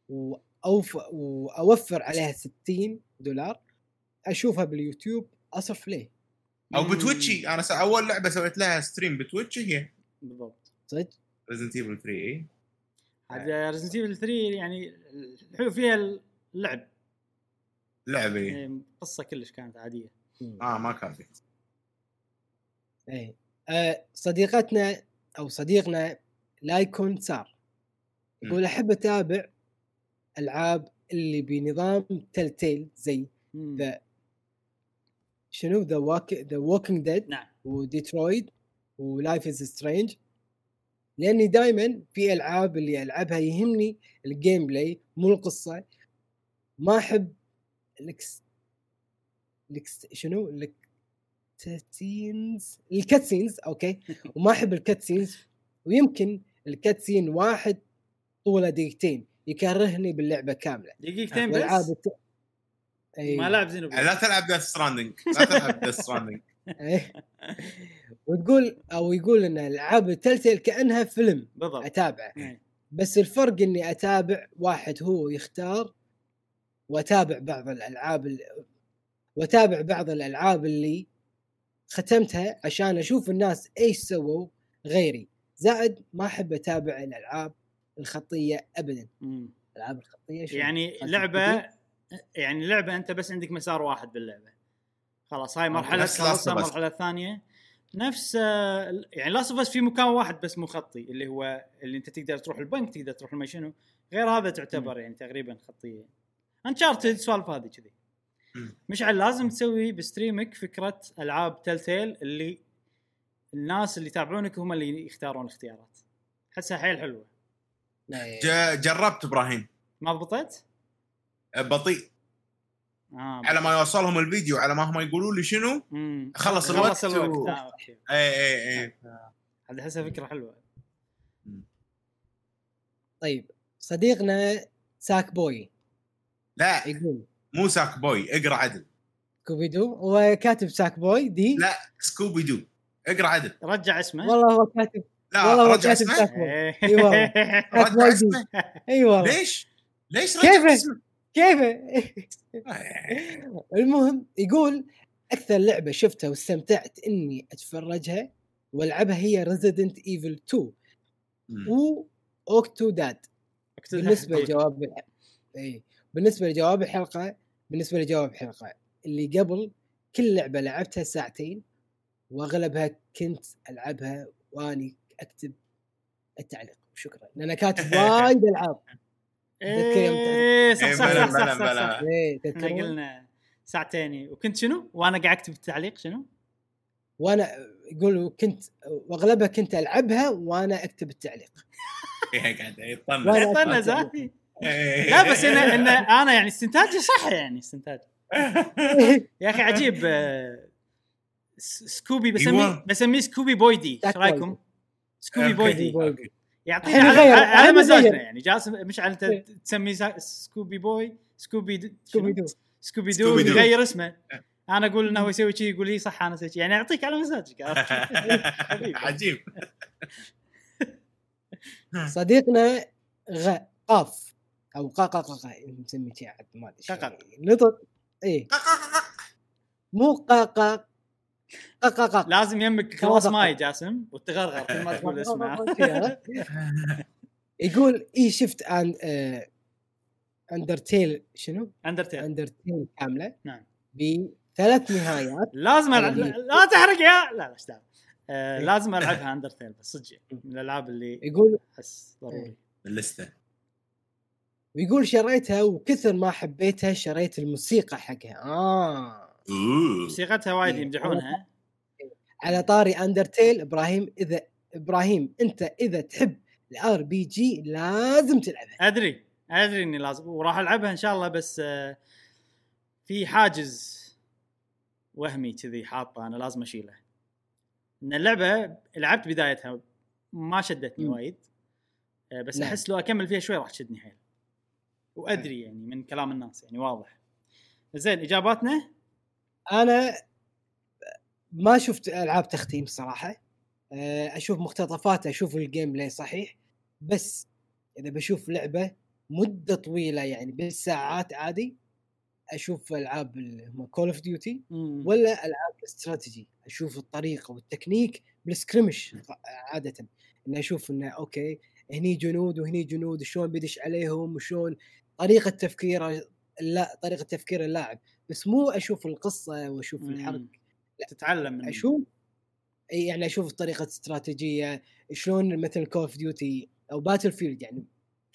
وأوف وأوفر عليها 60 دولار أشوفها باليوتيوب أصرف ليه أو. بتويتش أنا. أول لعبة سويت لها stream بتويتش هي بالضبط صدق ريزدنت ايفل 3 اي عاد ريزدنت ايفل 3 يعني الحلو فيها اللعب. لعبه إيه. يعني القصة كلش كانت عادية. آه ما كان في إيه. آه صديقتنا أو صديقنا لايكون سار يقول أحب أتابع ألعاب اللي بنظام تلتيل زي. ذا شنو؟ ذا واك ذا ووكينج ديد نعم. وديترويت ولايف از سترينج لأني دائما في ألعاب اللي ألعبها يهمني ال gameplay مو القصة. ما أحب الكس الكس شنو؟ ال cutscenes ال cutscenes أوكي؟ وما أحب ال cutscenes ويمكن ال cutscene واحد طوله دقيقتين يكرهني باللعبة كاملة. دقيقتين بس؟ والعاب الت... أي. ما لعب زينو لا تلعب ديث ستراندنج لا تلعب ديث ستراندنج. وتقول أو يقول إن ألعاب التلتيل كأنها فيلم بالضبط أتابعه إيه. بس الفرق إني أتابع واحد هو يختار وأتابع بعض الألعاب ال... وأتابع بعض الألعاب اللي ختمتها عشان أشوف الناس إيش سووا غيري زائد ما أحب أتابع الألعاب الخطية ابدا. الألعاب الخطية شنو؟ يعني لعبة؟ يعني لعبة أنت بس عندك مسار واحد باللعبة خلاص هاي مرحلة خلصها of Us. المرحله الثانية نفس يعني Last of في مكان واحد بس مو خطي اللي هو اللي أنت تقدر تروح البنك تقدر تروح ما شنو غير هذا تعتبر يعني تقريبا خطيه Uncharted سوالف هذه كذي. مشعل لازم تسوي ب stream ك فكرة ألعاب Telltale اللي الناس اللي يتابعونك هم اللي يختارون الاختيارات. احسها حيل حلوة. جربت إبراهيم. ما ضبطت؟ بطيء. آه على ما يوصلهم الفيديو على ما هم يقولوا لي شنو؟ مم. خلص الوقت. خلص الوقت. و- آه،. اي اي اي هذه أحسها فكرة حلوة. طيب صديقنا Sackboy. لا يقول. مو Sackboy اقرأ عدل. كوبيدو هو كاتب Sackboy دي؟ لا Scooby Doo. اقرأ عدل. رجع اسمه. والله هو كاتب. لا والله هو رجع كاتب اسمه. Sackboy. إيه. إي والله. رجع دي. اسمه. إي والله. ليش؟ ليش؟ رجعت اسمه؟ كيف آه، المهم يقول أكثر لعبة شفتها واستمتعت إني أتفرجها وألعبها هي Resident Evil 2 مم. و Octodad اكتبها بالنسبة. لجواب. اي بالنسبة لجواب الحلقة بالنسبة لجواب الحلقة اللي قبل كل لعبة لعبتها ساعتين وأغلبها كنت ألعبها وأني أكتب التعليق شكرا لأن كاتب وايد ألعاب إيه صح إيه، صح صح صح, صح. صح. إيه إحنا قلنا ساعتين وكنت شنو؟ وأنا قاعد أكتب التعليق شنو؟ وأنا يقولوا كنت وأغلبها كنت ألعبها وأنا أكتب التعليق إيه، قاعد يطنز يعطينا زاهي إيه. لا بس إن إن أنا يعني استنتاجي صح يعني استنتاج يا أخي عجيب آه، سكوبي بسميه أيوة. بسميه سكوبي بويدي إيش رأيكم؟ سكوبي. بويدي. يعطينا الحين على, غير، على, مزاجنا. يعني. جالس مشعل انت إيه. تسميه سا- سكوبي بوي؟ Scooby Doo. Scooby Doo Scooby Doo. يغير اسمه. أنا أقول إنه هو يسوي شيء يقول لي صح أنا أسوي شي. يعني يعطيك على مزاجك. عجيب. صديقنا غ قاف. أو قا قا قا قا نسميه شيء عاد ما أدري. نطق إيه. مو قا قا لازم يمك خلاص ماي جاسم وتغرغر كل ما تقول اسمه يقول إي شفت آه Undertale شنو؟ Undertale Undertale كاملة نعم. بثلاث نهايات. لازم ألعب. أنا لا, تحرق يا لا لا إيش. آه إيه. لازم ألعبها Undertale بس صدق من الألعاب اللي يقول أحس ضروري. اللسته ويقول شريتها وكثر ما حبيتها شريت الموسيقى حقها. آه. موسيقتها وايد إيه. يمدحونها. على طاري Undertale إبراهيم إذا إبراهيم أنت إذا تحب ال RPG لازم تلعبها. أدري أدري إني لازم وراح ألعبها إن شاء الله بس آه في حاجز وهمي كذي حاطه أنا لازم أشيله. إن اللعبة لعبت بدايتها ما شدتني. وايد آه بس نعم. أحس لو أكمل فيها شوي راح تشدني حيل. وأدري يعني من كلام الناس يعني واضح. زين إجاباتنا؟ أنا ما شفت ألعاب تختيم صراحة. آه، أشوف مقتطفات أشوف ال gameplay صحيح. بس إذا بشوف لعبة مدة طويلة يعني بالساعات عادي أشوف ألعاب Call of Duty. ولا ألعاب الاستراتيجي. أشوف الطريقة وال technique بال skirmish عادة. إني أشوف إنه okay هني جنود وهني جنود شلون بيدش عليهم وشلون طريقة تفكيره لا طريقة تفكير اللاعب. بس مو أشوف القصة وأشوف الحرق مم. تتعلم من أشوف يعني أشوف طريقة استراتيجية شلون مثل Call of Duty أو Battlefield يعني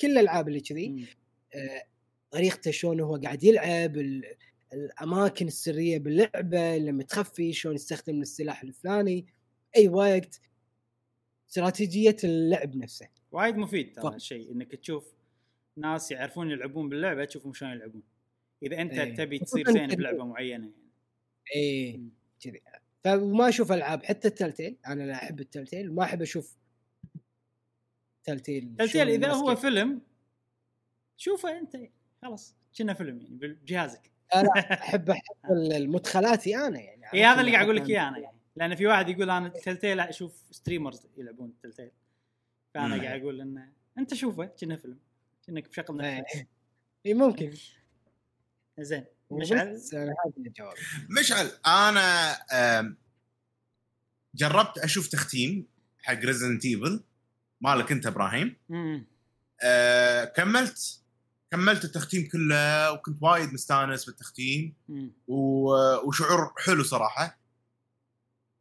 كل الألعاب اللي كذي. آه، طريقته شلون هو قاعد يلعب ال- الأماكن السرية باللعبة لما تخفي شلون يستخدم السلاح الفلاني إي وقت استراتيجية اللعب نفسه وايد مفيد ترى فقط. هالشيء إنك تشوف ناس يعرفون يلعبون باللعبة تشوفهم شلون يلعبون إذا أنت إيه. تبي تصير زين. بلعبة معينة يعني اي. كذي فما أشوف ألعاب حتى التلتيل أنا لا أحب التلتيل ما أحب أشوف Telltale Telltale إذا هو في فيلم شوفه أنت خلاص كأنه فيلم يعني بجهازك أحب أحب المدخلاتي أنا يعني إي هذا اللي قاعد أقول لك إياه أنا يعني لأن في واحد يقول أنا Telltale أشوف streamers يلعبون Telltale فأنا. قاعد أقول إنه أنت شوفه كأنه فيلم كأنك بشغل إيه. Netflix إي ممكن زين مشعل الجواب مشعل أنا جربت أشوف تختيم حق Resident Evil مالك أنت إبراهيم. آه، كملت كملت التختيم كله وكنت وايد مستانس بالتختيم. و- وشعور حلو صراحة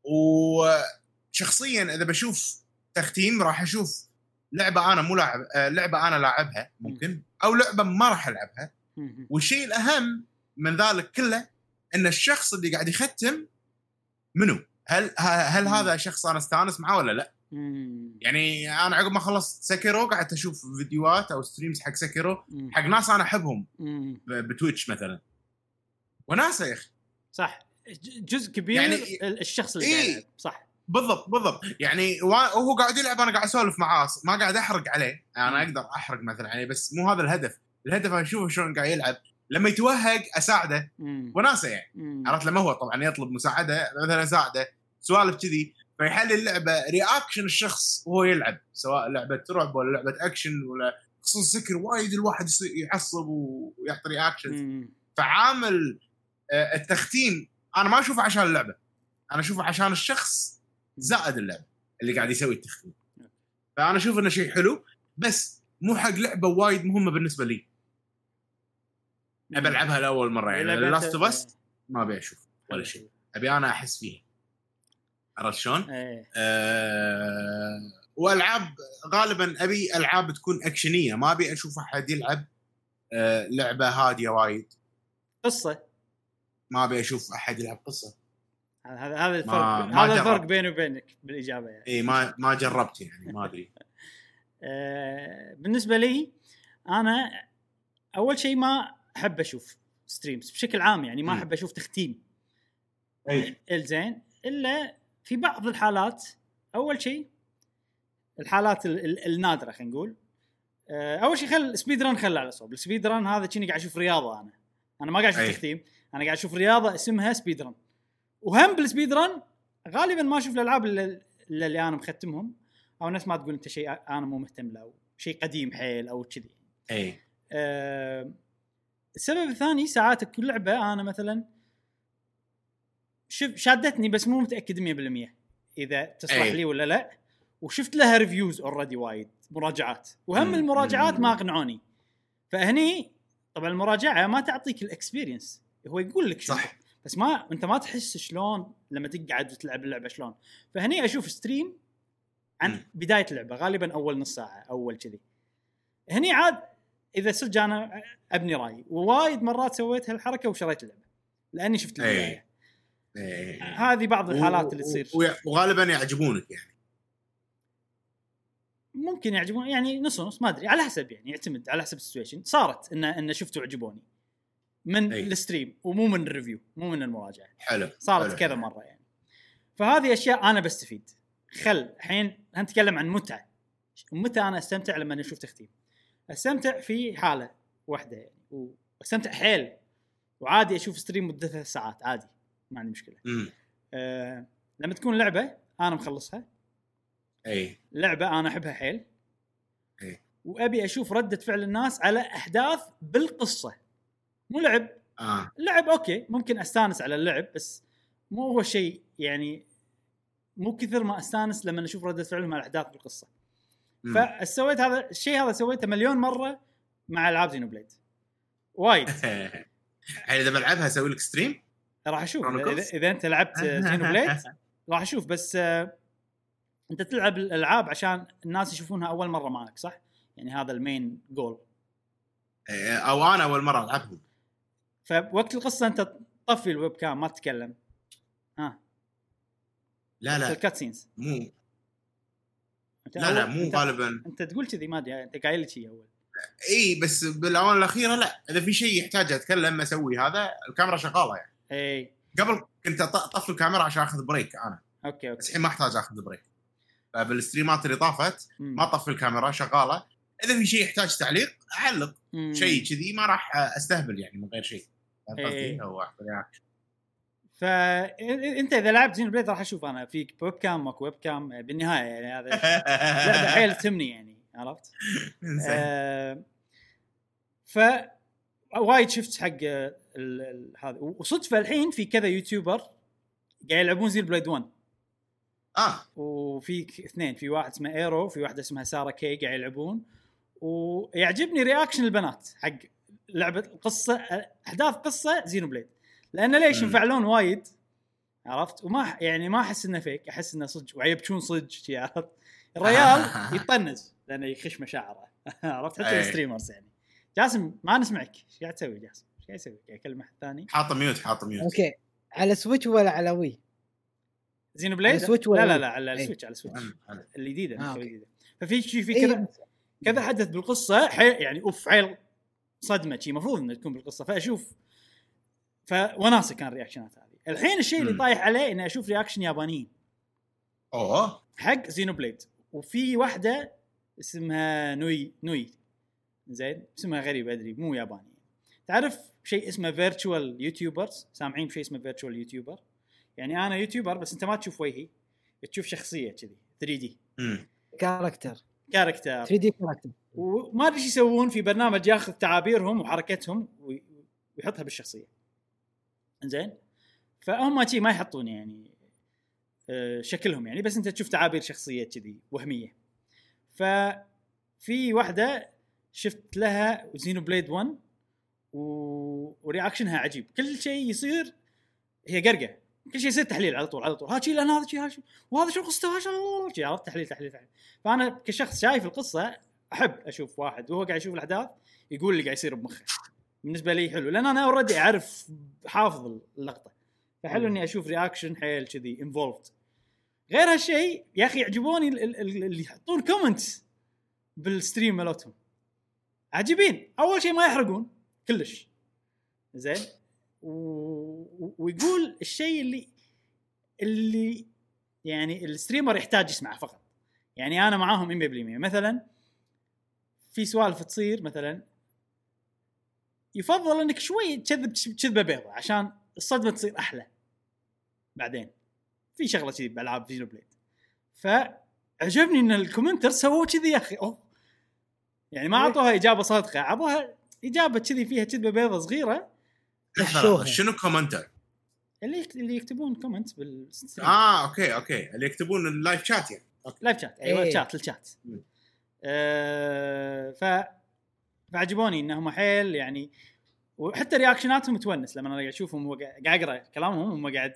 وشخصيا إذا بشوف تختيم راح أشوف لعبة أنا مو لاعب آه، لعبة أنا لاعبها ممكن أو لعبة ما راح ألعبها. والشيء الأهم من ذلك كله إن الشخص اللي قاعد يختم منو؟ هل هل. هذا شخص أنا أستأنس معاه ولا لا؟ يعني أنا عقب ما خلصت Sekiro قعدت أشوف فيديوهات أو streams حق Sekiro مم. حق ناس أنا أحبهم ب Twitch مثلا وناسه يا أخي صح جزء كبير يعني- ال- الشخص اللي إيه. قاعد يلعب صح بالضبط بالضبط يعني وهو قاعد يلعب أنا قاعد أسولف معاه ما قاعد أحرق عليه أنا. أقدر أحرق مثلا عليه بس مو هذا الهدف الهدف أشوفه شلون قاعد يلعب. لما يتوهق أساعده. وناسة يعني. عرفت لما هو طبعا يطلب مساعدة مثلا أساعده. سوالف كذي. فيحلل اللعبة reaction الشخص وهو يلعب. سواء لعبة رعب ولا لعبة اكشن ولا خصوصا Sekiro وايد الواحد يعصب ويعطي reaction. فعامل آه، التختيم أنا ما أشوفه عشان اللعبة. أنا أشوفه عشان الشخص زائد اللعبة اللي قاعد يسوي التختيم. فأنا أشوف إنه شيء حلو. بس مو حق لعبة وايد مهمة بالنسبة لي. أبي ألعبها لأول مرة يعني Last of Us ما أبي أشوف ولا شيء. أبي أنا أحس فيها عرفت شلون؟ إيه. أه وألعاب غالبا أبي ألعاب تكون أكشنية. ما أبي أشوف أحد يلعب أه لعبة هادية وايد. قصة. ما أبي أشوف أحد يلعب قصة. هذا هذا الفرق. هذا الفرق. بيني وبينك بالإجابة يعني. اي ما ما جربت يعني ما أدري. آه، بالنسبة لي أنا أول شيء ما أحب أشوف streams بشكل عام يعني ما. أحب أشوف تختيم. أي. الزين. إلا في بعض الحالات أول شيء الحالات ال- ال- النادرة خلينا نقول. آه، أول شيء خل speedrun خله على صوب. ال speedrun هذا كني قاعد أشوف رياضة أنا. أنا ما قاعد أشوف. تختيم. أنا قاعد أشوف رياضة اسمها speedrun وهم بال speedrun غالبا ما أشوف الألعاب اللي, اللي أنا مختمهم. أو ناس ما تقول أنت شيء أنا مو مهتم له. أو شيء قديم حيل أو كذي. أي. آه، السبب الثاني ساعات كل لعبة أنا مثلا شادتني بس مو متأكد 100% إذا تصلح أي. لي ولا لا وشفت لها reviews already وايد مراجعات وهم مم. المراجعات ما. أقنعوني فهني طبعا المراجعة ما تعطيك ال experience هو يقول لك صح بس ما أنت ما تحس شلون لما تقعد وتلعب اللعبة شلون فهني أشوف stream عن مم. بداية اللعبه غالبا أول نص ساعة أول كذي هني عاد إذا صدق أنا أبني رأيي. ووايد مرات سويت هالحركة وشريت اللعبة لأني شفت أي. البداية. إي. هذه بعض الحالات اللي تصير. وغالبا يعجبونك يعني. ممكن يعجبون يعني نص نص ما أدري على حسب يعني يعتمد على حسب ال situation صارت إن إن شفت وعجبوني. من أي. ال stream ومو من ال review مو من المراجعة. حلو صارت حلو. كذا مرة يعني. فهذه أشياء أنا بستفيد. خل الحين نتكلم عن متعة. متى أنا أستمتع لما أشوف تختيم استمتع في حالة واحدة يعني واستمتع حيل. وعادي أشوف stream مدته ثلاث ساعات عادي ما عندي مشكلة. امم أه لما تكون لعبة أنا مخلصها. أي. لعبة أنا أحبها حيل. إيه. وأبي أشوف ردة فعل الناس على أحداث بالقصة. مو لعب. آه. اللعب okay ممكن أستانس على اللعب بس مو هو شيء يعني مو كثر ما أستانس لما أشوف ردة فعلهم على الاحداث بالقصة. فسويت هذا الشيء هذا سويته مليون مرة مع ألعاب Xenoblade وايد. الحين إذا بلعبها أسوي لك stream راح أشوف. اذا؟ إذا أنت لعبت Xenoblade راح أشوف. بس آه، أنت تلعب الألعاب عشان الناس يشوفونها أول مرة معك صح؟ يعني هذا ال main goal أو أنا أول مرة ألعبهم. فوقت القصة أنت طفي ال webcam ما تتكلم. ها. لا لا. ال cutscenes مو لا لا مو غالبا. أنت تقول كذي ما أدري أنت قايل لي شيء أول. إي بس بالاوان الأخيرة لا. إذا في شيء يحتاج أتكلم أسوي هذا الكاميرا شغالة يعني. إي. قبل كنت أطفي الكاميرا عشان أخذ بريك أنا. okay بس okay الحين ما أحتاج أخذ بريك. فبال stream ات اللي طافت. ما طفي الكاميرا شغالة. إذا في شيء يحتاج تعليق أعلق. شيء كذي ما راح أستهبل يعني من غير شيء. فهمت قصدي؟ فانت إذا لعبت Xenoblade راح أشوف أنا في webcam ماكو webcam بالنهاية يعني هذا لعبة حيل تهمني يعني عرفت؟ آه ف وايد شفت حق هذا وصدفه الحين في كذا YouTuber قاعد يلعبون Xenoblade 1 آه. وفي اثنين في واحد اسمه ايرو وفي واحدة اسمها ساره كي قاعد يلعبون. ويعجبني reaction البنات حق لعبة القصة أحداث قصة Xenoblade لأن ليش. ينفعلون وايد عرفت؟ وما يعني ما أحس إنه فيك أحس إنه صدق ويبكون صدق شي عرفت؟ الريال يطنز لأنه يخش مشاعره عرفت؟ حتى أي. ال streamers يعني. جاسم ما نسمعك. إيش قاعد تسوي جاسم؟ إيش قاعد تسوي قاعد اكلم أحد ثاني؟ حاط mute حاط mute okay. على Switch ولا على Wii؟ Xenoblade Switch ولا لا لا؟ لا على. ال Switch على ال Switch. الجديده آه،. الجديده ففي شي في إيه، كذا كذا حدث بالقصة حي يعني أوف حيل صدمة شي. المفروض إنه تكون بالقصة. فأشوف فوناسه كان ال reaction ات هذه. الحين الشيء اللي. طايح عليه إني أشوف reaction يابانيين. أوه. حق Xenoblade وفي واحدة اسمها نوي نوي. زين؟ اسمها غريب أدري مو ياباني تعرف شيء اسمه virtual YouTubers سامعين بشيء اسمه virtual YouTuber يعني أنا YouTuber بس أنت ما تشوف وجهي. تشوف شخصية كذي 3D. character character 3D character وما أدري إيش يسوون في برنامج ياخذ تعابيرهم وحركتهم وي- ويحطها بالشخصية. زين فهم شي ما يحطون يعني آه، شكلهم يعني بس أنت تشوف تعابير شخصية كذي وهمية. ففي واحدة شفت لها زينو بليد 1 و... ورياكشنها عجيب. كل شيء يصير هي قرقة. كل شيء يصير تحليل على طول على طول. ها شي لأن هذا شي هذا وهذا شو قصته شي عرفت؟ تحليل تحليل تحليل. فأنا كشخص شايف القصة أحب أشوف واحد وهو قاعد يشوف الأحداث يقول اللي قاعد يصير بمخه. بالنسبة لي حلو لأن أنا already أعرف حافظ اللقطة. فحلو إني أشوف reaction حيل كذي involved غير هالشيء يا أخي يعجبوني ال- ال- ال- اللي يحطون comments بال stream مالتهم. عجيبين. أول شيء ما يحرقون كلش. زين. و- ويقول الشيء اللي اللي يعني ال streamer يحتاج يسمعه فقط. يعني أنا معاهم 100% مثلا في سوالف تصير مثلا يفضل إنك شوي تكذب كذبه بيضة عشان الصدمة تصير أحلى. بعدين في شغلة كذي بألعاب Xenoblade فعجبني إن ال commenter سووا كذي يا أخي. أوه. يعني ما أعطوها إجابة صادقة أعطوها إجابة كذي فيها كذبة بيضة صغيرة. شنو commenter؟ اللي اللي يكتبون comment بال stream آه Okay okay. اللي يكتبون ال live chat يعني. Live chat أيوه إيه. ال chat ال chat مم. آه ف فعجبوني إنهم حيل يعني وحتى reaction اتهم تونس لما أنا قاعد أشوفهم قاعد أقرأ كلامهم هم قاعد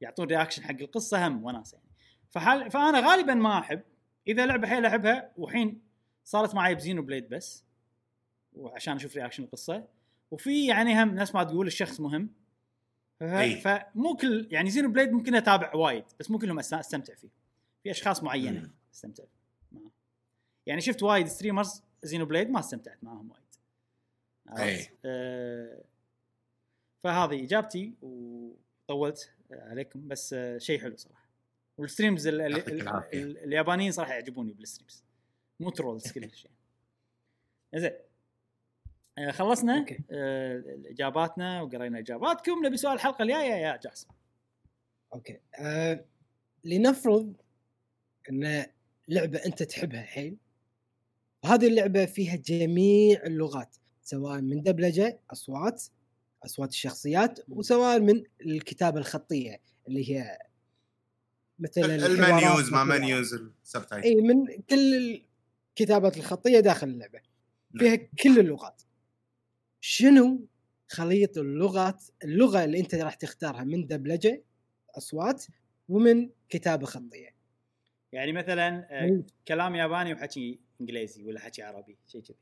يعطون reaction حق القصة هم وناس يعني فحال فأنا غالبا ما أحب إذا لعبة حيل أحبها وحين صارت معي ب Xenoblade بس وعشان أشوف reaction القصة وفي يعني هم ناس ما تقول الشخص مهم. فمو كل يعني Xenoblade ممكن أتابع وايد بس مو كلهم أستمتع فيه في أشخاص معينة. أستمتع معه يعني شفت وايد streamers Xenoblade ما استمتعت معاهم وايد. عرفت؟ أي. آه فهذه إجابتي وطولت عليكم بس آه شيء حلو صراحة. وال streams ال- ال- يعطيك ال- العافية. ال- اليابانيين صراحة يعجبوني بال streams. مو trolls كل شيء. زين. آه خلصنا. Okay. آه إجاباتنا وقرينا إجاباتكم. نبي سؤال الحلقة الجاية يا جاسم. Okay. آه لنفرض إن لعبة أنت تحبها حيل وهذه اللعبة فيها جميع اللغات سواء من دبلجة أصوات أصوات الشخصيات وسواء من الكتابة الخطية اللي هي مثلا ال menus ما menus ال subtitle. إي من كل الكتابات الخطية داخل اللعبة. فيها كل اللغات. شنو خليط اللغات اللغة اللي أنت راح تختارها من دبلجة أصوات ومن كتابة خطية؟ يعني مثلا آه، كلام ياباني وحكي. إنجليزي ولا حكي عربي شيء كذي.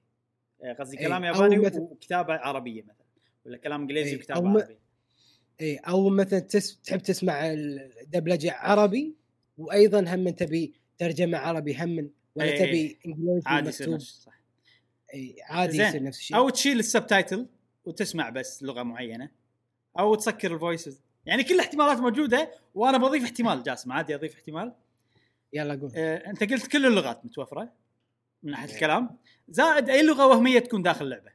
آه، قصدي كلام ياباني مثل- وكتابة عربية مثلا ولا كلام إنجليزي إيه، وكتابة أو م- عربيه إي أو مثلا تس... تحب تسمع الدبلجة عربي وأيضا هم تبي ترجمة عربي هم ولا إيه، تبي إنجليزي عادي يصير مكتوب؟ صح. إي عادي. يصير نفس الشيء. أو تشيل ال subtitle وتسمع بس لغة معينة أو تسكر ال voices يعني كل الاحتمالات موجودة وأنا بضيف احتمال جاسم عادي أضيف احتمال؟ يلا قول. آه، أنت قلت كل اللغات متوفرة. من ناحية إيه. الكلام زائد أي لغة وهمية تكون داخل اللعبة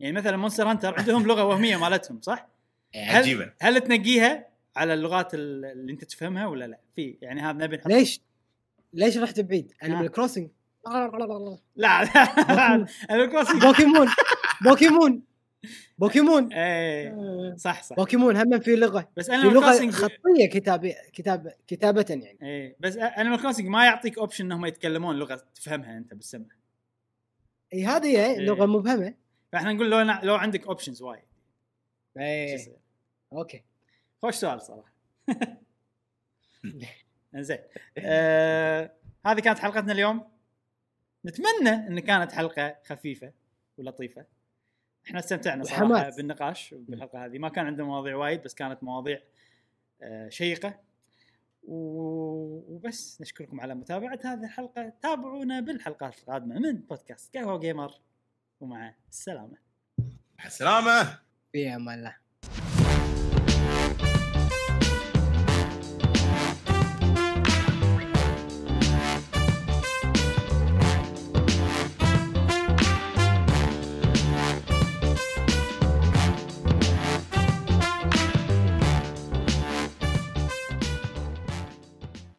يعني مثلا Monster Hunter عندهم لغة وهمية مالتهم صح؟ هل عجيبة هل تنقيها على اللغات ال- اللي أنت تفهمها ولا لا؟ في يعني هذا نبي نحط ليش؟ ليش رحت بعيد؟ آه. Animal Crossing لا لا Animal Crossing بوكيمون بوكيمون بوكيمون. إيه. صح صح. بوكيمون هم في لغة بس في أنا لغه Crossing خطية كتابه كتابه كتابة يعني. إيه. بس Animal Crossing ما يعطيك option إنهم يتكلمون لغة تفهمها أنت بالسمع. إي هذه هي إيه. لغة مبهمة. فإحنا نقول لو لو عندك options وايد. شو اي يصير؟ Okay. خوش سؤال صراحة. زين آه هذه كانت حلقتنا اليوم. نتمنى إن كانت حلقة خفيفة ولطيفة. إحنا استمتعنا صراحة وحماس. بالنقاش بالحلقة هذه. ما كان عندنا مواضيع وايد بس كانت مواضيع آه شيقة. وبس نشكركم على متابعة هذه الحلقة. تابعونا بالحلقات القادمة من بودكاست قهوة gamer. ومع السلامة. السلامة. في أمان الله.